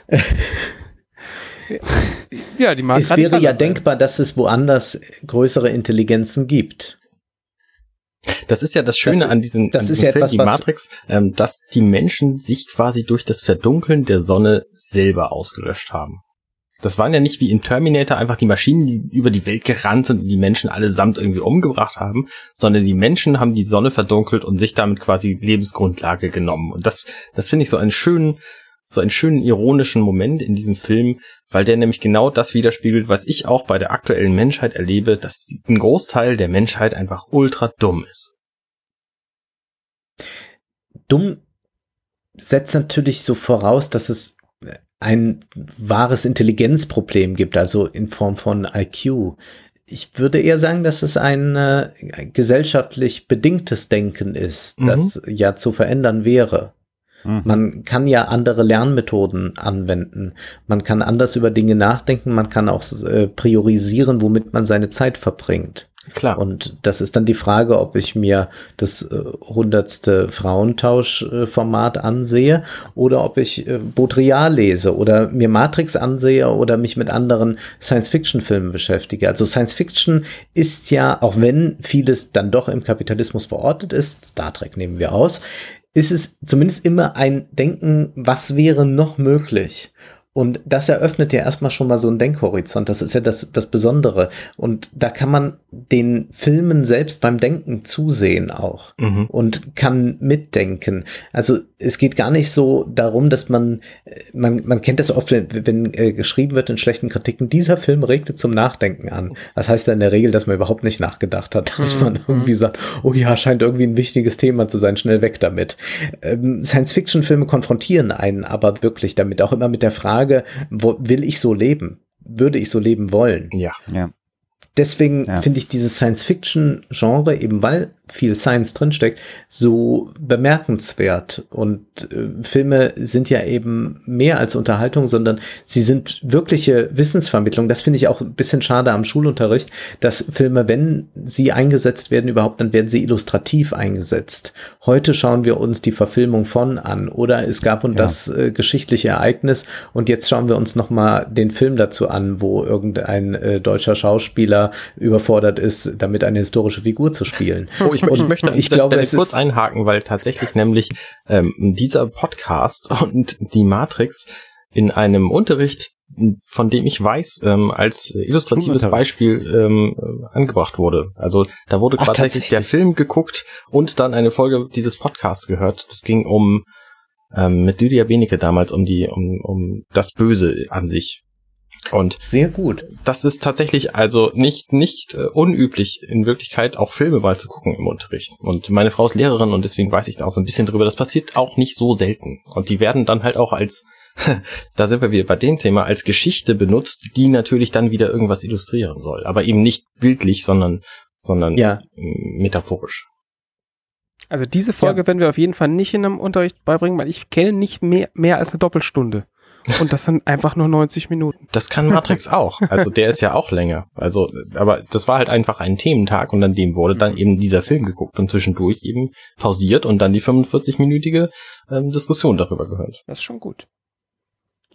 ja, die Mark Es wäre ja sein. denkbar, dass es woanders größere Intelligenzen gibt. Das ist ja das Schöne das, an diesen, das an ist ja Film, etwas, die Matrix, ähm, dass die Menschen sich quasi durch das Verdunkeln der Sonne selber ausgelöscht haben. Das waren ja nicht wie in Terminator einfach die Maschinen, die über die Welt gerannt sind und die Menschen allesamt irgendwie umgebracht haben, sondern die Menschen haben die Sonne verdunkelt und sich damit quasi Lebensgrundlage genommen. Und das, das finde ich so einen schönen, so einen schönen ironischen Moment in diesem Film, weil der nämlich genau das widerspiegelt, was ich auch bei der aktuellen Menschheit erlebe, dass ein Großteil der Menschheit einfach ultra dumm ist. Dumm setzt natürlich so voraus, dass es ein wahres Intelligenzproblem gibt, also in Form von IQ. Ich würde eher sagen, dass es ein äh, gesellschaftlich bedingtes Denken ist, mhm. das ja zu verändern wäre. Mhm. Man kann ja andere Lernmethoden anwenden. Man kann anders über Dinge nachdenken. Man kann auch äh, priorisieren, womit man seine Zeit verbringt. Klar. Und das ist dann die Frage, ob ich mir das äh, hundertste Frauentausch-Format ansehe oder ob ich äh, Baudrillard lese oder mir Matrix ansehe oder mich mit anderen Science-Fiction-Filmen beschäftige. Also Science-Fiction ist ja, auch wenn vieles dann doch im Kapitalismus verortet ist, Star Trek nehmen wir aus, ist es zumindest immer ein Denken, was wäre noch möglich? Und das eröffnet ja erstmal schon mal so einen Denkhorizont. Das ist ja das, das Besondere. Und da kann man den Filmen selbst beim Denken zusehen auch mhm. und kann mitdenken. Also es geht gar nicht so darum, dass man, man, man kennt das oft, wenn, wenn äh, geschrieben wird in schlechten Kritiken, dieser Film regte zum Nachdenken an. Das heißt ja in der Regel, dass man überhaupt nicht nachgedacht hat, dass mhm. man irgendwie sagt, oh ja, scheint irgendwie ein wichtiges Thema zu sein, schnell weg damit. Ähm, Science-Fiction-Filme konfrontieren einen aber wirklich damit, auch immer mit der Frage, Frage, wo, will ich so leben? Würde ich so leben wollen? Ja. ja. Deswegen ja. finde ich dieses Science-Fiction-Genre, eben weil viel Science drinsteckt, so bemerkenswert. Und äh, Filme sind ja eben mehr als Unterhaltung, sondern sie sind wirkliche Wissensvermittlung. Das finde ich auch ein bisschen schade am Schulunterricht, dass Filme, wenn sie eingesetzt werden überhaupt, dann werden sie illustrativ eingesetzt. Heute schauen wir uns die Verfilmung von an oder es gab und ja. das äh, geschichtliche Ereignis und jetzt schauen wir uns nochmal den Film dazu an, wo irgendein äh, deutscher Schauspieler überfordert ist, damit eine historische Figur zu spielen. Oh, ich, ich möchte ich glaube, kurz einhaken, weil tatsächlich nämlich ähm, dieser Podcast und die Matrix in einem Unterricht, von dem ich weiß, ähm, als illustratives Beispiel ähm, angebracht wurde. Also da wurde Ach, tatsächlich der Film geguckt und dann eine Folge dieses Podcasts gehört. Das ging um ähm, mit Lydia Benecke damals um die um, um das Böse an sich. Und sehr gut. Das ist tatsächlich also nicht nicht äh, unüblich in Wirklichkeit auch Filme mal zu gucken im Unterricht. Und meine Frau ist Lehrerin und deswegen weiß ich da auch so ein bisschen drüber. Das passiert auch nicht so selten. Und die werden dann halt auch als da sind wir wieder bei dem Thema als Geschichte benutzt, die natürlich dann wieder irgendwas illustrieren soll, aber eben nicht bildlich, sondern sondern ja. metaphorisch. Also diese Folge ja. werden wir auf jeden Fall nicht in einem Unterricht beibringen, weil ich kenne nicht mehr mehr als eine Doppelstunde. Und das sind einfach nur 90 Minuten. Das kann Matrix auch. Also der ist ja auch länger. Also, aber das war halt einfach ein Thementag und an dem wurde dann eben dieser Film geguckt und zwischendurch eben pausiert und dann die 45-minütige ähm, Diskussion darüber gehört. Das ist schon gut.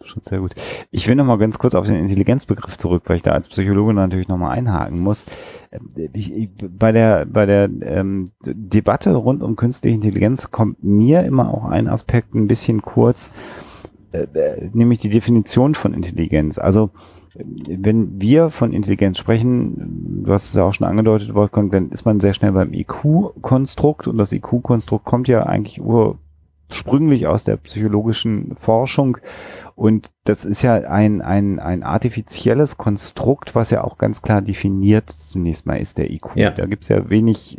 Schon sehr gut. Ich will noch mal ganz kurz auf den Intelligenzbegriff zurück, weil ich da als Psychologe natürlich noch mal einhaken muss. Ich, ich, bei der bei der ähm, Debatte rund um künstliche Intelligenz kommt mir immer auch ein Aspekt ein bisschen kurz, nämlich die Definition von Intelligenz. Also wenn wir von Intelligenz sprechen, du hast es ja auch schon angedeutet, Wolfgang, dann ist man sehr schnell beim IQ-Konstrukt und das IQ-Konstrukt kommt ja eigentlich ur ursprünglich aus der psychologischen Forschung. Und das ist ja ein, ein, ein artifizielles Konstrukt, was ja auch ganz klar definiert zunächst mal ist, der IQ. Ja. Da gibt's ja wenig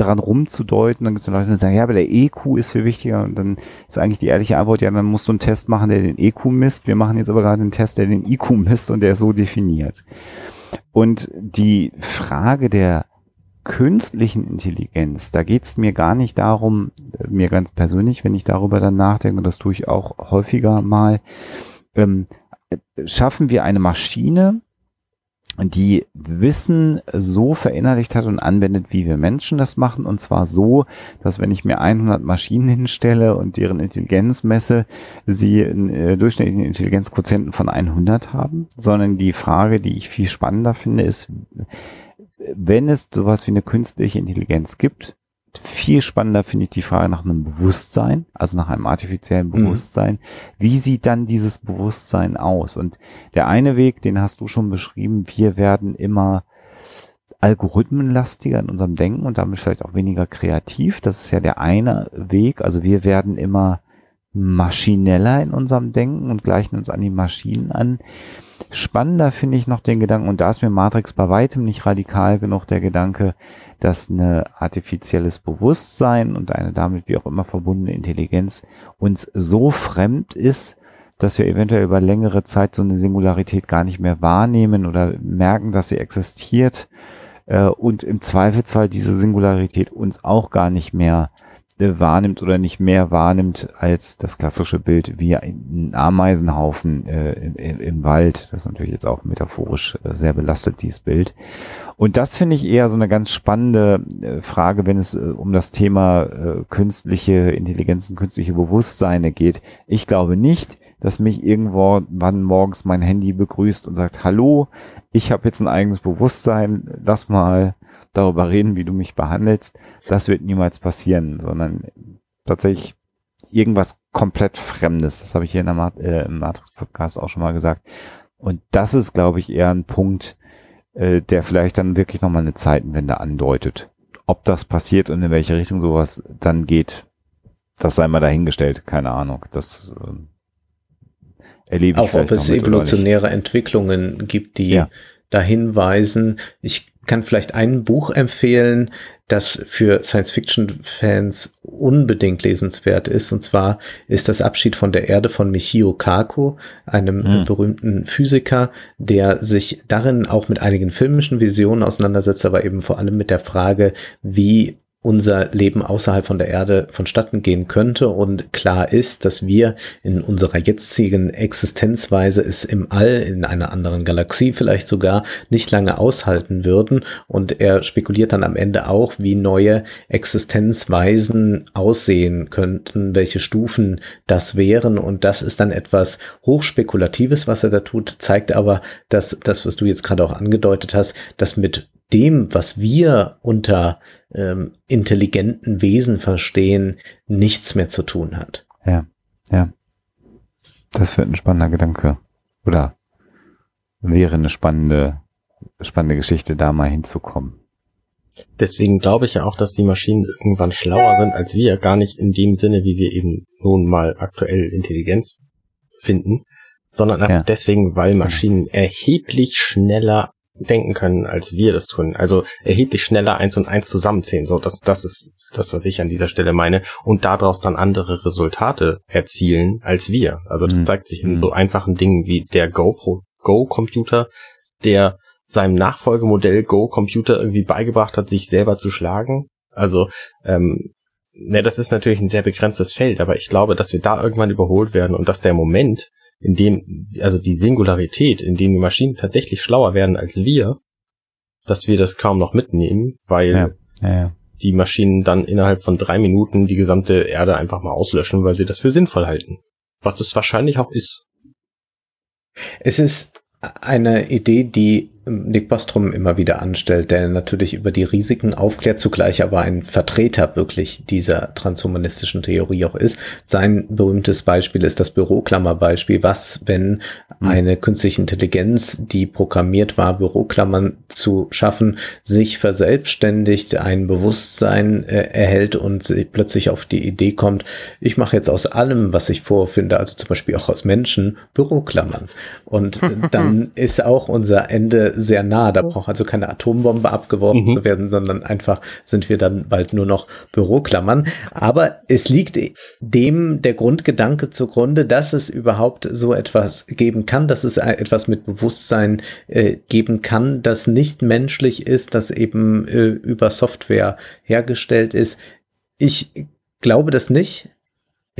dran rumzudeuten. Dann gibt es Leute, die sagen, ja, aber der EQ ist viel wichtiger. Und dann ist eigentlich die ehrliche Antwort, ja, dann musst du einen Test machen, der den EQ misst. Wir machen jetzt aber gerade einen Test, der den IQ misst und der so definiert. Und die Frage der künstlichen Intelligenz, da geht es mir gar nicht darum, mir ganz persönlich, wenn ich darüber dann nachdenke, und das tue ich auch häufiger mal, ähm, schaffen wir eine Maschine, die Wissen so verinnerlicht hat und anwendet, wie wir Menschen das machen. Und zwar so, dass wenn ich mir 100 Maschinen hinstelle und deren Intelligenz messe, sie einen äh, durchschnittlichen Intelligenzquotienten von 100 haben. Sondern die Frage, die ich viel spannender finde, ist, wenn es sowas wie eine künstliche Intelligenz gibt, viel spannender finde ich die Frage nach einem Bewusstsein, also nach einem artifiziellen mhm. Bewusstsein. Mhm. Wie sieht dann dieses Bewusstsein aus? Und der eine Weg, den hast du schon beschrieben, wir werden immer algorithmenlastiger in unserem Denken und damit vielleicht auch weniger kreativ. Das ist ja der eine Weg. Also wir werden immer maschineller in unserem Denken und gleichen uns an die Maschinen an. Spannender finde ich noch den Gedanken, und da ist mir Matrix bei weitem nicht radikal genug, der Gedanke, dass eine artifizielles Bewusstsein und eine damit wie auch immer verbundene Intelligenz uns so fremd ist, dass wir eventuell über längere Zeit so eine Singularität gar nicht mehr wahrnehmen oder merken, dass sie existiert äh, und im Zweifelsfall diese Singularität uns auch gar nicht mehr wahrnimmt oder nicht mehr wahrnimmt als das klassische Bild wie ein Ameisenhaufen äh, im, im, Wald. Das ist natürlich jetzt auch metaphorisch äh, sehr belastet, dieses Bild. Und das finde ich eher so eine ganz spannende äh, Frage, wenn es äh, um das Thema äh, künstliche Intelligenzen, künstliche Bewusstseine geht. Ich glaube nicht, dass mich irgendwo wann morgens mein Handy begrüßt und sagt, hallo, ich habe jetzt ein eigenes Bewusstsein, lass mal darüber reden, wie du mich behandelst. Das wird niemals passieren, sondern tatsächlich irgendwas komplett Fremdes. Das habe ich hier in der Mat äh, im Matrix-Podcast auch schon mal gesagt. Und das ist, glaube ich, eher ein Punkt, äh, der vielleicht dann wirklich nochmal eine Zeitenwende andeutet. Ob das passiert und in welche Richtung sowas dann geht, das sei mal dahingestellt. Keine Ahnung. Das äh, erlebe ich Auch ob es evolutionäre Entwicklungen gibt, die ja. dahin weisen. Ich kann vielleicht ein Buch empfehlen, das für Science-Fiction-Fans unbedingt lesenswert ist. Und zwar ist das Abschied von der Erde von Michio Kaku, einem mhm. berühmten Physiker, der sich darin auch mit einigen filmischen Visionen auseinandersetzt, aber eben vor allem mit der Frage, wie unser Leben außerhalb von der Erde vonstatten gehen könnte. Und klar ist, dass wir in unserer jetzigen Existenzweise es im All, in einer anderen Galaxie vielleicht sogar, nicht lange aushalten würden. Und er spekuliert dann am Ende auch, wie neue Existenzweisen aussehen könnten, welche Stufen das wären. Und das ist dann etwas hochspekulatives, was er da tut, zeigt aber, dass das, was du jetzt gerade auch angedeutet hast, dass mit dem, was wir unter ähm, intelligenten Wesen verstehen, nichts mehr zu tun hat. Ja, ja. Das wird ein spannender Gedanke. Oder wäre eine spannende, spannende Geschichte, da mal hinzukommen. Deswegen glaube ich ja auch, dass die Maschinen irgendwann schlauer sind als wir, gar nicht in dem Sinne, wie wir eben nun mal aktuell Intelligenz finden, sondern ja. deswegen, weil Maschinen erheblich schneller denken können, als wir das tun. Also erheblich schneller eins und eins zusammenzählen. So, das, das ist das, was ich an dieser Stelle meine. Und daraus dann andere Resultate erzielen als wir. Also das mhm. zeigt sich in so mhm. einfachen Dingen wie der Go Go-Computer, der seinem Nachfolgemodell Go-Computer irgendwie beigebracht hat, sich selber zu schlagen. Also, ähm, ne, das ist natürlich ein sehr begrenztes Feld, aber ich glaube, dass wir da irgendwann überholt werden und dass der Moment, in dem, also die Singularität, in dem die Maschinen tatsächlich schlauer werden als wir, dass wir das kaum noch mitnehmen, weil Ja, ja, ja. die Maschinen dann innerhalb von drei Minuten die gesamte Erde einfach mal auslöschen, weil sie das für sinnvoll halten. Was es wahrscheinlich auch ist. Es ist eine Idee, die Nick Bostrom immer wieder anstellt, der natürlich über die Risiken aufklärt, zugleich aber ein Vertreter wirklich dieser transhumanistischen Theorie auch ist. Sein berühmtes Beispiel ist das Büroklammerbeispiel. Was, wenn eine künstliche Intelligenz, die programmiert war, Büroklammern zu schaffen, sich verselbstständigt, ein Bewusstsein äh, erhält und plötzlich auf die Idee kommt, ich mache jetzt aus allem, was ich vorfinde, also zum Beispiel auch aus Menschen, Büroklammern. Und dann ist auch unser Ende sehr nah. Da braucht also keine Atombombe abgeworfen Mhm. zu werden, sondern einfach sind wir dann bald nur noch Büroklammern. Aber es liegt dem der Grundgedanke zugrunde, dass es überhaupt so etwas geben kann, dass es etwas mit Bewusstsein äh, geben kann, das nicht menschlich ist, das eben äh, über Software hergestellt ist. Ich glaube das nicht.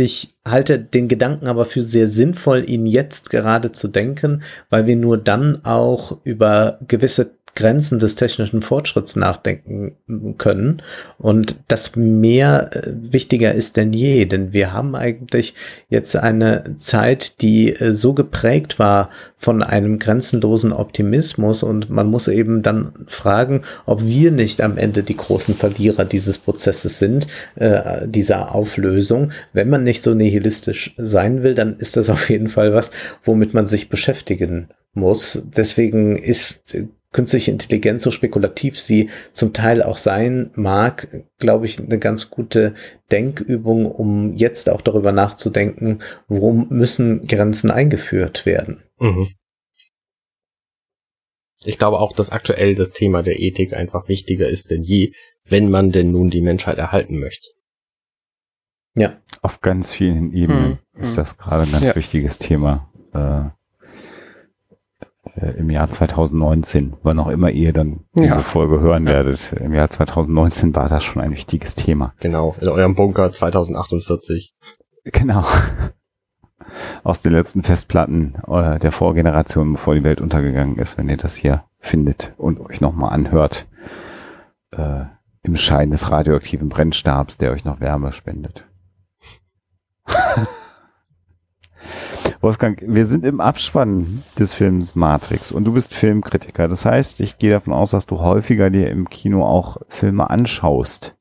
Ich halte den Gedanken aber für sehr sinnvoll, ihn jetzt gerade zu denken, weil wir nur dann auch über gewisse Grenzen des technischen Fortschritts nachdenken können und das mehr äh, wichtiger ist denn je, denn wir haben eigentlich jetzt eine Zeit, die äh, so geprägt war von einem grenzenlosen Optimismus und man muss eben dann fragen, ob wir nicht am Ende die großen Verlierer dieses Prozesses sind, äh, dieser Auflösung. Wenn man nicht so nihilistisch sein will, dann ist das auf jeden Fall was, womit man sich beschäftigen muss. Deswegen ist äh, künstliche Intelligenz, so spekulativ sie zum Teil auch sein mag, glaube ich, eine ganz gute Denkübung, um jetzt auch darüber nachzudenken, worum müssen Grenzen eingeführt werden. Mhm. Ich glaube auch, dass aktuell das Thema der Ethik einfach wichtiger ist denn je, wenn man denn nun die Menschheit erhalten möchte. Ja, Auf ganz vielen Ebenen Hm, ist hm. das gerade ein ganz Ja. wichtiges Thema. Äh, äh, Im Jahr 2019, wann auch immer ihr dann diese Ja. Folge hören werdet, im Jahr 2019 war das schon ein wichtiges Thema. Genau, in eurem Bunker 2048. Genau. Aus den letzten Festplatten äh, der Vorgeneration, bevor die Welt untergegangen ist, wenn ihr das hier findet und euch nochmal anhört. Äh, Im Schein des radioaktiven Brennstabs, der euch noch Wärme spendet. Wolfgang, wir sind im Abspann des Films Matrix und du bist Filmkritiker. Das heißt, ich gehe davon aus, dass du häufiger dir im Kino auch Filme anschaust.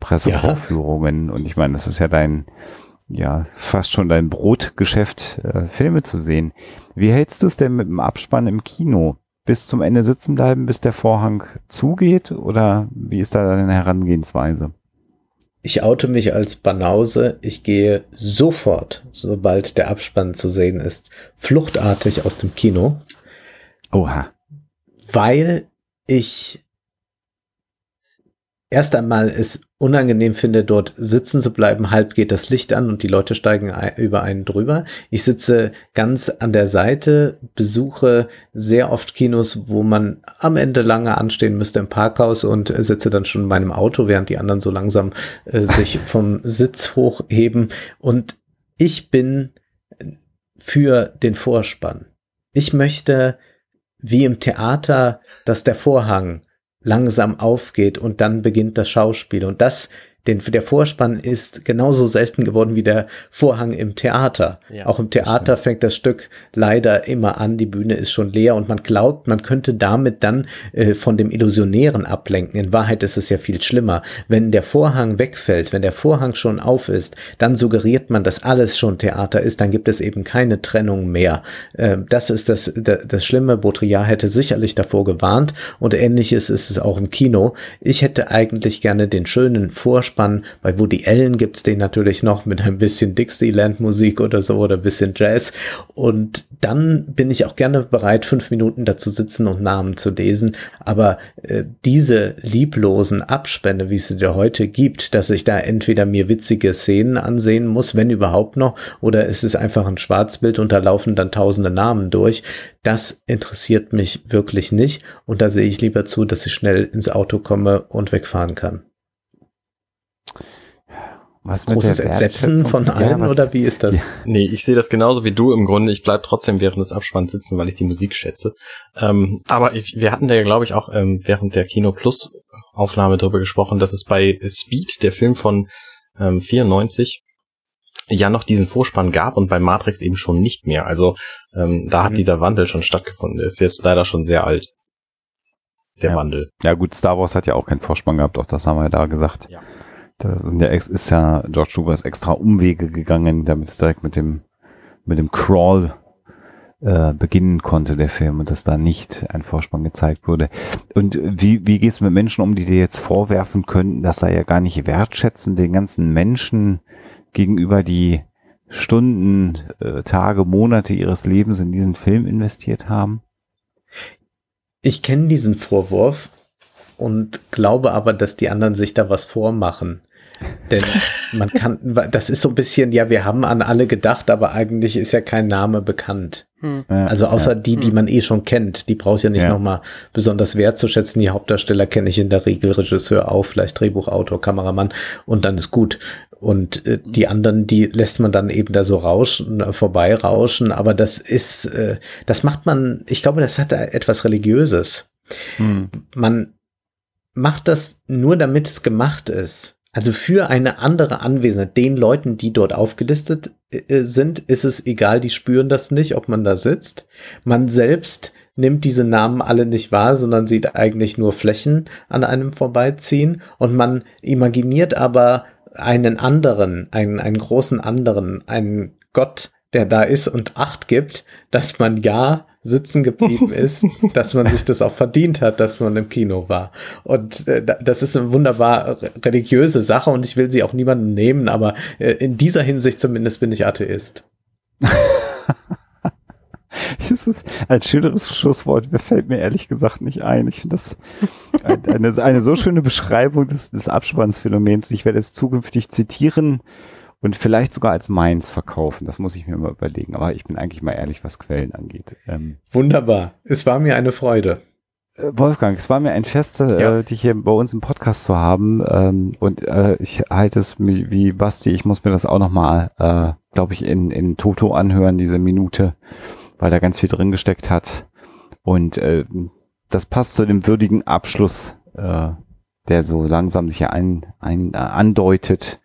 Pressevorführungen. Und ich meine, das ist ja dein, ja, fast schon dein Brotgeschäft, äh, Filme zu sehen. Wie hältst du es denn mit dem Abspann im Kino? Bis zum Ende sitzen bleiben, bis der Vorhang zugeht? Oder wie ist da deine Herangehensweise? Ich oute mich als Banause. Ich gehe sofort, sobald der Abspann zu sehen ist, fluchtartig aus dem Kino. Oha. weil ich erst einmal es unangenehm finde, dort sitzen zu bleiben. Halb geht das Licht an und die Leute steigen ein, über einen drüber. Ich sitze ganz an der Seite, besuche sehr oft Kinos, wo man am Ende lange anstehen müsste im Parkhaus und sitze dann schon in meinem Auto, während die anderen so langsam äh, sich vom Sitz hochheben. Und ich bin für den Vorspann. Ich möchte wie im Theater, dass der Vorhang langsam aufgeht und dann beginnt das Schauspiel. Und das, den, der Vorspann ist genauso selten geworden wie der Vorhang im Theater. Ja, Auch im Theater fängt das Stück leider immer an, die Bühne ist schon leer und man glaubt, man könnte damit dann äh, von dem Illusionären ablenken. In Wahrheit ist es ja viel schlimmer. Wenn der Vorhang wegfällt, wenn der Vorhang schon auf ist, dann suggeriert man, dass alles schon Theater ist, dann gibt es eben keine Trennung mehr. Äh, das ist das, das, das Schlimme. Baudrillard hätte sicherlich davor gewarnt und ähnliches ist es auch im Kino. Ich hätte eigentlich gerne den schönen Vorspann. Bei Woody Allen gibt's den natürlich noch mit ein bisschen Dixieland-Musik oder so oder ein bisschen Jazz. Und dann bin ich auch gerne bereit, fünf Minuten dazu sitzen und Namen zu lesen. Aber äh, diese lieblosen Abspänne, wie es sie dir heute gibt, dass ich da entweder mir witzige Szenen ansehen muss, wenn überhaupt noch, oder es ist einfach ein Schwarzbild und da laufen dann tausende Namen durch. Das interessiert mich wirklich nicht. Und da sehe ich lieber zu, dass ich schnell ins Auto komme und wegfahren kann. Was großes Entsetzen von Ja, allen was- oder wie ist das? Ja. Nee, ich sehe das genauso wie du im Grunde. Ich bleib trotzdem während des Abspanns sitzen, weil ich die Musik schätze. Ähm, aber ich, wir hatten da ja, glaube ich, auch ähm, während der Kino Plus Aufnahme darüber gesprochen, dass es bei Speed, der Film von ähm, 94, ja noch diesen Vorspann gab und bei Matrix eben schon nicht mehr. Also ähm, da hat Mhm. dieser Wandel schon stattgefunden. Der ist jetzt leider schon sehr alt. Der Ja. Wandel. Ja gut, Star Wars hat ja auch keinen Vorspann gehabt, auch das haben wir ja da gesagt. Ja. Da sind ja, ist ja George Lucas extra Umwege gegangen, damit es direkt mit dem, mit dem Crawl äh, beginnen konnte, der Film, und dass da nicht ein Vorspann gezeigt wurde. Und wie, wie gehst du mit Menschen um, die dir jetzt vorwerfen könnten, das sei ja gar nicht wertschätzend den ganzen Menschen gegenüber, die Stunden, äh, Tage, Monate ihres Lebens in diesen Film investiert haben? Ich kenne diesen Vorwurf und glaube aber, dass die anderen sich da was vormachen. Denn man kann, das ist so ein bisschen, ja, wir haben an alle gedacht, aber eigentlich ist ja kein Name bekannt. Hm. Also außer ja. die, die man eh schon kennt, die brauchst ja nicht Ja. nochmal besonders wertzuschätzen. Die Hauptdarsteller kenne ich in der Regel, Regisseur auch, vielleicht Drehbuchautor, Kameramann und dann ist gut. Und äh, die anderen, die lässt man dann eben da so rauschen, äh, vorbeirauschen, aber das ist, äh, das macht man, ich glaube, das hat da etwas Religiöses. Hm. Man macht das nur, damit es gemacht ist. Also für eine andere Anwesenheit, den Leuten, die dort aufgelistet äh, sind, ist es egal, die spüren das nicht, ob man da sitzt. Man selbst nimmt diese Namen alle nicht wahr, sondern sieht eigentlich nur Flächen an einem vorbeiziehen und man imaginiert aber einen anderen, einen, einen großen anderen, einen Gott, der da ist und Acht gibt, dass man ja sitzen geblieben ist, dass man sich das auch verdient hat, dass man im Kino war. Und äh, da- das ist eine wunderbar religiöse Sache und ich will sie auch niemandem nehmen, aber äh, in dieser Hinsicht zumindest bin ich Atheist. Das ist als schöneres Schlusswort fällt mir ehrlich gesagt nicht ein. Ich finde das ein- eine, eine so schöne Beschreibung des, des Abspannsphänomens. Ich werde es zukünftig zitieren und vielleicht sogar als meins verkaufen. Das muss ich mir mal überlegen. Aber ich bin eigentlich mal ehrlich, was Quellen angeht. Ähm, Wunderbar. Es war mir eine Freude. äh, Wolfgang, es war mir ein Fest, Ja. äh, dich hier bei uns im Podcast zu haben. Ähm, und äh, ich halte es wie, wie Basti, ich muss mir das auch nochmal, äh, glaube ich, in, in Toto anhören, diese Minute, weil da ganz viel drin gesteckt hat. Und äh, das passt zu dem würdigen Abschluss, äh, der so langsam sich ja ein, ein, äh, andeutet,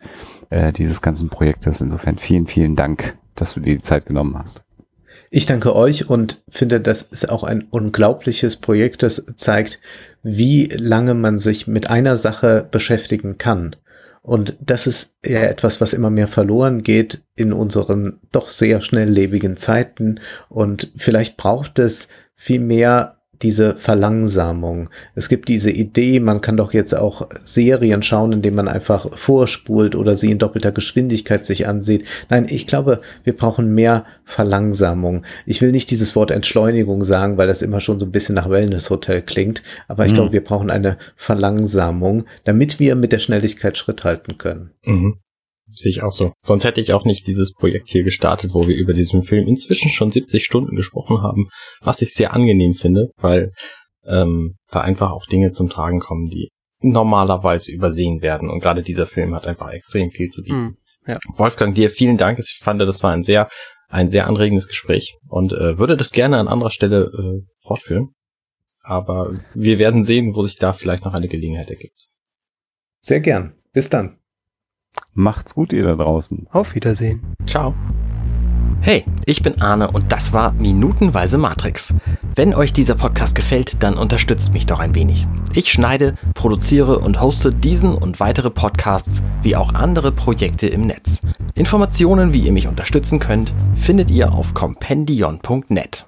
äh, dieses ganzen Projektes. Insofern vielen, vielen Dank, dass du dir die Zeit genommen hast. Ich danke euch und finde, das ist auch ein unglaubliches Projekt, das zeigt, wie lange man sich mit einer Sache beschäftigen kann. Und das ist ja etwas, was immer mehr verloren geht in unseren doch sehr schnelllebigen Zeiten. Und vielleicht braucht es viel mehr diese Verlangsamung. Es gibt diese Idee, man kann doch jetzt auch Serien schauen, indem man einfach vorspult oder sie in doppelter Geschwindigkeit sich ansieht. Nein, ich glaube, wir brauchen mehr Verlangsamung. Ich will nicht dieses Wort Entschleunigung sagen, weil das immer schon so ein bisschen nach Wellnesshotel klingt, aber ich Mhm. glaube, wir brauchen eine Verlangsamung, damit wir mit der Schnelligkeit Schritt halten können. Mhm. Sehe ich auch so. Sonst hätte ich auch nicht dieses Projekt hier gestartet, wo wir über diesen Film inzwischen schon 70 Stunden gesprochen haben, was ich sehr angenehm finde, weil ähm, da einfach auch Dinge zum Tragen kommen, die normalerweise übersehen werden. Und gerade dieser Film hat einfach extrem viel zu bieten. Hm. Wolfgang, dir vielen Dank. Ich fand, das war ein sehr, ein sehr anregendes Gespräch und äh, würde das gerne an anderer Stelle äh, fortführen. Aber wir werden sehen, wo sich da vielleicht noch eine Gelegenheit ergibt. Sehr gern. Bis dann. Macht's gut, ihr da draußen. Auf Wiedersehen. Ciao. Hey, ich bin Arne und das war Minutenweise Matrix. Wenn euch dieser Podcast gefällt, dann unterstützt mich doch ein wenig. Ich schneide, produziere und hoste diesen und weitere Podcasts wie auch andere Projekte im Netz. Informationen, wie ihr mich unterstützen könnt, findet ihr auf compendion.net.